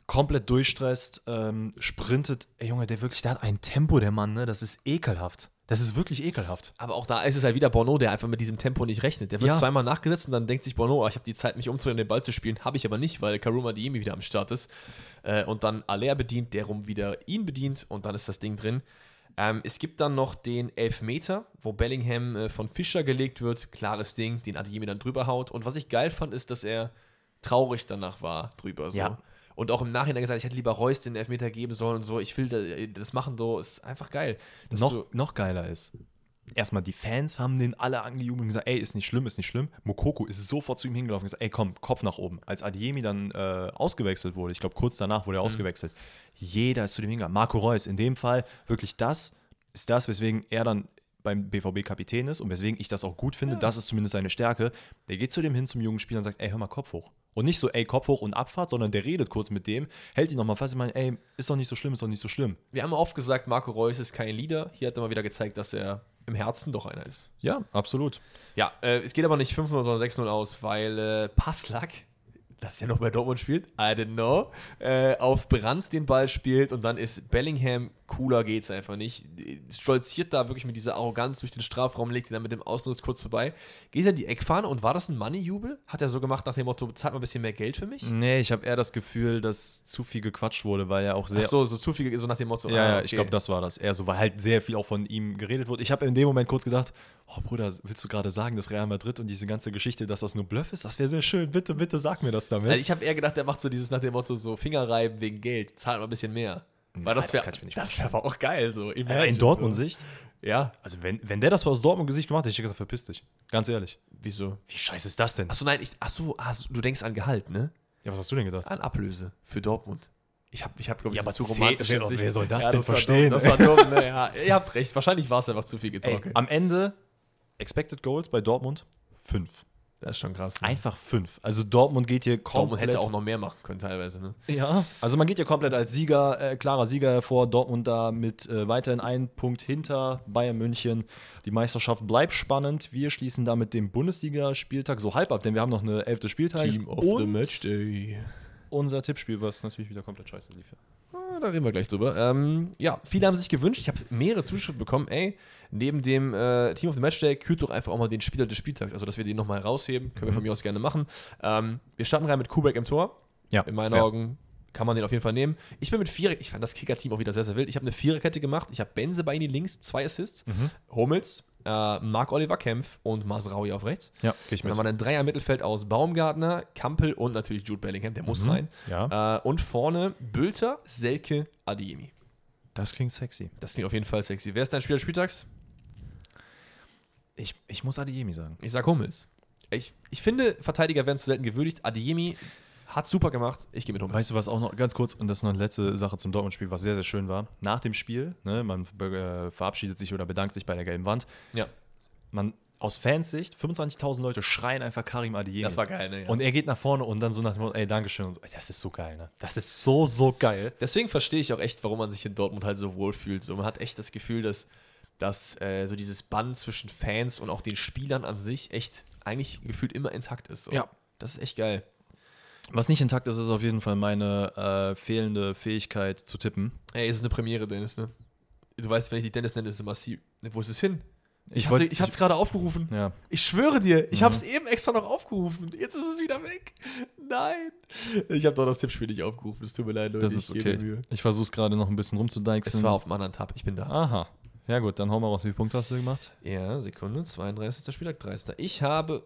komplett durchstresst, ähm, sprintet. Ey Junge, der wirklich, der hat ein Tempo, der Mann, ne? Das ist ekelhaft. Das ist wirklich ekelhaft. Aber auch da ist es halt wieder Bono, der einfach mit diesem Tempo nicht rechnet. Der wird Ja. zweimal nachgesetzt und dann denkt sich Bono, oh, ich habe die Zeit, mich umzudrehen, den Ball zu spielen. Habe ich aber nicht, weil Karuma Diemi wieder am Start ist. Äh, und dann Aller bedient, der rum wieder ihn bedient und dann ist das Ding drin. Ähm, es gibt dann noch den Elfmeter, wo Bellingham äh, von Fischer gelegt wird. Klares Ding, den Adiemi dann drüber haut. Und was ich geil fand, ist, dass er traurig danach war drüber. So. Ja. Und auch im Nachhinein gesagt, ich hätte lieber Reus den Elfmeter geben sollen und so. Ich will das, das machen so. Ist einfach geil. Noch, du- noch geiler ist. Erstmal, die Fans haben den alle angejubelt und gesagt, ey, ist nicht schlimm, ist nicht schlimm. Mokoko ist sofort zu ihm hingelaufen und gesagt, ey, komm, Kopf nach oben. Als Adiemi dann äh, ausgewechselt wurde, ich glaube, kurz danach wurde er ausgewechselt, jeder ist zu dem hingegangen. Marco Reus, in dem Fall wirklich das ist das, weswegen er dann beim BVB Kapitän ist und weswegen ich das auch gut finde, das ist zumindest seine Stärke. Der geht zu dem hin zum jungen Spieler und sagt, ey, hör mal Kopf hoch. Und nicht so, ey, Kopf hoch und Abfahrt, sondern der redet kurz mit dem, hält ihn nochmal fest und meint, ey, ist doch nicht so schlimm, ist doch nicht so schlimm. Wir haben oft gesagt, Marco Reus ist kein Leader. Hier hat er mal wieder gezeigt, dass er im Herzen doch einer ist. Ja, absolut. Ja, äh, es geht aber nicht 5-0, sondern 6-0 aus, weil äh, Passlack, dass der noch bei Dortmund spielt, I don't know, äh, auf Brand den Ball spielt und dann ist Bellingham, cooler geht's einfach nicht. Stolziert da wirklich mit dieser Arroganz durch den Strafraum, legt ihn dann mit dem Außenriss kurz vorbei. Geht er die Eckfahne und war das ein Money-Jubel? Hat er so gemacht nach dem Motto, bezahlt mal ein bisschen mehr Geld für mich? Nee, ich habe eher das Gefühl, dass zu viel gequatscht wurde, weil er auch sehr. Ach so, so zu viel, so nach dem Motto. Ja, ah, okay. ich glaube, das war das. Eher so, weil halt sehr viel auch von ihm geredet wurde. Ich habe in dem Moment kurz gedacht, oh Bruder, willst du gerade sagen, dass Real Madrid und diese ganze Geschichte, dass das nur Bluff ist? Das wäre sehr schön. Bitte, bitte sag mir das damit. Also ich habe eher gedacht, der macht so dieses nach dem Motto so Fingerreiben wegen Geld, zahlt mal ein bisschen mehr. Weil das das wäre das wär aber auch geil so. äh, in Dortmund-Sicht? So. Ja, Also, wenn, wenn der das aus Dortmund-Gesicht gemacht hätte, hätte ich gesagt, verpiss dich. Ganz ehrlich. wieso? Wie scheiße ist das denn? Achso, nein, ich, achso, ah, du denkst an Gehalt, ne? Ja, was hast du denn gedacht? An Ablöse für Dortmund. Ich habe, ich hab, glaube ich, Ja, zu romantische wer- soll das ja, denn war verstehen, Dumm, das war dumm, ne? ja, [laughs] ihr habt recht. Wahrscheinlich war es einfach zu viel getorkelt. am Ende, Expected Goals bei Dortmund, fünf. das ist schon krass. Ne? Einfach fünf. Also Dortmund geht hier komplett. Dortmund hätte auch noch mehr machen können teilweise, ne? Ja, also man geht ja komplett als Sieger, äh, klarer Sieger hervor. Dortmund da mit äh, weiterhin einen Punkt hinter Bayern München. Die Meisterschaft bleibt spannend. Wir schließen damit den Bundesligaspieltag so halb ab, denn wir haben noch eine elfte Spieltags Team of the und Matchday. unser Tippspiel, was natürlich wieder komplett scheiße lief. Ah, Da reden wir gleich drüber. Ähm, ja, viele haben sich gewünscht. Ich habe mehrere Zuschriften bekommen. Ey, neben dem äh, Team of the Matchday kürt doch einfach auch mal den Spieler des Spieltags. Also, dass wir den nochmal rausheben. Können wir von mir aus gerne machen. Ähm, wir starten rein mit Kubek im Tor. Ja, In meinen fair. Augen kann man den auf jeden Fall nehmen. Ich bin mit vier. Ich fand das Kicker-Team auch wieder sehr, sehr wild. Ich habe eine Viererkette gemacht. Ich habe Benze bei Ihnen links, zwei Assists. Mhm. Hummels, äh, Marc-Oliver Kempf und Masraui auf rechts. Ja, gehe ich mit. dann war ein Dreier Mittelfeld aus Baumgartner, Kampel und natürlich Jude Bellingham. Der muss Mhm. rein. Ja, Äh, und vorne Bülter, Selke, Adiemi. das klingt sexy. Das klingt auf jeden Fall sexy. Wer ist dein Spieler Spieltags? Ich, ich muss Adeyemi sagen. Ich sag Hummels. Ich, ich finde, Verteidiger werden zu selten gewürdigt. Adiemi Hat super gemacht. Ich gehe mit Hummels. Weißt du, was auch noch ganz kurz, und das ist noch eine letzte Sache zum Dortmund-Spiel, was sehr, sehr schön war. Nach dem Spiel, ne, man äh, verabschiedet sich oder bedankt sich bei der gelben Wand. ja, Man, aus Fansicht, 25.000 Leute schreien einfach Karim Adeyemi. das war geil, ne? Ja. Und er geht nach vorne und dann so nach dem Motto, ey, Dankeschön. So. Ey, Das ist so geil, ne? Das ist so, so geil. Deswegen verstehe ich auch echt, warum man sich in Dortmund halt so wohl fühlt. So, man hat echt das Gefühl, dass, dass äh, so dieses Band zwischen Fans und auch den Spielern an sich echt eigentlich gefühlt immer intakt ist. So. Ja. Das ist echt geil. Was nicht intakt ist, ist auf jeden Fall meine äh, fehlende Fähigkeit zu tippen. Ey, es ist eine Premiere, Dennis, ne? Du weißt, wenn ich dich Dennis nenne, ist es massiv. Ne, Wo ist es hin? Ich Ich, wollt- hatte, ich hab's gerade aufgerufen. Ja. Ich schwöre dir, ich Mhm. hab's eben extra noch aufgerufen. Jetzt ist es wieder weg. Nein. Ich habe doch das Tippspiel nicht aufgerufen. Es tut mir leid, Leute. Das ist ich okay. Mühe. Ich versuche es gerade noch ein bisschen rumzudeichseln. Es war auf dem anderen Tab. Ich bin da. Aha. Ja, gut, dann hau mal raus. Wie viele Punkte hast du gemacht? Ja, Sekunde. 32. Spieltag, 30. Ich habe.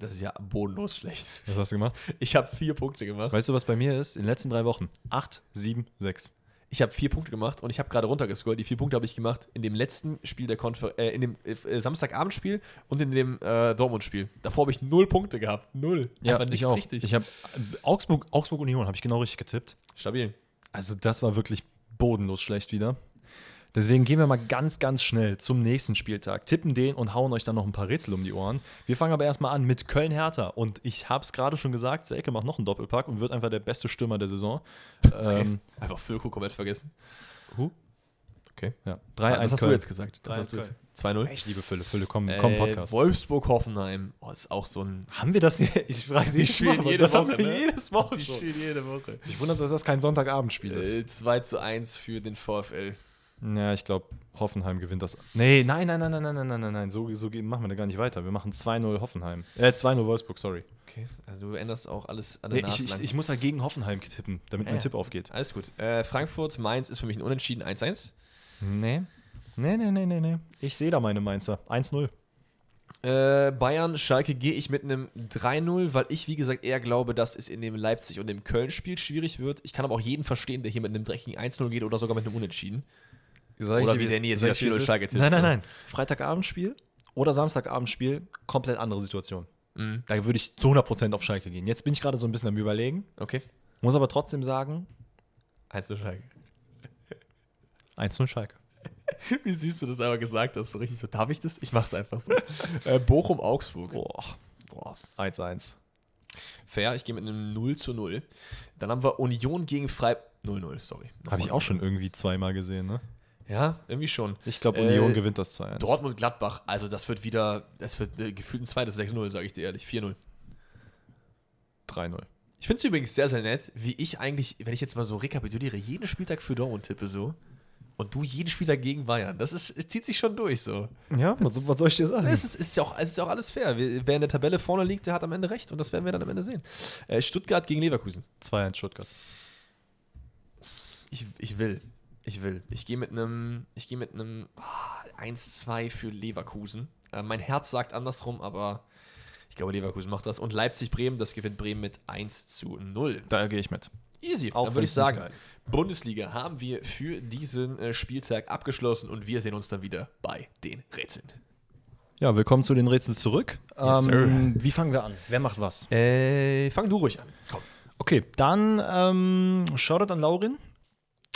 Das ist ja bodenlos schlecht. Was hast du gemacht? Ich habe vier Punkte gemacht. Weißt du, was bei mir ist? In den letzten drei Wochen. Acht, sieben, sechs. Ich habe vier Punkte gemacht und ich habe gerade runtergescrollt. Die vier Punkte habe ich gemacht in dem letzten Spiel der Konfer äh, in dem äh, Samstagabendspiel und in dem äh, Dortmund-Spiel. Davor habe ich null Punkte gehabt. Null. Einfach ich auch. richtig. Ich habe Augsburg, Augsburg Union habe ich genau richtig getippt. Stabil. Also das war wirklich bodenlos schlecht wieder. Deswegen gehen wir mal ganz, ganz schnell zum nächsten Spieltag, tippen den und hauen euch dann noch ein paar Rätsel um die Ohren. Wir fangen aber erstmal an mit Köln-Hertha. Und ich habe es gerade schon gesagt, Selke macht noch einen Doppelpack und wird einfach der beste Stürmer der Saison. Ähm, Einfach Füllkrug komplett vergessen. Huh? Okay. ja, Was 3-1 hast du Köln. jetzt gesagt? Was 3-1 hast du jetzt? Köln. 2-0. Ich liebe Fülle, Fülle, komm, komm Äh, Podcast. Wolfsburg-Hoffenheim. Oh, ist auch so ein. haben wir das hier? Ich frage spielen schon, aber jede das haben Woche, wir ne? jedes Woche Die schon. spielen jede Woche. Ich wundere, dass das kein Sonntagabendspiel ist. Äh, 2 zu 1 für den VfL. Ja, ich glaube, Hoffenheim gewinnt das. Nee, nein, nein, nein, nein, nein, nein, nein, nein, nein. So, so machen wir da gar nicht weiter. Wir machen 2-0 Hoffenheim. Äh, 2-0 Wolfsburg, sorry. Okay, also du änderst auch alles an Nee, der ich, Nase ich, ich muss halt gegen Hoffenheim tippen, damit Ja, mein. Tipp aufgeht. Alles gut. Äh, Frankfurt, Mainz ist für mich ein Unentschieden 1-1. Nee. Nee, nee, nee, nee, nee. Ich sehe da meine Mainzer. 1-0. Äh, Bayern, Schalke gehe ich mit einem 3-0, weil ich, wie gesagt, eher glaube, dass es in dem Leipzig- und dem Köln-Spiel schwierig wird. Ich kann aber auch jeden verstehen, der hier mit einem dreckigen 1-0 geht oder sogar mit einem Unentschieden. Sag Oder dir, wie der Nils sag wieder ich dir, 4-0 es ist. Schalke tippt, Nein, nein, nein. Freitagabendspiel oder Samstagabendspiel, komplett andere Situation. Mhm. Da würde ich zu 100% auf Schalke gehen. Jetzt bin ich gerade so ein bisschen am Überlegen, Okay. muss aber trotzdem sagen, 1-0 Schalke. [laughs] 1-0 Schalke. [laughs] Wie süß du das aber gesagt hast, so richtig so, darf ich das? Ich mach's einfach so. [laughs] äh, Bochum, Augsburg. Boah, Boah. 1-1. Fair, ich gehe mit einem 0 zu 0. Dann haben wir Union gegen Freiburg. 0-0, sorry. Habe ich auch schon irgendwie zweimal gesehen, ne? Ja, irgendwie schon. Ich glaube, Union Äh, gewinnt das 2-1. Dortmund-Gladbach, also das wird wieder, das wird äh, gefühlt ein zweites 6-0, sage ich dir ehrlich. 4-0. 3-0. Ich finde es übrigens sehr, sehr nett, wie ich eigentlich, wenn ich jetzt mal so rekapituliere, jeden Spieltag für Dortmund tippe so. Und du jeden Spieltag gegen Bayern. Das ist, zieht sich schon durch so. Ja, was, was soll ich dir sagen? Es ist, ist, ja auch, es ist auch alles fair. Wer wer in der Tabelle vorne liegt, der hat am Ende recht. Und das werden wir dann am Ende sehen. Äh, Stuttgart gegen Leverkusen. 2-1 Stuttgart. Ich, ich will. Ich will. Ich gehe mit einem, ich gehe mit einem ah, 1-2 für Leverkusen. Äh, mein Herz sagt andersrum, aber ich glaube, Leverkusen macht das. Und Leipzig-Bremen, das gewinnt Bremen mit 1 zu 0. Da gehe ich mit. Easy. Auch Dann würde ich sagen. Bundesliga haben wir für diesen äh, Spieltag abgeschlossen und wir sehen uns dann wieder bei den Rätseln. Ja, willkommen zu den Rätseln zurück. Yes, ähm, wie fangen wir an? Wer macht was? Äh, fang du ruhig an. Komm. Okay, dann ähm, Shoutout an Laurin.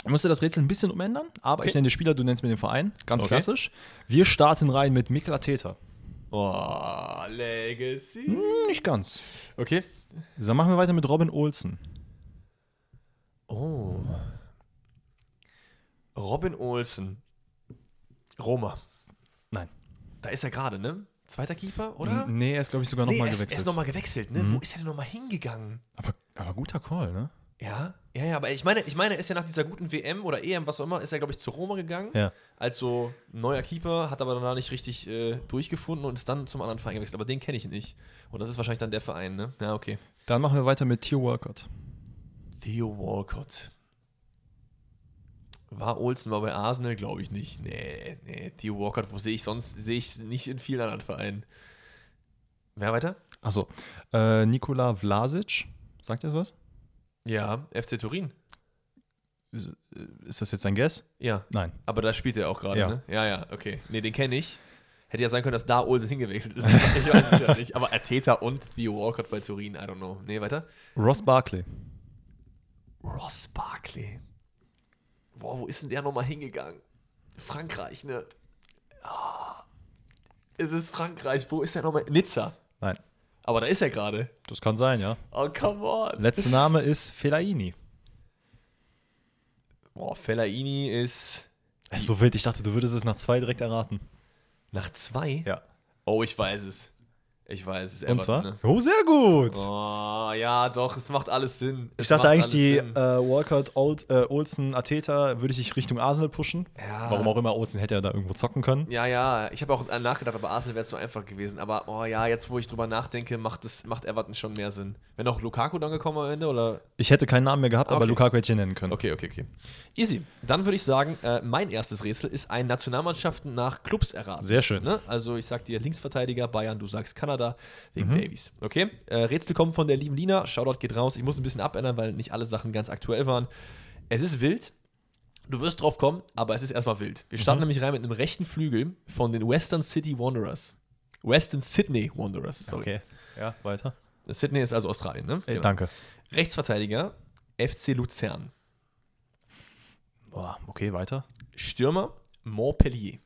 Ich musste das Rätsel ein bisschen umändern, aber ich Okay. nenne den Spieler, du nennst mir den Verein. Ganz Okay. klassisch. Wir starten rein mit Mikla Täter. Oh, Legacy. Hm, nicht ganz. Okay. Dann machen wir weiter mit Robin Olsen. Oh. Robin Olsen. Roma. Nein. Da ist er gerade, ne? Zweiter Keeper, oder? N- Nee, er ist, glaube ich, sogar nochmal er ist, er gewechselt. ist nochmal gewechselt, ne? Mhm. Wo ist er denn nochmal hingegangen? aber, aber guter Call, ne? Ja, ja, ja, aber ich meine, ich meine, er ist ja nach dieser guten WM oder EM, was auch immer, ist er, glaube ich, zu Roma gegangen. Ja. Als so neuer Keeper, hat aber danach nicht richtig äh, durchgefunden und ist dann zum anderen Verein gewechselt. Aber den kenne ich nicht. Und das ist wahrscheinlich dann der Verein, ne? Ja, okay. Dann machen wir weiter mit Theo Walcott. Theo Walcott. War Olsen mal bei Arsenal? Glaube ich nicht. Nee, nee. Theo Walcott, wo sehe ich sonst? Sehe ich nicht in vielen anderen Vereinen. Wer weiter? Achso, äh, Nikola Vlasic. Sagt ihr das was? Ja, FC Turin. Ist, ist das jetzt ein Guess? Ja, Nein. aber da spielt er auch gerade, Ja. ne? Ja, ja, okay. Nee, den kenne ich. Hätte ja sein können, dass da Olsen hingewechselt ist. [laughs] Ich weiß es ja nicht. Aber Arteta und Theo Walcott bei Turin, I don't know. Nee, weiter. Ross Barkley. Ross Barkley. Boah, wo ist denn der nochmal hingegangen? Frankreich, ne? Ah, es ist Frankreich. Wo ist der nochmal? Nizza. Nein. Aber da ist er gerade. Das kann sein, ja. Oh, come on. Letzter Name ist Fellaini. Boah, Fellaini ist Das ist so wild. Ich dachte, du würdest es nach zwei direkt erraten. nach zwei. Ja. Oh, ich weiß es. Ich weiß es. Und zwar? Ne? Oh, sehr gut. Oh, ja, doch, es macht alles Sinn. Ich Es dachte macht eigentlich, die äh, Walcott, Old, äh, Olsen, Ateta würde ich dich Richtung Arsenal pushen. Ja. Warum auch immer, Olsen hätte ja da irgendwo zocken können. Ja, ja, ich habe auch nachgedacht, aber Arsenal wäre es so einfach gewesen. Aber oh ja, jetzt wo ich drüber nachdenke, macht, es, macht Everton schon mehr Sinn. Wäre noch Lukaku dann gekommen am Ende? Oder? Ich hätte keinen Namen mehr gehabt, aber Okay. Lukaku hätte ich nennen können. Okay, okay, okay. Easy. Dann würde ich sagen, äh, mein erstes Rätsel ist ein Nationalmannschaften nach Clubs erraten. Sehr schön. Ne? Also ich sag dir Linksverteidiger Bayern, du sagst Kanada wegen Mhm. Davies. Okay? Äh, Rätsel kommen von der lieben Lina. Shoutout geht raus. Ich muss ein bisschen abändern, weil nicht alle Sachen ganz aktuell waren. Es ist wild. Du wirst drauf kommen, aber es ist erstmal wild. Wir Mhm. starten nämlich rein mit einem rechten Flügel von den Western City Wanderers. Western Sydney Wanderers, sorry. Okay. Ja, weiter. Sydney ist also Australien, ne? Ey, Danke. Rechtsverteidiger FC Luzern. Boah, okay, weiter. Stürmer Montpellier.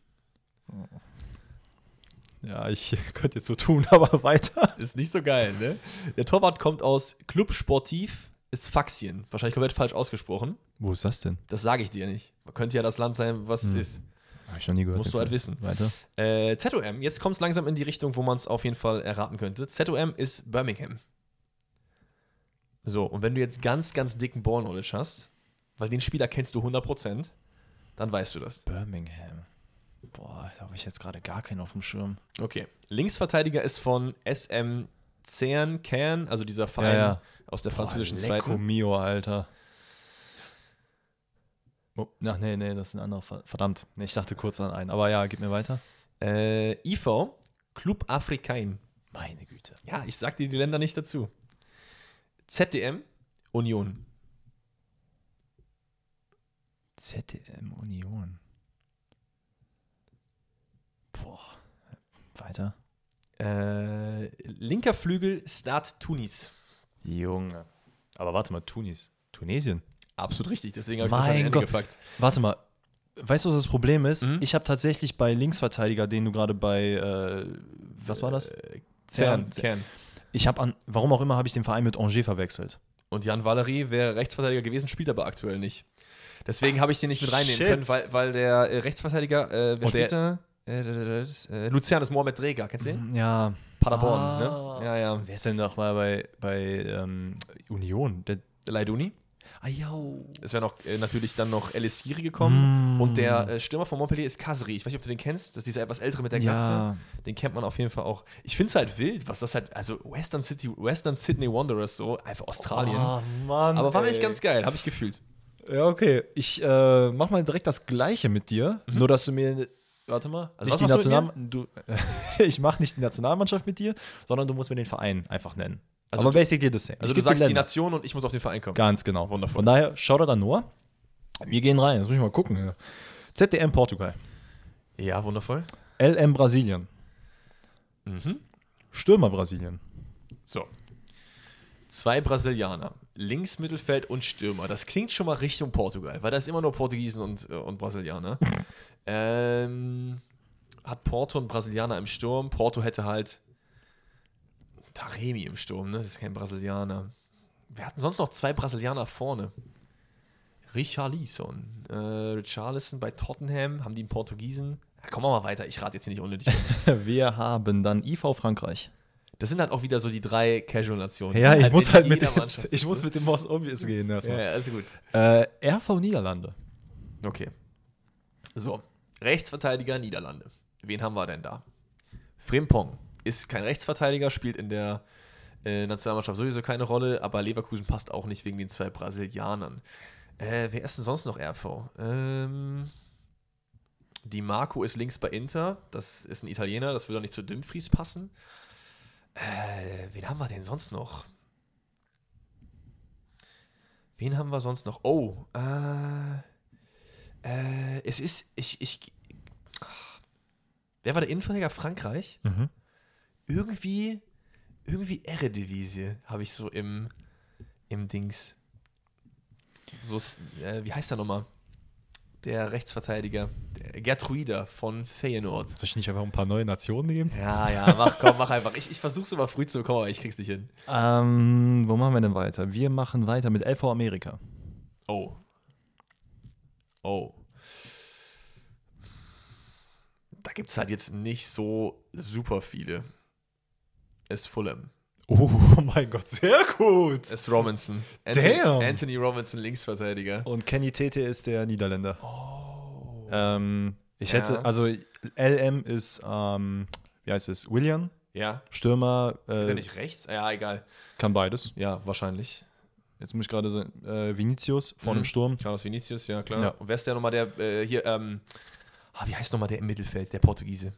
Ja, ich [laughs] könnte jetzt so tun, [laughs] aber weiter. Ist nicht so geil, ne? Der Torwart kommt aus Club Sportiv Sfaxien. Wahrscheinlich komplett falsch ausgesprochen. Wo ist das denn? Das sage ich dir nicht. Könnte ja das Land sein, was es Hm. ist. Habe ich noch nie gehört. Musst du halt wissen. Weiter. Äh, ZOM, jetzt kommt es langsam in die Richtung, wo man es auf jeden Fall erraten könnte. ZOM ist Birmingham. So, und wenn du jetzt ganz, ganz dicken Ball-Knowledge hast, weil den Spieler kennst du 100%, dann weißt du das. Birmingham. Boah, da habe ich jetzt gerade gar keinen auf dem Schirm. Okay. Linksverteidiger ist von SM Cern Cairn, also dieser Verein Ja, ja. aus der französischen Boah, zweiten. mio, Alter. Oh, ach, nee, nee, das ist ein anderer. Ver- Verdammt. Nee, ich dachte kurz an einen. Aber ja, gib mir weiter. Äh, IV, Club Africain. Meine Güte. Ja, ich sag dir die Länder nicht dazu. ZDM, Union. ZDM Union. Boah. Weiter. Äh, linker Flügel, Start Tunis. Junge. Aber warte mal, Tunis. Tunesien. Absolut richtig, deswegen habe ich das Mein an Ende Gott. gepackt. Warte mal. Weißt du, was das Problem ist? Mhm. Ich habe tatsächlich bei Linksverteidiger, den du gerade bei, äh, was war das? Äh, Cern. Cern, Cern. Ich habe an, warum auch immer, habe ich den Verein mit Angers verwechselt. Und Jan Valery wäre Rechtsverteidiger gewesen, spielt aber aktuell nicht. Deswegen habe ich den nicht mit reinnehmen Shit. können, weil, weil der äh, Rechtsverteidiger, äh, wer Und spielt da? Äh, äh, Luzern ist Mohamed Dreger, kennst du den? Ja. Paderborn, Ah. ne? Ja, ja. Wer ist denn noch mal bei, bei ähm, Union? Der, Leiduni. ah. Es wäre noch äh, natürlich dann noch El Siri gekommen. Mm. Und der äh, Stürmer von Montpellier ist Kasri. Ich weiß nicht, ob du den kennst. Das ist dieser etwas ältere mit der Glatze. ja. Den kennt man auf jeden Fall auch. Ich finde es halt wild, was das halt, also Western City, Western Sydney Wanderers so, einfach Australien. Oh, Mann, Aber war ey. eigentlich ganz geil, habe ich gefühlt. Ja, okay. Ich äh, mach mal direkt das Gleiche mit dir. Nur, dass du mir. Warte mal. Also nicht die National du, [laughs] ich mach nicht die Nationalmannschaft mit dir, sondern du musst mir den Verein einfach nennen. Also Aber du- basically the same. Also Ich du sagst die. Nation und ich muss auf den Verein kommen. Ganz genau. Wundervoll. Von daher, Shoutout an Noah. Wir gehen rein. Jetzt muss ich mal gucken. ZDM Portugal. Ja, wundervoll. LM Brasilien. Mhm. Stürmer Brasilien. So. Zwei Brasilianer, Links, Mittelfeld und Stürmer. Das klingt schon mal Richtung Portugal, weil da ist immer nur Portugiesen und, äh, und Brasilianer. [laughs] ähm, hat Porto und Brasilianer im Sturm. Porto hätte halt Taremi im Sturm, ne? Das ist kein Brasilianer. Wir hatten sonst noch zwei Brasilianer vorne. Richarlison. Äh, Richarlison bei Tottenham. Haben die einen Portugiesen? Ja, komm mal weiter, ich rate jetzt hier nicht unnötig. [laughs] Wir haben dann IV Frankreich. Das sind halt auch wieder so die drei Casual-Nationen. Ja, ich muss in halt mit dem, ich muss mit dem Most Obvious gehen Ja, erstmal. ja, ist gut. Äh, RV Niederlande. Okay. So, Rechtsverteidiger Niederlande. Wen haben wir denn da? Frimpong ist kein Rechtsverteidiger, spielt in der äh, Nationalmannschaft sowieso keine Rolle, aber Leverkusen passt auch nicht wegen den zwei Brasilianern. Äh, wer ist denn sonst noch RV? Ähm, die Marco ist links bei Inter, das ist ein Italiener, das würde doch nicht zu Dumfries passen. Äh, wen haben wir denn sonst noch? Wen haben wir sonst noch? Oh, äh, äh, es ist, ich, ich, Wer war der Innenverteidiger? Frankreich? Mhm. Irgendwie, irgendwie Eredivisie habe ich so im, im Dings. So, äh, wie heißt der nochmal? Der Rechtsverteidiger. Der Gertruida von Feyenoord. Soll ich nicht einfach ein paar neue Nationen geben? Ja, ja, mach, komm, mach einfach. Ich, ich versuch's immer früh zu bekommen, aber ich krieg's nicht hin. Ähm, wo machen wir denn weiter? Wir machen weiter mit LV Amerika. Oh. Oh. Da gibt's halt jetzt nicht so super viele. Es ist Fulham. Oh [laughs] mein Gott, sehr gut. Es ist Robinson. Anthony, Damn. Anthony Robinson, Linksverteidiger. Und Kenny Tete ist der Niederländer. Oh. Ähm, ich Ja. hätte, also LM ist, ähm, wie heißt es, William, Ja, Stürmer, ist er äh, nicht rechts? Ja, egal. kann beides. Ja, wahrscheinlich. Jetzt muss ich gerade sagen, äh, Vinicius vor Mhm. dem Sturm. Carlos Vinicius, ja klar. Ja. Und wer ist der nochmal, der äh, hier, ähm, ah, wie heißt nochmal der im Mittelfeld, der Portugiese?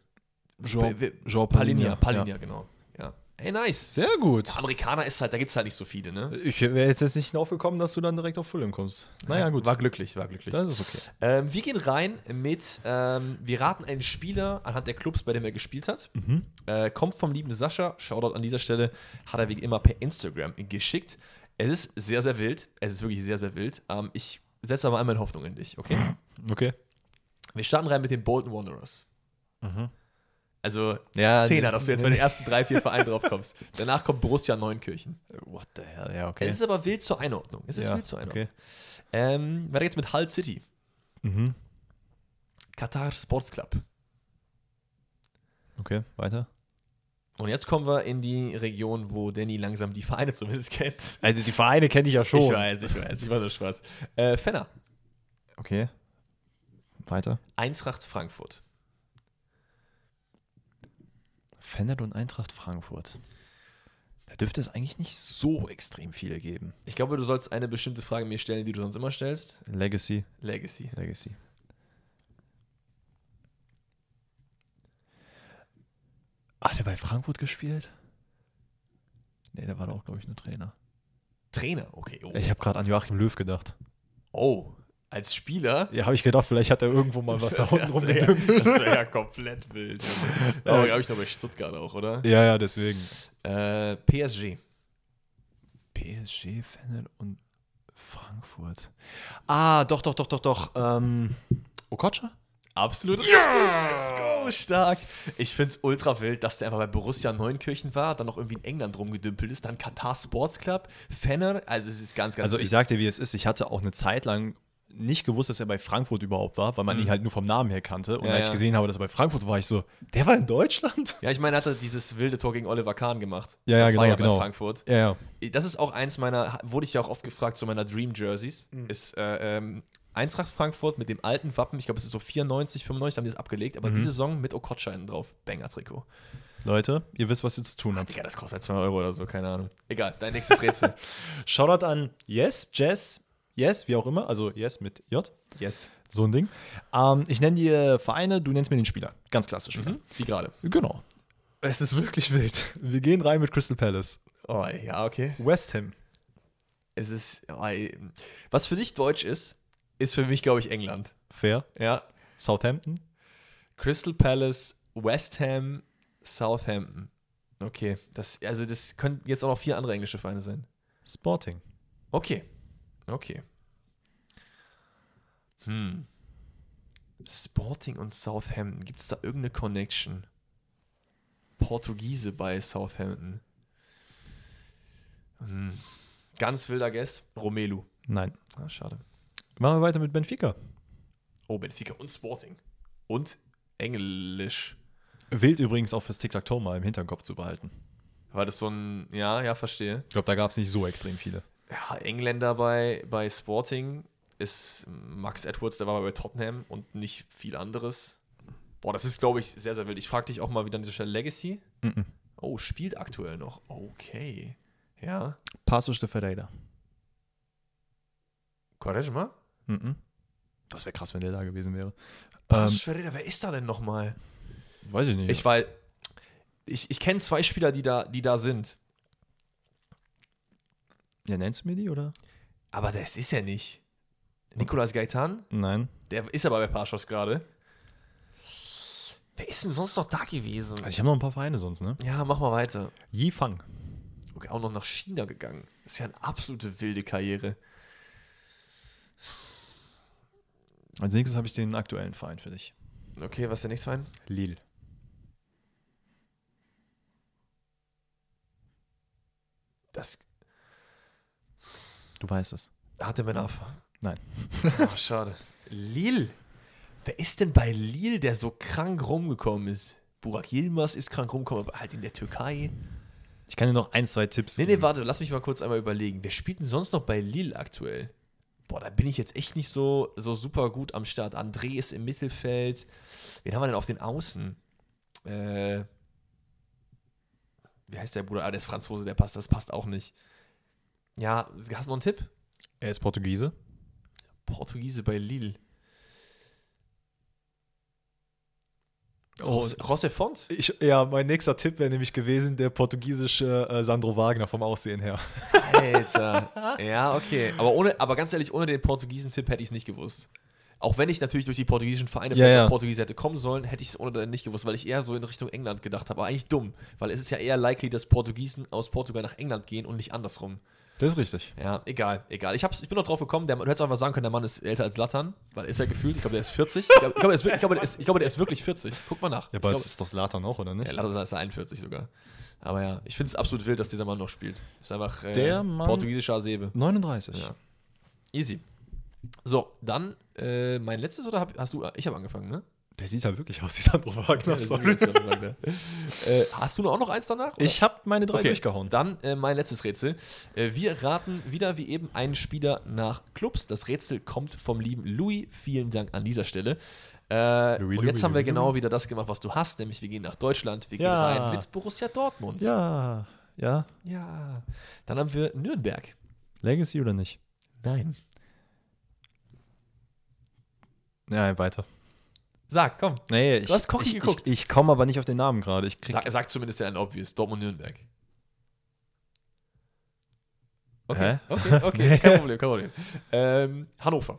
Jean, Jean Palinia, Palinia. Palinia, genau. Ja. Ey, nice. Sehr gut. Der Amerikaner ist halt, da gibt es halt nicht so viele, ne? Ich wäre jetzt nicht drauf gekommen, dass du dann direkt auf Fulham kommst. Naja, gut. War glücklich, war glücklich. das ist okay. Ähm, wir gehen rein mit, ähm, wir raten einen Spieler anhand der Clubs, bei dem er gespielt hat. Mhm. Äh, kommt vom lieben Sascha, Shoutout an dieser Stelle, hat er wie immer per Instagram geschickt. Es ist sehr, sehr wild. Es ist wirklich sehr, sehr wild. Ähm, ich setze aber einmal Hoffnung in dich, okay? [laughs] Okay. Wir starten rein mit den Bolton Wanderers. Also Ja, Zehner, ne- dass du jetzt bei den ersten drei, vier Vereinen drauf kommst. [laughs] Danach kommt Borussia Neunkirchen. What the hell? Ja, okay. Es ist aber wild zur Einordnung. Es ist ja, wild zur Einordnung. okay. Ähm, weiter geht's mit Hull City. Mhm. Qatar Sports Club. Okay, weiter. Und jetzt kommen wir in die Region, wo Danny langsam die Vereine zumindest kennt. Also die Vereine kenne ich ja schon. Ich weiß, ich weiß, ich war nur Spaß. Äh, Fenner, Okay. Weiter. Eintracht Frankfurt. Fennert und Eintracht Frankfurt. Da dürfte es eigentlich nicht so extrem viele geben. Ich glaube, du sollst eine bestimmte Frage mir stellen, die du sonst immer stellst. Legacy. Legacy. Legacy. Ah, der bei Frankfurt gespielt? Nee, der war doch, glaube ich, nur Trainer. Trainer, okay. Oh, Ich habe gerade an Joachim Löw gedacht. oh als Spieler. Ja, habe ich gedacht, vielleicht hat er irgendwo mal was [laughs] da unten Das rum wäre ja, das komplett wild. Aber [laughs] glaube ich noch bei Stuttgart auch, oder? Ja, ja, deswegen. Äh, PSG. PSG, Fennert und Frankfurt. Ah, doch, doch, doch, doch, doch. Ähm, Okocha? Absolut richtig. Let's go. Stark. Ich finde es ultra wild, dass der einfach bei Borussia Neunkirchen war, dann noch irgendwie in England rumgedümpelt ist, dann Katar Sports Club, Fenner. Also es ist ganz, ganz Also ich sag dir, wie es ist. Ich hatte auch eine Zeit lang nicht gewusst, dass er bei Frankfurt überhaupt war, weil man ihn halt nur vom Namen her kannte. Und Mhm. Ja, als ich ja. gesehen habe, dass er bei Frankfurt war, ich so, der war in Deutschland? Ja, ich meine, er hatte dieses wilde Tor gegen Oliver Kahn gemacht. Ja, ja, das war genau, ja genau. bei Frankfurt. Ja, ja. Das ist auch eins meiner, wurde ich ja auch oft gefragt, zu meiner Dream Jerseys, Mhm. ist äh, ähm, Eintracht Frankfurt mit dem alten Wappen, ich glaube, es ist so 94, 95 haben die das abgelegt, Mhm. aber die Saison mit Okocha hinten drauf. Banger-Trikot. Leute, ihr wisst, was ihr zu tun habt. Digga, das kostet halt 2 Euro oder so, keine Ahnung. Egal, dein nächstes Rätsel. [laughs] Shoutout an Yes, Jess, Yes, wie auch immer. Also Yes mit J. yes. So ein Ding. Ähm, ich nenne dir Vereine, du nennst mir den Spieler. Ganz klassisch. Mhm. Wie gerade. Genau. Es ist wirklich wild. Wir gehen rein mit Crystal Palace. Oh, ja, okay. West Ham. Es ist, oh, was für dich Deutsch ist, ist für mich, glaube ich, England. Fair. Ja. Southampton. Crystal Palace, West Ham, Southampton. Okay, das, also das können jetzt auch noch vier andere englische Vereine sein. Sporting. Okay. Okay. Hm. Sporting und Southampton. Gibt es da irgendeine Connection? Portugiese bei Southampton. Hm. Ganz wilder Guess. Romelu. Nein. Ah, schade. Machen wir weiter mit Benfica. Oh, Benfica und Sporting. Und Englisch. Wild übrigens auch fürs Tic-Tac-Toe mal im Hinterkopf zu behalten. War das so ein. Ja, ja, verstehe. Ich glaube, da gab es nicht so extrem viele. Ja, Engländer bei, bei Sporting ist Max Edwards, der war bei Tottenham und nicht viel anderes. Boah, das ist, glaube ich, sehr, sehr wild. Ich frage dich auch mal wieder an dieser Stelle Legacy. Mhm. Oh, spielt aktuell noch. Okay. Ja. Passos de Ferreira. Quaresma? Mhm. Das wäre krass, wenn der da gewesen wäre. Ähm, Ferreira, wer ist da denn nochmal? weiß ich nicht. Ich weiß. Ich, ich kenne zwei Spieler, die da, die da sind. ja, nennst du mir die, oder? Aber das ist ja nicht. Nicolas Gaitan? Nein. Der ist aber bei Paschos gerade. Wer ist denn sonst noch da gewesen? Also ich habe noch ein paar Vereine sonst, ne? Ja, mach mal weiter. Yifang. Okay, auch noch nach China gegangen. Das ist ja eine absolute wilde Karriere. Als nächstes habe ich den aktuellen Verein für dich. Okay, was ist der nächste Verein? Lille. Das Du weißt es. hatte Menafa. Nein. Ach, [laughs] schade. Lille. Wer ist denn bei Lille, der so krank rumgekommen ist? Burak Yilmaz ist krank rumgekommen, aber halt in der Türkei. Ich kann dir noch ein, zwei Tipps Nee, nee, geben. warte, lass mich mal kurz einmal überlegen. Wer spielt denn sonst noch bei Lille aktuell? Boah, da bin ich jetzt echt nicht so, so super gut am Start. André ist im Mittelfeld. Wen haben wir denn auf den Außen? Äh, wie heißt der Bruder? Ah, der ist Franzose, der passt, das passt auch nicht. Ja, hast du noch einen Tipp? Er ist Portugiese. Portugiese bei Lille. Oh, José Font? Ich, ja, mein nächster Tipp wäre nämlich gewesen, der portugiesische äh, Sandro Wagner vom Aussehen her. Alter. [laughs] ja, okay. Aber, ohne, aber ganz ehrlich, ohne den Portugiesen-Tipp hätte ich es nicht gewusst. Auch wenn ich natürlich durch die portugiesischen Vereine Ja, ja. Portugiese hätte kommen sollen, hätte ich es ohne den nicht gewusst, weil ich eher so in Richtung England gedacht habe. Aber eigentlich dumm, weil es ist ja eher likely, dass Portugiesen aus Portugal nach England gehen und nicht andersrum. Das ist richtig. Ja, egal, egal. Ich, hab's, ich bin noch drauf gekommen, der, du hättest einfach sagen können, der Mann ist älter als Lattern, weil ist er gefühlt, ich glaube, der ist 40. Ich glaube, ich glaube, der, ist, wirklich- ich glaube, der, glaube, der ist wirklich 40. Guck mal nach. Ja, aber glaube, ist doch Slatan auch, oder nicht? ja, Lattern ist 41 sogar. Aber ja, ich finde es absolut wild, dass dieser Mann noch spielt. Ist einfach äh, Der Mann- portugiesischer Asebe. 39. Ja. Easy. So, dann äh, mein letztes oder hab, hast du? Ich habe angefangen, ne? Der sieht halt wirklich aus wie Sandro Wagner. Ja, sorry. Wagner. [laughs] äh, hast du auch noch eins danach? oder? Ich habe meine drei Okay, durchgehauen. Dann äh, mein letztes Rätsel. Äh, wir raten wieder wie eben einen Spieler nach Clubs. Das Rätsel kommt vom lieben Louis. Vielen Dank an dieser Stelle. Äh, Louis, und jetzt Louis, haben wir Louis, genau wieder das gemacht, was du hast, nämlich wir gehen nach Deutschland. Wir gehen Ja. rein mit Borussia Dortmund. Ja, ja. ja. Dann haben wir Nürnberg. Legacy oder nicht? Nein. Ja, weiter. Sag, komm. Nee, ich, Du hast Kochi ich, geguckt. Ich, ich komme aber nicht auf den Namen gerade. Sag, sag zumindest ja ein Obvious. Dortmund-Nürnberg. Okay, Hä? okay, okay, [laughs] kein Problem, kein Problem. Ähm, Hannover.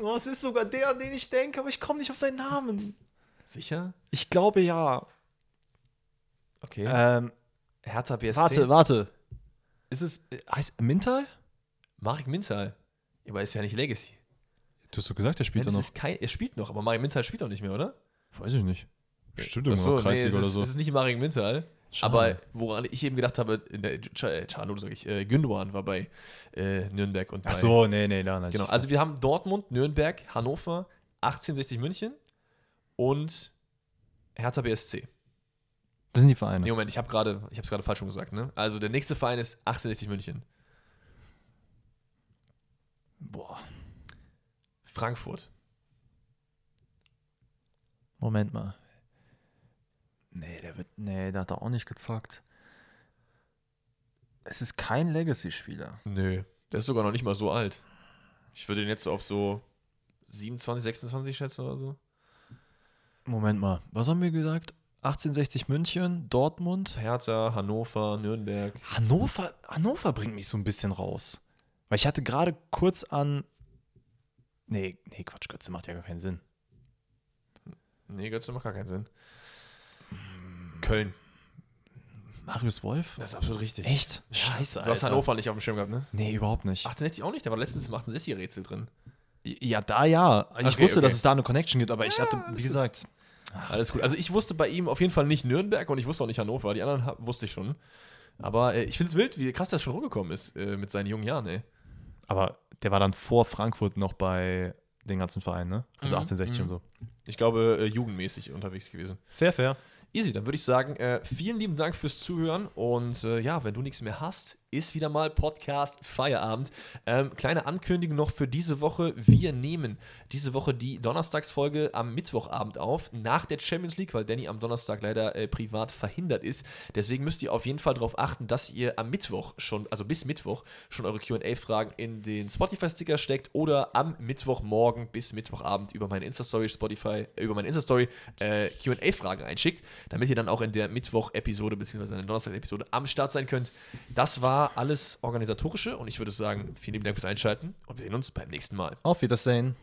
Oh, es ist sogar der, an den ich denke, aber ich komme nicht auf seinen Namen. Sicher? Ich glaube ja. Okay. Ähm, Hertha BSC. warte, warte. Ist es, äh, heißt Mintal? Marek Mintal. Ja, aber ist ja nicht Legacy. Du hast doch gesagt, der spielt da noch. ist kein, er spielt noch, aber Marek Mintal spielt doch nicht mehr, oder? Weiß ich nicht. Bestimmt irgendwo so, Kreisliga es oder ist, so. Es ist nicht Marek Mintal. Aber woran ich eben gedacht habe, in der äh, Çağlar, sag ich, äh, Gündogan war bei äh, Nürnberg und bei, Ach so, nee, nee, da. Genau, also wir haben Dortmund, Nürnberg, Hannover, 1860 München und Hertha BSC. Das sind die Vereine. Nee, Moment, ich habe gerade, ich habe es gerade falsch schon gesagt, ne? Also der nächste Verein ist 1860 München. Boah. Frankfurt. Moment mal. Nee, der wird. Nee, der hat da auch nicht gezockt. Es ist kein Legacy-Spieler. Nö, der ist sogar noch nicht mal so alt. Ich würde ihn jetzt auf so 27, 26 schätzen oder so. Moment mal. Was haben wir gesagt? 1860 München, Dortmund. Hertha, Hannover, Nürnberg. Hannover, Hannover bringt mich so ein bisschen raus. Weil ich hatte gerade kurz an. Nee, nee, Quatsch, Götze macht ja gar keinen Sinn. Nee, Götze macht gar keinen Sinn. Köln. Marius Wolf? Das ist absolut richtig. Echt? Scheiße, Du hast Hannover nicht auf dem Schirm gehabt, ne? Nee, überhaupt nicht. 1860 auch nicht, da war letztens im 68 Rätsel drin. Ja, da ja. Ich Okay, wusste, okay. dass es da eine Connection gibt, aber ich hatte, wie gut. gesagt. Alles gut. Also ich wusste bei ihm auf jeden Fall nicht Nürnberg und ich wusste auch nicht Hannover. Die anderen wusste ich schon. Aber äh, ich finde es wild, wie krass der schon rumgekommen ist äh, mit seinen jungen Jahren, ey. Aber der war dann vor Frankfurt noch bei den ganzen Vereinen, ne? Also Mhm, 1860 mhm. und so. Ich glaube, äh, jugendmäßig unterwegs gewesen. Fair, fair. Easy, dann würde ich sagen, äh, vielen lieben Dank fürs Zuhören und äh, ja, wenn du nichts mehr hast, ist wieder mal Podcast Feierabend. Ähm, kleine Ankündigung noch für diese Woche. Wir nehmen diese Woche die Donnerstagsfolge am Mittwochabend auf, nach der Champions League, weil Danny am Donnerstag leider äh, privat verhindert ist. Deswegen müsst ihr auf jeden Fall darauf achten, dass ihr am Mittwoch schon, also bis Mittwoch, schon eure QA-Fragen in den Spotify-Sticker steckt oder am Mittwochmorgen bis Mittwochabend über meine Insta-Story, Spotify, äh, über meine Insta-Story äh, QA-Fragen einschickt, damit ihr dann auch in der Mittwoch-Episode bzw. in der Donnerstag-Episode am Start sein könnt. Das war alles organisatorische und ich würde sagen, vielen lieben Dank fürs Einschalten und wir sehen uns beim nächsten Mal. Auf Wiedersehen.